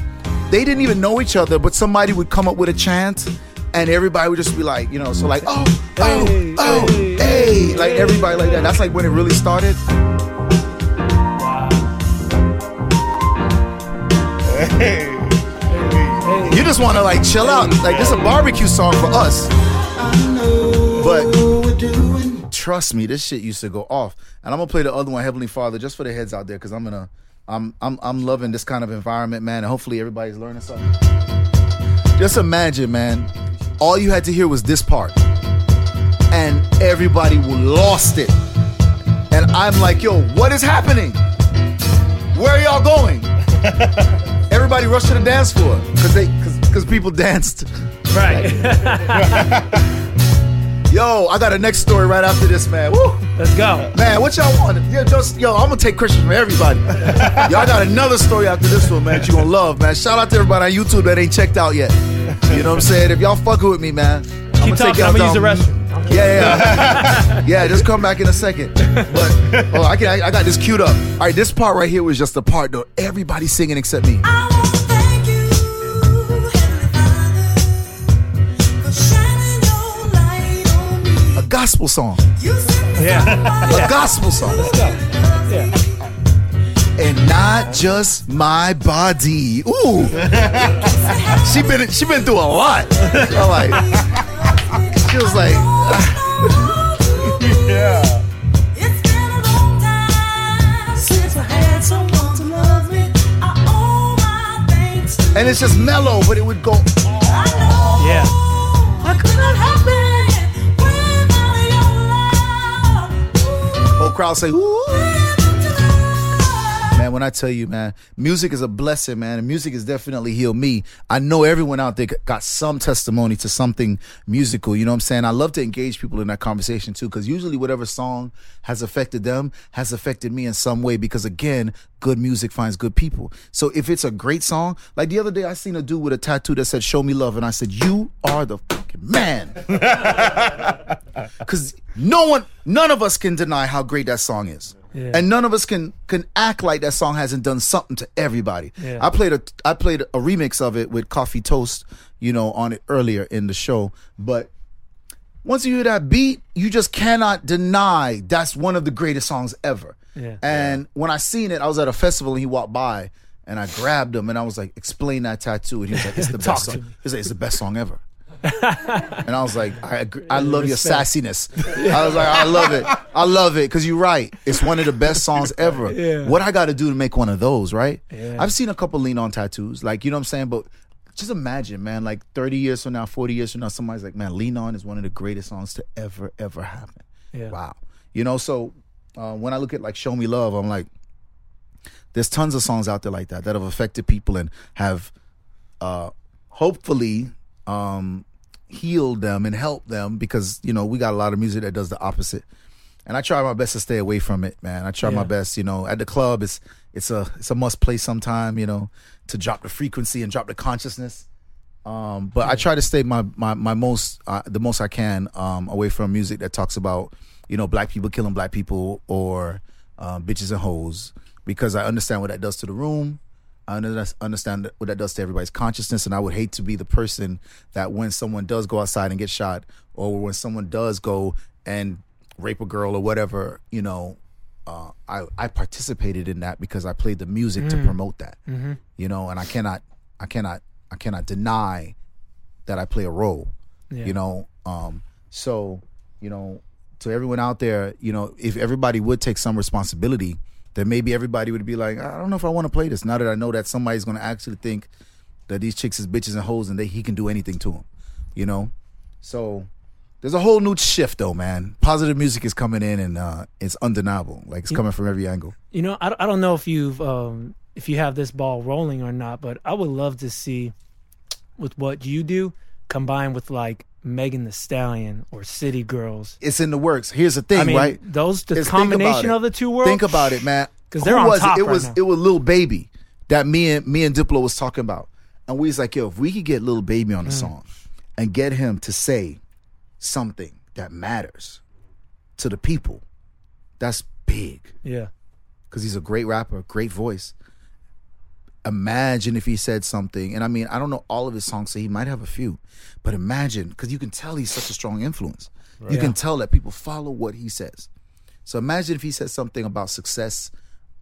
They didn't even know each other, but somebody would come up with a chant and everybody would just be like, you know, so like, oh, oh, oh, hey, like everybody like that. That's like when it really started. You just want to like chill out. Like this is a barbecue song for us. But trust me, this shit used to go off. And I'm gonna play the other one, Heavenly Father, just for the heads out there, because I'm gonna, I'm, I'm, I'm loving this kind of environment, man. And hopefully everybody's learning something. Just imagine, man. All you had to hear was this part, and everybody lost it. And I'm like, yo, what is happening? Where are y'all going? Everybody rushed to the dance floor because they because people danced. Right. Yo, I got a next story right after this, man. Woo! Let's go. Man, what y'all want? Yo, just yo, I'm gonna take questions from everybody. y'all got another story after this one, man. that You gonna love, man. Shout out to everybody on YouTube that ain't checked out yet. You know what I'm saying? If y'all fucking with me, man, Keep talking. I'm gonna use the restroom. Yeah, yeah, yeah. Just come back in a second. But oh, I can. I, I got this queued up. All right, this part right here was just the part though. Everybody singing except me. A gospel song. Yeah. A gospel song. Yeah. And not just my body. Ooh. she been she been through a lot. I'm like, she was like, yeah. and it's just mellow, but it would go. Yeah. Whole crowd say, Ooh. When I tell you, man, music is a blessing, man, and music has definitely healed me. I know everyone out there got some testimony to something musical. You know what I'm saying? I love to engage people in that conversation too, because usually whatever song has affected them has affected me in some way. Because again, good music finds good people. So if it's a great song, like the other day, I seen a dude with a tattoo that said "Show me love," and I said, "You are the fucking man." Because no one, none of us can deny how great that song is. Yeah. And none of us can can act like that song hasn't done something to everybody. Yeah. I played a I played a remix of it with Coffee Toast, you know, on it earlier in the show. But once you hear that beat, you just cannot deny that's one of the greatest songs ever. Yeah. And when I seen it, I was at a festival and he walked by and I grabbed him and I was like, explain that tattoo. And he was like, it's the best song. He's like, it's the best song ever. And I was like, I agree. I love your sassiness. I was like, I love it. I love it because you're right. It's one of the best songs ever. Yeah. What I got to do to make one of those, right? Yeah. I've seen a couple lean on tattoos, like you know what I'm saying. But just imagine, man, like 30 years from now, 40 years from now, somebody's like, man, lean on is one of the greatest songs to ever, ever happen. Yeah. Wow. You know, so uh, when I look at like Show Me Love, I'm like, there's tons of songs out there like that that have affected people and have uh hopefully um healed them and help them because you know we got a lot of music that does the opposite. And i try my best to stay away from it man. I try my best you know. At the club it's it's a it's a must play sometime you know to drop the frequency and drop the consciousness. Um but i try to stay my my, my most uh, the most i can um away from music that talks about you know black people killing black people or um, bitches and hoes because i understand what that does to the room I understand what that does to everybody's consciousness, and I would hate to be the person that when someone does go outside and get shot, or when someone does go and rape a girl or whatever, you know, uh, I I participated in that because I played the music to Mm. promote that, Mhm. you know, and I cannot I cannot I cannot deny that I play a role, Yeah. you know. Um, so you know, to everyone out there, you know, if everybody would take some responsibility, then maybe everybody would be like, I don't know if I want to play this. Now that I know that somebody's going to actually think that these chicks is bitches and hoes and they he can do anything to them, you know. So there's a whole new shift though, man. Positive music is coming in and uh, it's undeniable. Like it's You- coming from every angle. You know, I, I don't know if you've um, if you have this ball rolling or not, but I would love to see with what you do combined with like Megan Thee Stallion or City Girls. It's in the works. Here's the thing, I mean, right? Those the combination of the two worlds. Think about it, man. because Who they're on was top it? It right was now. it was Lil Baby that me and me and Diplo was talking about, and we was like, yo, if we could get Lil Baby on the Mm. song and get him to say something that matters to the people, that's big yeah. because he's a great rapper, great voice. Imagine if he said something, and I mean, I don't know all of his songs, so he might have a few, but imagine because you can tell he's such a strong influence. You Right. can tell that people follow what he says. So imagine if he said something about success,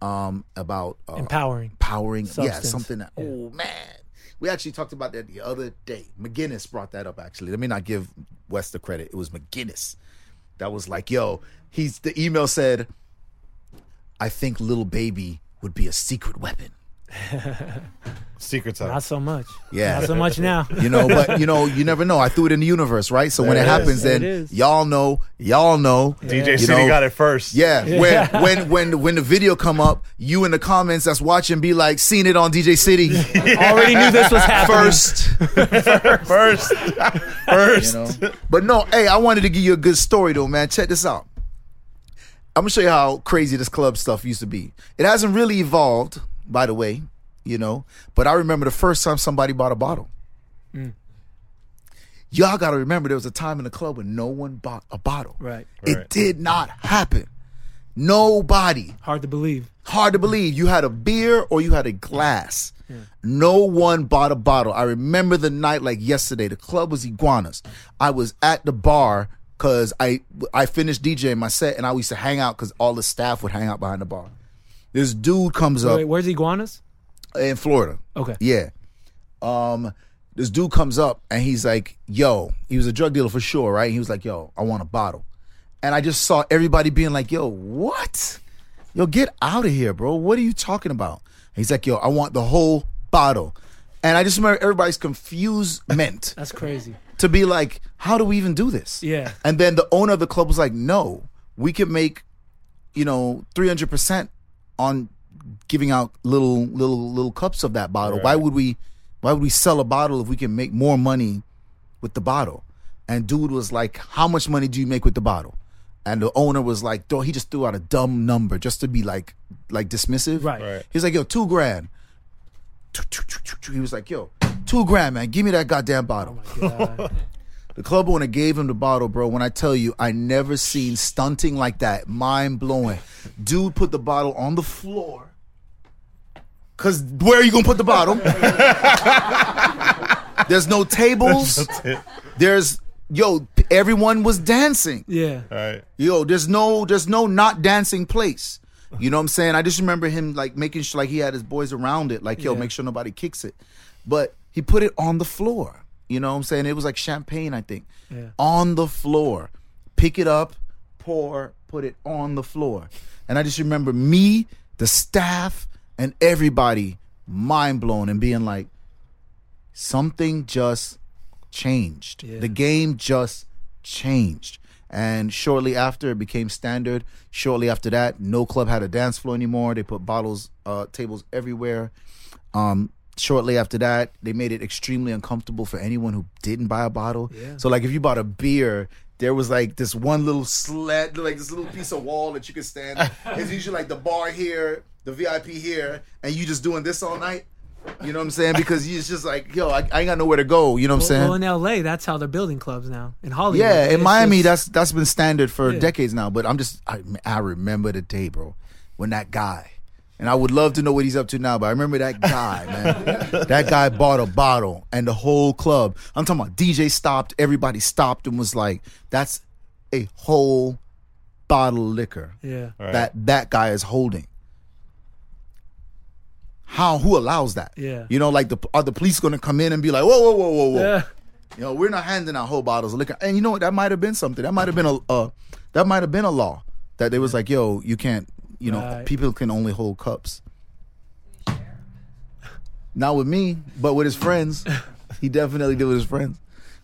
um, about uh, Empowering. empowering, yeah, something that. Oh man, we actually talked about that the other day. McGinnis brought that up. Actually, let me not give West the credit. It was McGinnis that was like, "Yo." He's the email said, "I think Lil Baby would be a secret weapon." Secrets Not so much. Yeah. Not so much now. you know, but you know, you never know. I threw it in the universe, right? So when There it it happens. There then it is. y'all know, y'all know. DJ you City know. got it first. Yeah, Yeah. when when when when the video come up, you in the comments that's watching be like, seen it on DJ City. Already knew this was happening. First, first, first. You know? But no, hey, I wanted to give you a good story though, man. Check this out. I'm gonna show you how crazy this club stuff used to be. It hasn't really evolved, by the way, you know. But I remember the first time somebody bought a bottle. Mm. Y'all gotta remember there was a time in the club when no one bought a bottle. Right. It did not happen. Nobody. Hard to believe. Hard to believe. You had a beer or you had a glass. No one bought a bottle. I remember the night like yesterday. The club was Iguanas. I was at the bar because I I finished DJing my set and I used to hang out because all the staff would hang out behind the bar. This dude comes up Wait, where's iguanas? in Florida. Okay. Yeah. Um, this dude comes up and he's like, "Yo," he was a drug dealer for sure, right? He was like, "Yo, I want a bottle," and I just saw everybody being like, "Yo, what? Yo, get out of here, bro! What are you talking about?" He's like, "Yo, I want the whole bottle," and I just remember everybody's confusement That's crazy. to be like, "How do we even do this?" Yeah. And then the owner of the club was like, "No, we can make, you know, three hundred percent on giving out little little little cups of that bottle. Why would we? Why would we sell a bottle if we can make more money with the bottle?" And dude was like, "How much money do you make with the bottle?" And the owner was like, He just threw out a dumb number just to be like, like dismissive. Right. Right. He's like, "Yo, two grand." He was like, "Yo, two grand, man. Give me that goddamn bottle." Oh The club owner gave him the bottle, bro. When I tell you, I never seen stunting like that. Mind blowing. Dude put the bottle on the floor. Cause where are you gonna put the bottle? There's no tables. There's yo, everyone was dancing. Yeah. All right. Yo, there's no there's no not dancing place. You know what I'm saying? I just remember him like making sure like he had his boys around it, like yo, Yeah. make sure nobody kicks it. But he put it on the floor. You know what I'm saying? It was like champagne, I think. Yeah. On the floor. Pick it up, pour, put it on the floor. And I just remember me, the staff, and everybody mind blown and being like, something just changed. Yeah. The game just changed. And shortly after, it became standard. Shortly after that, no club had a dance floor anymore. They put bottles, uh, tables everywhere. Um, shortly after that, they made it extremely uncomfortable for anyone who didn't buy a bottle. Yeah. So, like, if you bought a beer, there was like this one little sled, like this little piece of wall that you could stand. it's usually like the bar here, the VIP here, and you just doing this all night. You know what I'm saying? Because you- it's just like, yo, I, I ain't got nowhere to go. You know what I'm saying? well, in LA, that's how they're building clubs now. In Hollywood, Yeah, in Miami, just- that's that's been standard for Yeah. decades now. But I'm just, I, I remember the day, bro, when that guy, and I would love to know what he's up to now. But I remember that guy, man. that guy bought a bottle, and the whole club. I'm talking about DJ stopped, everybody stopped, and was like, "That's a whole bottle of liquor Yeah. that that guy is holding." How? Who allows that? Yeah. You know, like the are the police going to come in and be like, "Whoa, whoa, whoa, whoa, whoa." Yeah. You know, we're not handing out whole bottles of liquor. And you know what? That might have been something. That might have been a uh, that might have been a law that they was like, yo, you can't. You know, Right. people can only hold cups. Not with me, but with his friends. he definitely did with his friends.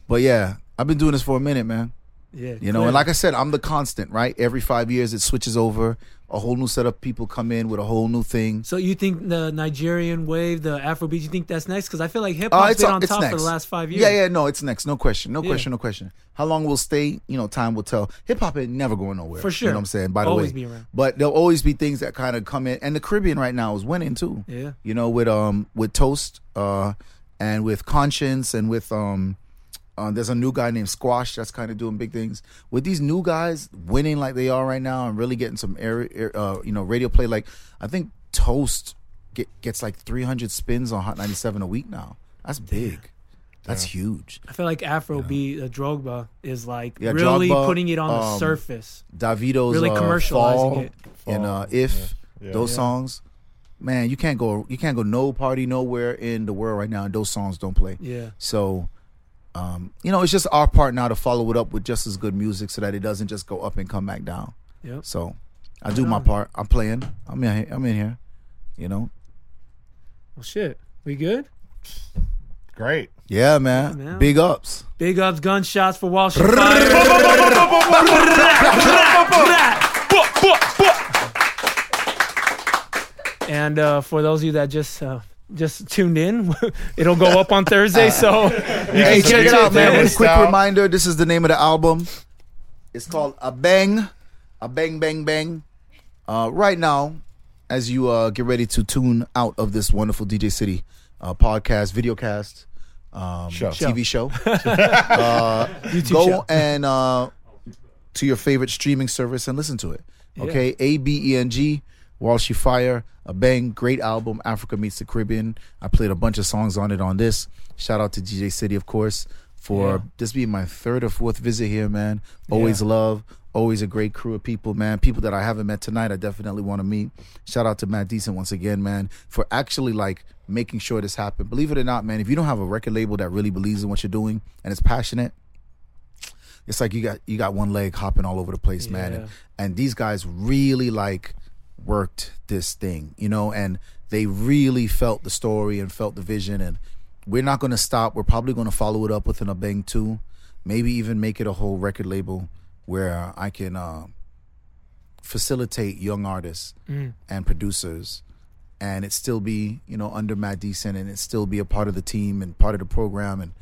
But yeah, I've been doing this for a minute, man. Yeah, You know, and like I said, I'm the constant, right? Every five years, it switches over. A whole new set of people come in with a whole new thing. So you think the Nigerian wave, the Afrobeat, you think that's next? Because I feel like hip Uh, hop's it's, been uh, on top next. for the last five years. Yeah, yeah, no, it's next. No question. No Yeah. question, no question. How long we'll stay, you know, time will tell. Hip hop ain't never going nowhere. For sure. You know what I'm saying? By the Always way. be around. But there'll always be things that kind of come in. And the Caribbean right now is winning too. Yeah. You know, with um with Toast, uh, and with Konshens and with um uh, there's a new guy named Squash that's kind of doing big things. With these new guys winning like they are right now and really getting some air, air uh, you know, radio play. Like I think Toast get, gets like 300 spins on Hot 97 a week now. That's big. That's huge. I feel like Afrobeat, uh, Drogba, is like Yeah, really Drogba, putting it on the um, surface. Davido's Really uh, commercializing Fall it. and uh, Fall. if Yeah. Yeah. those Yeah. songs, man, you can't go you can't go no party nowhere in the world right now and those songs don't play. Yeah. So um, you know, it's just our part now to follow it up with just as good music so that it doesn't just go up and come back down. Yep. So I do my part. I'm playing. I'm in. Here. I'm in here. You know. Well, shit. We good? Great. Yeah, man. man. Big ups. Big ups, gunshots for Wall Street And uh, for those of you that just uh, just tuned in, it'll go up on Thursday. So you Hey, can check it out, man. there. One quick reminder: this is the name of the album. It's called Abeng, A Bang Bang Bang. Uh, right now, as you uh, get ready to tune out of this wonderful DJ City uh, podcast, videocast, um, Show. TV show, uh, YouTube go show. and uh, to your favorite streaming service and listen to it. Okay, A B E N G. Walshy Fire, Abeng, great album. Africa meets the Caribbean. I played a bunch of songs on it on this. Shout out to DJ City, of course, for Yeah. this being my third or fourth visit here, man. Always Yeah. love, always a great crew of people, man. People that I haven't met tonight, I definitely want to meet. Shout out to Mad Decent once again, man, for actually like making sure this happened. Believe it or not, man, if you don't have a record label that really believes in what you're doing and is passionate, it's like you got you got one leg hopping all over the place, man. And, and these guys really like worked this thing, you know, and they really felt the story and felt the vision. And we're not going to stop. We're probably going to follow it up with an Abeng 2, maybe even make it a whole record label where I can uh, facilitate young artists Mm. and producers and it still be, you know, under Mad Decent and it still be a part of the team and part of the program and,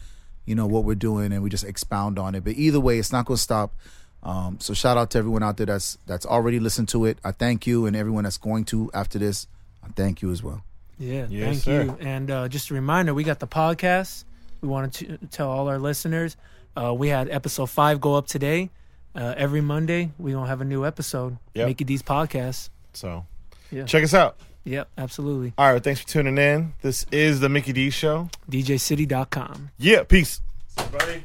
you know, what we're doing and we just expound on it. But either way, it's not going to stop. Um, so shout out to everyone out there that's that's already listened to it. I thank you, and everyone that's going to after this, I thank you as well. Yeah, Yes, thank sir. you. And uh, just a reminder, we got the podcast. We wanted to tell all our listeners uh, we had episode five go up today. Uh, every Monday, we gonna have a new episode. Yep. Mickey D's podcast. So Yeah. check us out. Yep, absolutely. All right, thanks for tuning in. This is the Mickey D Show. DJCity.com. Yeah, peace. Everybody.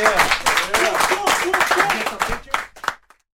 Yeah.